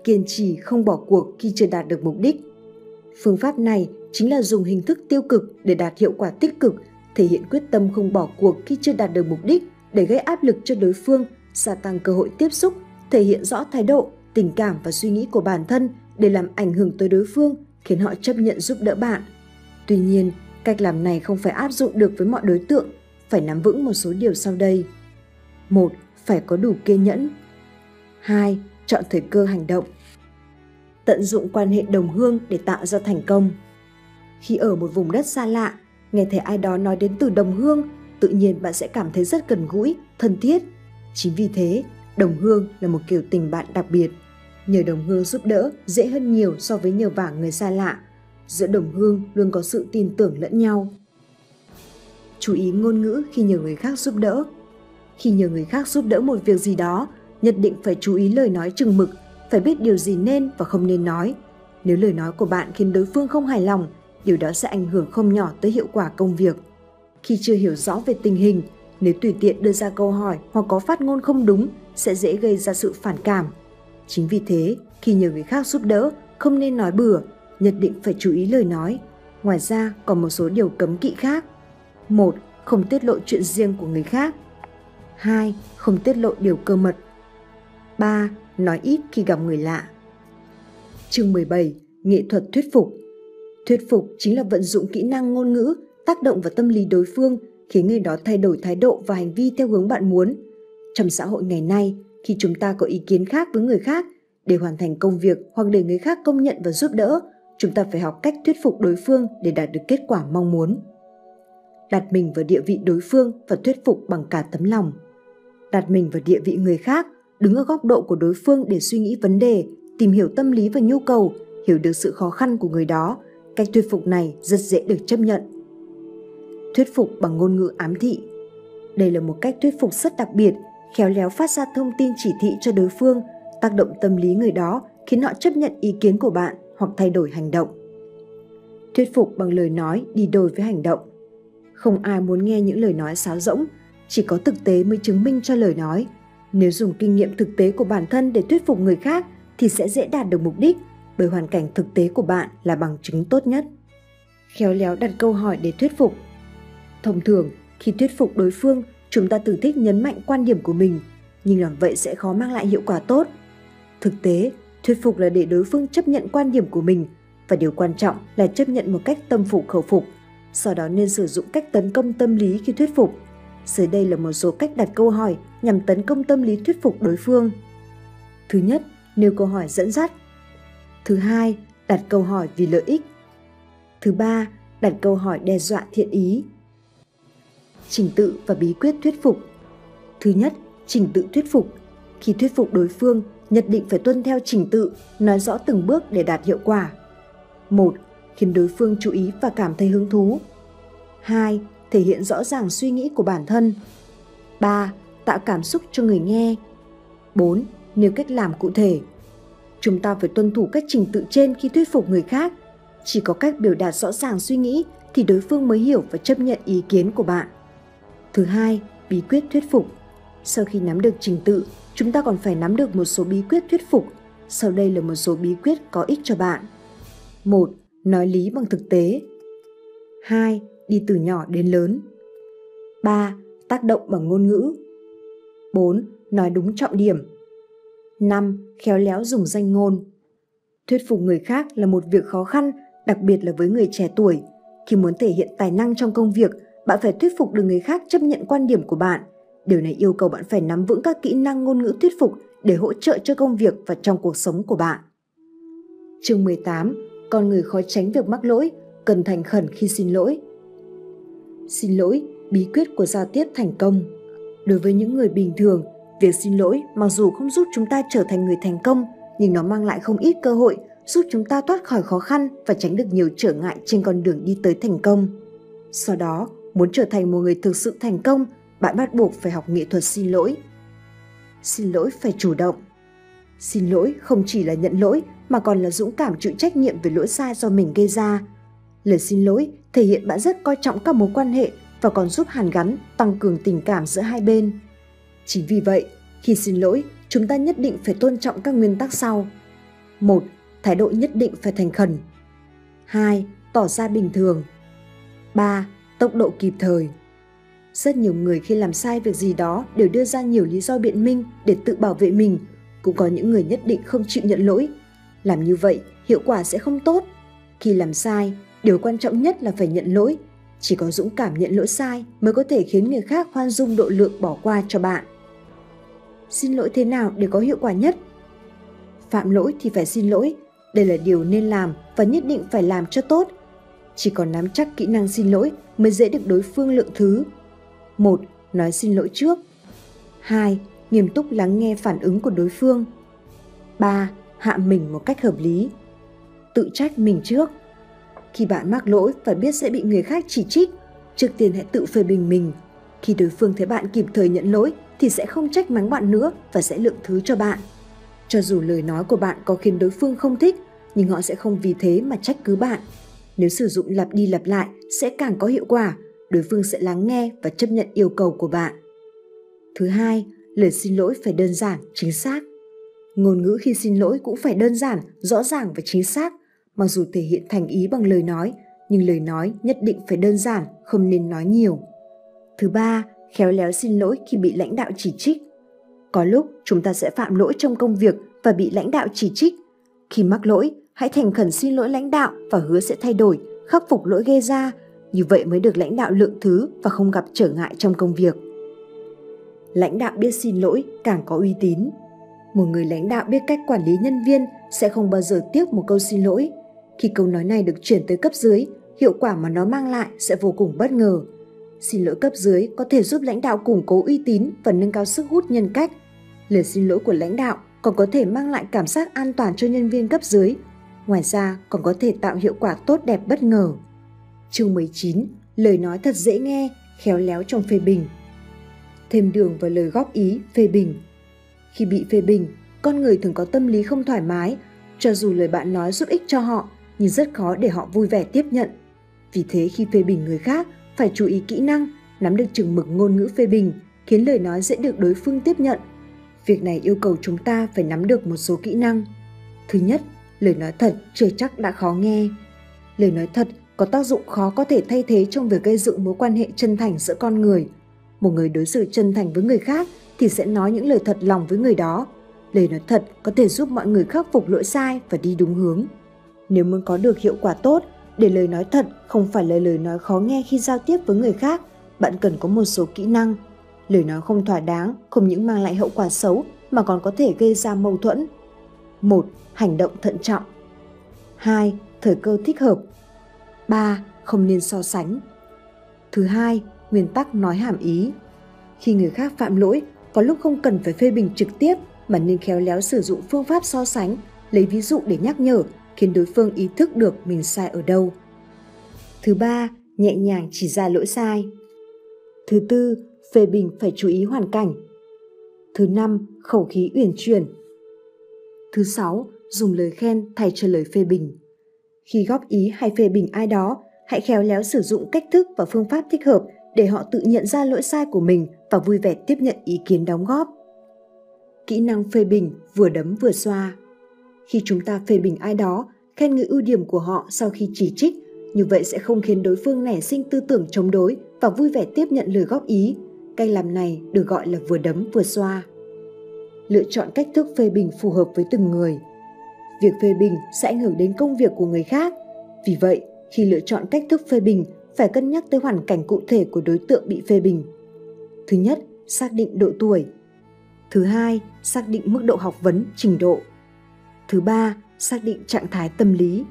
S1: Kiên trì không bỏ cuộc khi chưa đạt được mục đích. Phương pháp này chính là dùng hình thức tiêu cực để đạt hiệu quả tích cực, thể hiện quyết tâm không bỏ cuộc khi chưa đạt được mục đích để gây áp lực cho đối phương, gia tăng cơ hội tiếp xúc, thể hiện rõ thái độ, tình cảm và suy nghĩ của bản thân để làm ảnh hưởng tới đối phương, khiến họ chấp nhận giúp đỡ bạn. Tuy nhiên, cách làm này không phải áp dụng được với mọi đối tượng, phải nắm vững một số điều sau đây. 1. Phải có đủ kiên nhẫn. 2. Chọn thời cơ hành động. Tận dụng quan hệ đồng hương để tạo ra thành công. Khi ở một vùng đất xa lạ, nghe thấy ai đó nói đến từ đồng hương, tự nhiên bạn sẽ cảm thấy rất gần gũi, thân thiết. Chính vì thế, đồng hương là một kiểu tình bạn đặc biệt. Nhờ đồng hương giúp đỡ dễ hơn nhiều so với nhờ vả người xa lạ. Giữa đồng hương luôn có sự tin tưởng lẫn nhau. Chú ý ngôn ngữ khi nhờ người khác giúp đỡ. Khi nhờ người khác giúp đỡ một việc gì đó, nhất định phải chú ý lời nói chừng mực, phải biết điều gì nên và không nên nói. Nếu lời nói của bạn khiến đối phương không hài lòng, điều đó sẽ ảnh hưởng không nhỏ tới hiệu quả công việc. Khi chưa hiểu rõ về tình hình, nếu tùy tiện đưa ra câu hỏi hoặc có phát ngôn không đúng sẽ dễ gây ra sự phản cảm. Chính vì thế, khi nhờ người khác giúp đỡ, không nên nói bừa, nhất định phải chú ý lời nói. Ngoài ra, còn một số điều cấm kỵ khác. 1. Không tiết lộ chuyện riêng của người khác. 2. Không tiết lộ điều cơ mật. 3. Nói ít khi gặp người lạ. Chương 17. Nghệ thuật thuyết phục Thuyết phục chính là vận dụng kỹ năng ngôn ngữ, tác động vào tâm lý đối phương, khiến người đó thay đổi thái độ và hành vi theo hướng bạn muốn. Trong xã hội ngày nay, khi chúng ta có ý kiến khác với người khác, để hoàn thành công việc hoặc để người khác công nhận và giúp đỡ, chúng ta phải học cách thuyết phục đối phương để đạt được kết quả mong muốn. Đặt mình vào địa vị đối phương và thuyết phục bằng cả tấm lòng. Đặt mình vào địa vị người khác, đứng ở góc độ của đối phương để suy nghĩ vấn đề, tìm hiểu tâm lý và nhu cầu, hiểu được sự khó khăn của người đó Cách thuyết phục này rất dễ được chấp nhận. Thuyết phục bằng ngôn ngữ ám thị. Đây là một cách thuyết phục rất đặc biệt, khéo léo phát ra thông tin chỉ thị cho đối phương, tác động tâm lý người đó khiến họ chấp nhận ý kiến của bạn hoặc thay đổi hành động. Thuyết phục bằng lời nói đi đôi với hành động. Không ai muốn nghe những lời nói sáo rỗng, chỉ có thực tế mới chứng minh cho lời nói. Nếu dùng kinh nghiệm thực tế của bản thân để thuyết phục người khác thì sẽ dễ đạt được mục đích bởi hoàn cảnh thực tế của bạn là bằng chứng tốt nhất. Khéo léo đặt câu hỏi để thuyết phục. Thông thường, khi thuyết phục đối phương, chúng ta thường thích nhấn mạnh quan điểm của mình, nhưng làm vậy sẽ khó mang lại hiệu quả tốt. Thực tế, thuyết phục là để đối phương chấp nhận quan điểm của mình và điều quan trọng là chấp nhận một cách tâm phục khẩu phục. sau đó nên sử dụng cách tấn công tâm lý khi thuyết phục. Dưới đây là một số cách đặt câu hỏi nhằm tấn công tâm lý thuyết phục đối phương. Thứ nhất, nêu câu hỏi dẫn dắt. Thứ hai, đặt câu hỏi vì lợi ích. Thứ ba, đặt câu hỏi đe dọa thiện ý. Trình tự và bí quyết thuyết phục. Thứ nhất, trình tự thuyết phục. Khi thuyết phục đối phương, nhất định phải tuân theo trình tự, nói rõ từng bước để đạt hiệu quả. 1. Khiến đối phương chú ý và cảm thấy hứng thú. 2. Thể hiện rõ ràng suy nghĩ của bản thân. 3. Tạo cảm xúc cho người nghe. 4. Nêu cách làm cụ thể. Chúng ta phải tuân thủ các trình tự trên khi thuyết phục người khác. Chỉ có cách biểu đạt rõ ràng suy nghĩ thì đối phương mới hiểu và chấp nhận ý kiến của bạn. Thứ hai, bí quyết thuyết phục. Sau khi nắm được trình tự, chúng ta còn phải nắm được một số bí quyết thuyết phục. Sau đây là một số bí quyết có ích cho bạn. 1. Nói lý bằng thực tế. 2. Đi từ nhỏ đến lớn. 3. Tác động bằng ngôn ngữ. 4. Nói đúng trọng điểm. 5. Khéo léo dùng danh ngôn. Thuyết phục người khác là một việc khó khăn, đặc biệt là với người trẻ tuổi. Khi muốn thể hiện tài năng trong công việc, bạn phải thuyết phục được người khác chấp nhận quan điểm của bạn. Điều này yêu cầu bạn phải nắm vững các kỹ năng ngôn ngữ thuyết phục để hỗ trợ cho công việc và trong cuộc sống của bạn. Chương 18. Con người khó tránh việc mắc lỗi, cần thành khẩn khi xin lỗi. Xin lỗi, bí quyết của giao tiếp thành công. Đối với những người bình thường, việc xin lỗi mặc dù không giúp chúng ta trở thành người thành công, nhưng nó mang lại không ít cơ hội giúp chúng ta thoát khỏi khó khăn và tránh được nhiều trở ngại trên con đường đi tới thành công. Sau đó, muốn trở thành một người thực sự thành công, bạn bắt buộc phải học nghệ thuật xin lỗi. Xin lỗi phải chủ động. Xin lỗi không chỉ là nhận lỗi mà còn là dũng cảm chịu trách nhiệm về lỗi sai do mình gây ra. Lời xin lỗi thể hiện bạn rất coi trọng các mối quan hệ và còn giúp hàn gắn, tăng cường tình cảm giữa hai bên. Chính vì vậy, khi xin lỗi, chúng ta nhất định phải tôn trọng các nguyên tắc sau. 1. Thái độ nhất định phải thành khẩn. 2. Tỏ ra bình thường. 3. Tốc độ kịp thời. Rất nhiều người khi làm sai việc gì đó đều đưa ra nhiều lý do biện minh để tự bảo vệ mình. Cũng có những người nhất định không chịu nhận lỗi. Làm như vậy, hiệu quả sẽ không tốt. Khi làm sai, điều quan trọng nhất là phải nhận lỗi. Chỉ có dũng cảm nhận lỗi sai mới có thể khiến người khác khoan dung độ lượng bỏ qua cho bạn. Xin lỗi thế nào để có hiệu quả nhất? Phạm lỗi thì phải xin lỗi, đây là điều nên làm và nhất định phải làm cho tốt. Chỉ còn nắm chắc kỹ năng xin lỗi mới dễ được đối phương lượng thứ một Nói xin lỗi trước. 2. Nghiêm túc lắng nghe phản ứng của đối phương. 3. Hạ mình một cách hợp lý. Tự trách mình trước. Khi bạn mắc lỗi và biết sẽ bị người khác chỉ trích, trước tiên hãy tự phê bình mình. Khi đối phương thấy bạn kịp thời nhận lỗi thì sẽ không trách mắng bạn nữa và sẽ lượng thứ cho bạn. Cho dù lời nói của bạn có khiến đối phương không thích, nhưng họ sẽ không vì thế mà trách cứ bạn. Nếu sử dụng lặp đi lặp lại sẽ càng có hiệu quả, đối phương sẽ lắng nghe và chấp nhận yêu cầu của bạn. Thứ hai, lời xin lỗi phải đơn giản, chính xác. Ngôn ngữ khi xin lỗi cũng phải đơn giản, rõ ràng và chính xác, mặc dù thể hiện thành ý bằng lời nói, nhưng lời nói nhất định phải đơn giản, không nên nói nhiều. Thứ ba, khéo léo xin lỗi khi bị lãnh đạo chỉ trích. Có lúc chúng ta sẽ phạm lỗi trong công việc và bị lãnh đạo chỉ trích. Khi mắc lỗi, hãy thành khẩn xin lỗi lãnh đạo và hứa sẽ thay đổi, khắc phục lỗi gây ra. Như vậy mới được lãnh đạo lượng thứ và không gặp trở ngại trong công việc. Lãnh đạo biết xin lỗi càng có uy tín. Một người lãnh đạo biết cách quản lý nhân viên sẽ không bao giờ tiếc một câu xin lỗi. Khi câu nói này được chuyển tới cấp dưới, hiệu quả mà nó mang lại sẽ vô cùng bất ngờ. Xin lỗi cấp dưới có thể giúp lãnh đạo củng cố uy tín và nâng cao sức hút nhân cách. Lời xin lỗi của lãnh đạo còn có thể mang lại cảm giác an toàn cho nhân viên cấp dưới. Ngoài ra còn có thể tạo hiệu quả tốt đẹp bất ngờ. Chương 19. Lời nói thật dễ nghe, khéo léo trong phê bình. Thêm đường vào lời góp ý, phê bình. Khi bị phê bình, con người thường có tâm lý không thoải mái, cho dù lời bạn nói giúp ích cho họ, nhưng rất khó để họ vui vẻ tiếp nhận. Vì thế khi phê bình người khác, phải chú ý kỹ năng, nắm được chừng mực ngôn ngữ phê bình, khiến lời nói dễ được đối phương tiếp nhận. Việc này yêu cầu chúng ta phải nắm được một số kỹ năng. Thứ nhất, lời nói thật chưa chắc đã khó nghe. Lời nói thật có tác dụng khó có thể thay thế trong việc gây dựng mối quan hệ chân thành giữa con người. Một người đối xử chân thành với người khác thì sẽ nói những lời thật lòng với người đó. Lời nói thật có thể giúp mọi người khắc phục lỗi sai và đi đúng hướng. Nếu muốn có được hiệu quả tốt, để lời nói thật không phải là lời nói khó nghe khi giao tiếp với người khác, bạn cần có một số kỹ năng. Lời nói không thỏa đáng không những mang lại hậu quả xấu mà còn có thể gây ra mâu thuẫn. 1. Hành động thận trọng. 2. Thời cơ thích hợp. 3. Không nên so sánh. Thứ hai, nguyên tắc nói hàm ý. Khi người khác phạm lỗi, có lúc không cần phải phê bình trực tiếp mà nên khéo léo sử dụng phương pháp so sánh, lấy ví dụ để nhắc nhở, khiến đối phương ý thức được mình sai ở đâu. Thứ ba, nhẹ nhàng chỉ ra lỗi sai. Thứ tư, phê bình phải chú ý hoàn cảnh. Thứ năm, khẩu khí uyển chuyển. Thứ sáu, dùng lời khen thay cho lời phê bình. Khi góp ý hay phê bình ai đó, hãy khéo léo sử dụng cách thức và phương pháp thích hợp để họ tự nhận ra lỗi sai của mình và vui vẻ tiếp nhận ý kiến đóng góp. Kỹ năng phê bình vừa đấm vừa xoa. Khi chúng ta phê bình ai đó, khen ngợi ưu điểm của họ sau khi chỉ trích, như vậy sẽ không khiến đối phương nảy sinh tư tưởng chống đối và vui vẻ tiếp nhận lời góp ý. Cách làm này được gọi là vừa đấm vừa xoa. Lựa chọn cách thức phê bình phù hợp với từng người. Việc phê bình sẽ ảnh hưởng đến công việc của người khác. Vì vậy, khi lựa chọn cách thức phê bình phải cân nhắc tới hoàn cảnh cụ thể của đối tượng bị phê bình. Thứ nhất, xác định độ tuổi. Thứ hai, xác định mức độ học vấn, trình độ. Thứ ba, xác định trạng thái tâm lý.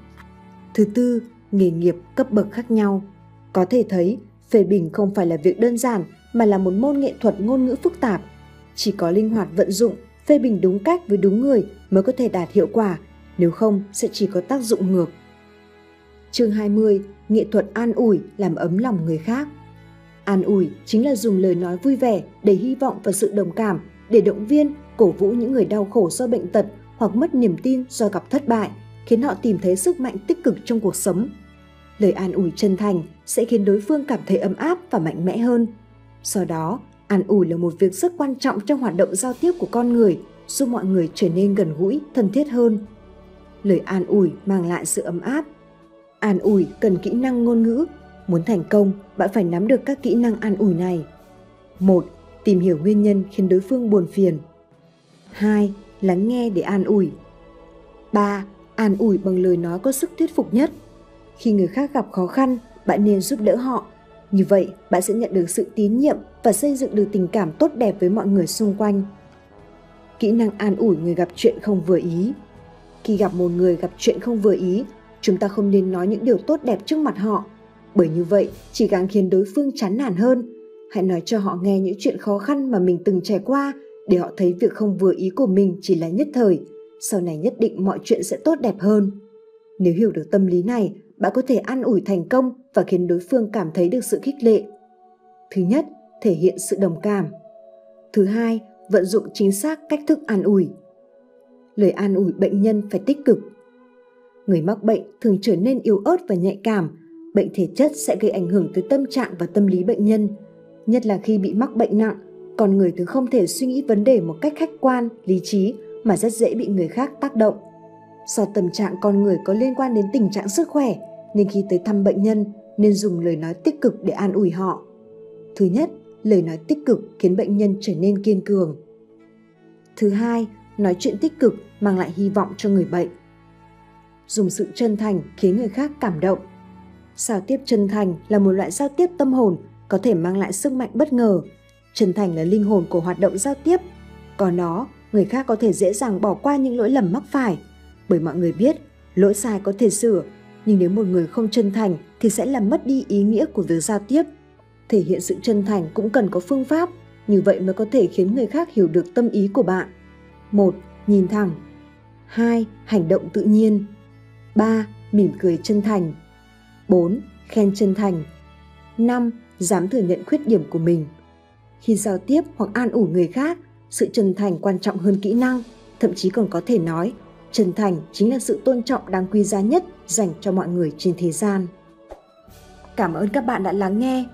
S1: Thứ tư, nghề nghiệp cấp bậc khác nhau. Có thể thấy, phê bình không phải là việc đơn giản mà là một môn nghệ thuật ngôn ngữ phức tạp. Chỉ có linh hoạt vận dụng, phê bình đúng cách với đúng người mới có thể đạt hiệu quả, nếu không sẽ chỉ có tác dụng ngược. Chương 20, nghệ thuật an ủi làm ấm lòng người khác. An ủi chính là dùng lời nói vui vẻ để hy vọng và sự đồng cảm, để động viên, cổ vũ những người đau khổ do bệnh tật hoặc mất niềm tin do gặp thất bại, khiến họ tìm thấy sức mạnh tích cực trong cuộc sống. Lời an ủi chân thành sẽ khiến đối phương cảm thấy ấm áp và mạnh mẽ hơn. Do đó, an ủi là một việc rất quan trọng trong hoạt động giao tiếp của con người, giúp mọi người trở nên gần gũi, thân thiết hơn. Lời an ủi mang lại sự ấm áp, An ủi cần kỹ năng ngôn ngữ. Muốn thành công, bạn phải nắm được các kỹ năng an ủi này. 1. Tìm hiểu nguyên nhân khiến đối phương buồn phiền. 2. Lắng nghe để an ủi. 3. An ủi bằng lời nói có sức thuyết phục nhất. Khi người khác gặp khó khăn, bạn nên giúp đỡ họ. Như vậy, bạn sẽ nhận được sự tín nhiệm và xây dựng được tình cảm tốt đẹp với mọi người xung quanh. Kỹ năng an ủi người gặp chuyện không vừa ý. Khi gặp một người gặp chuyện không vừa ý, chúng ta không nên nói những điều tốt đẹp trước mặt họ. Bởi như vậy chỉ càng khiến đối phương chán nản hơn. Hãy nói cho họ nghe những chuyện khó khăn mà mình từng trải qua để họ thấy việc không vừa ý của mình chỉ là nhất thời. Sau này nhất định mọi chuyện sẽ tốt đẹp hơn. Nếu hiểu được tâm lý này bạn có thể an ủi thành công và khiến đối phương cảm thấy được sự khích lệ. Thứ nhất thể hiện sự đồng cảm. Thứ hai vận dụng chính xác cách thức an ủi lời an ủi bệnh nhân phải tích cực người mắc bệnh thường trở nên yếu ớt và nhạy cảm. Bệnh thể chất sẽ gây ảnh hưởng tới tâm trạng và tâm lý bệnh nhân. Nhất là khi bị mắc bệnh nặng, con người thường không thể suy nghĩ vấn đề một cách khách quan, lý trí mà rất dễ bị người khác tác động. Do tâm trạng con người có liên quan đến tình trạng sức khỏe, nên khi tới thăm bệnh nhân nên dùng lời nói tích cực để an ủi họ. Thứ nhất, lời nói tích cực khiến bệnh nhân trở nên kiên cường. Thứ hai, nói chuyện tích cực mang lại hy vọng cho người bệnh dùng sự chân thành khiến người khác cảm động. Giao tiếp chân thành là một loại giao tiếp tâm hồn có thể mang lại sức mạnh bất ngờ. Chân thành là linh hồn của hoạt động giao tiếp. Có nó, người khác có thể dễ dàng bỏ qua những lỗi lầm mắc phải. Bởi mọi người biết, lỗi sai có thể sửa, nhưng nếu một người không chân thành thì sẽ làm mất đi ý nghĩa của việc giao tiếp. Thể hiện sự chân thành cũng cần có phương pháp, như vậy mới có thể khiến người khác hiểu được tâm ý của bạn. 1. Nhìn thẳng 2. Hành động tự nhiên 3. Mỉm cười chân thành 4. Khen chân thành 5. Dám thừa nhận khuyết điểm của mình Khi giao tiếp hoặc an ủi người khác, sự chân thành quan trọng hơn kỹ năng, thậm chí còn có thể nói chân thành chính là sự tôn trọng đáng quý giá nhất dành cho mọi người trên thế gian. Cảm ơn các bạn đã lắng nghe.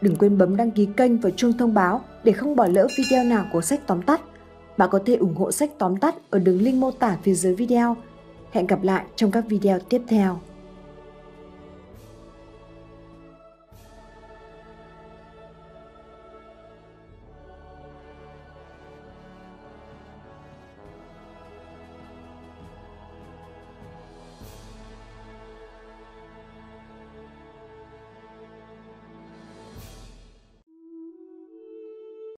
S1: Đừng quên bấm đăng ký kênh và chuông thông báo để không bỏ lỡ video nào của sách tóm tắt. Bạn có thể ủng hộ sách tóm tắt ở đường link mô tả phía dưới video Hẹn gặp lại trong các video tiếp theo.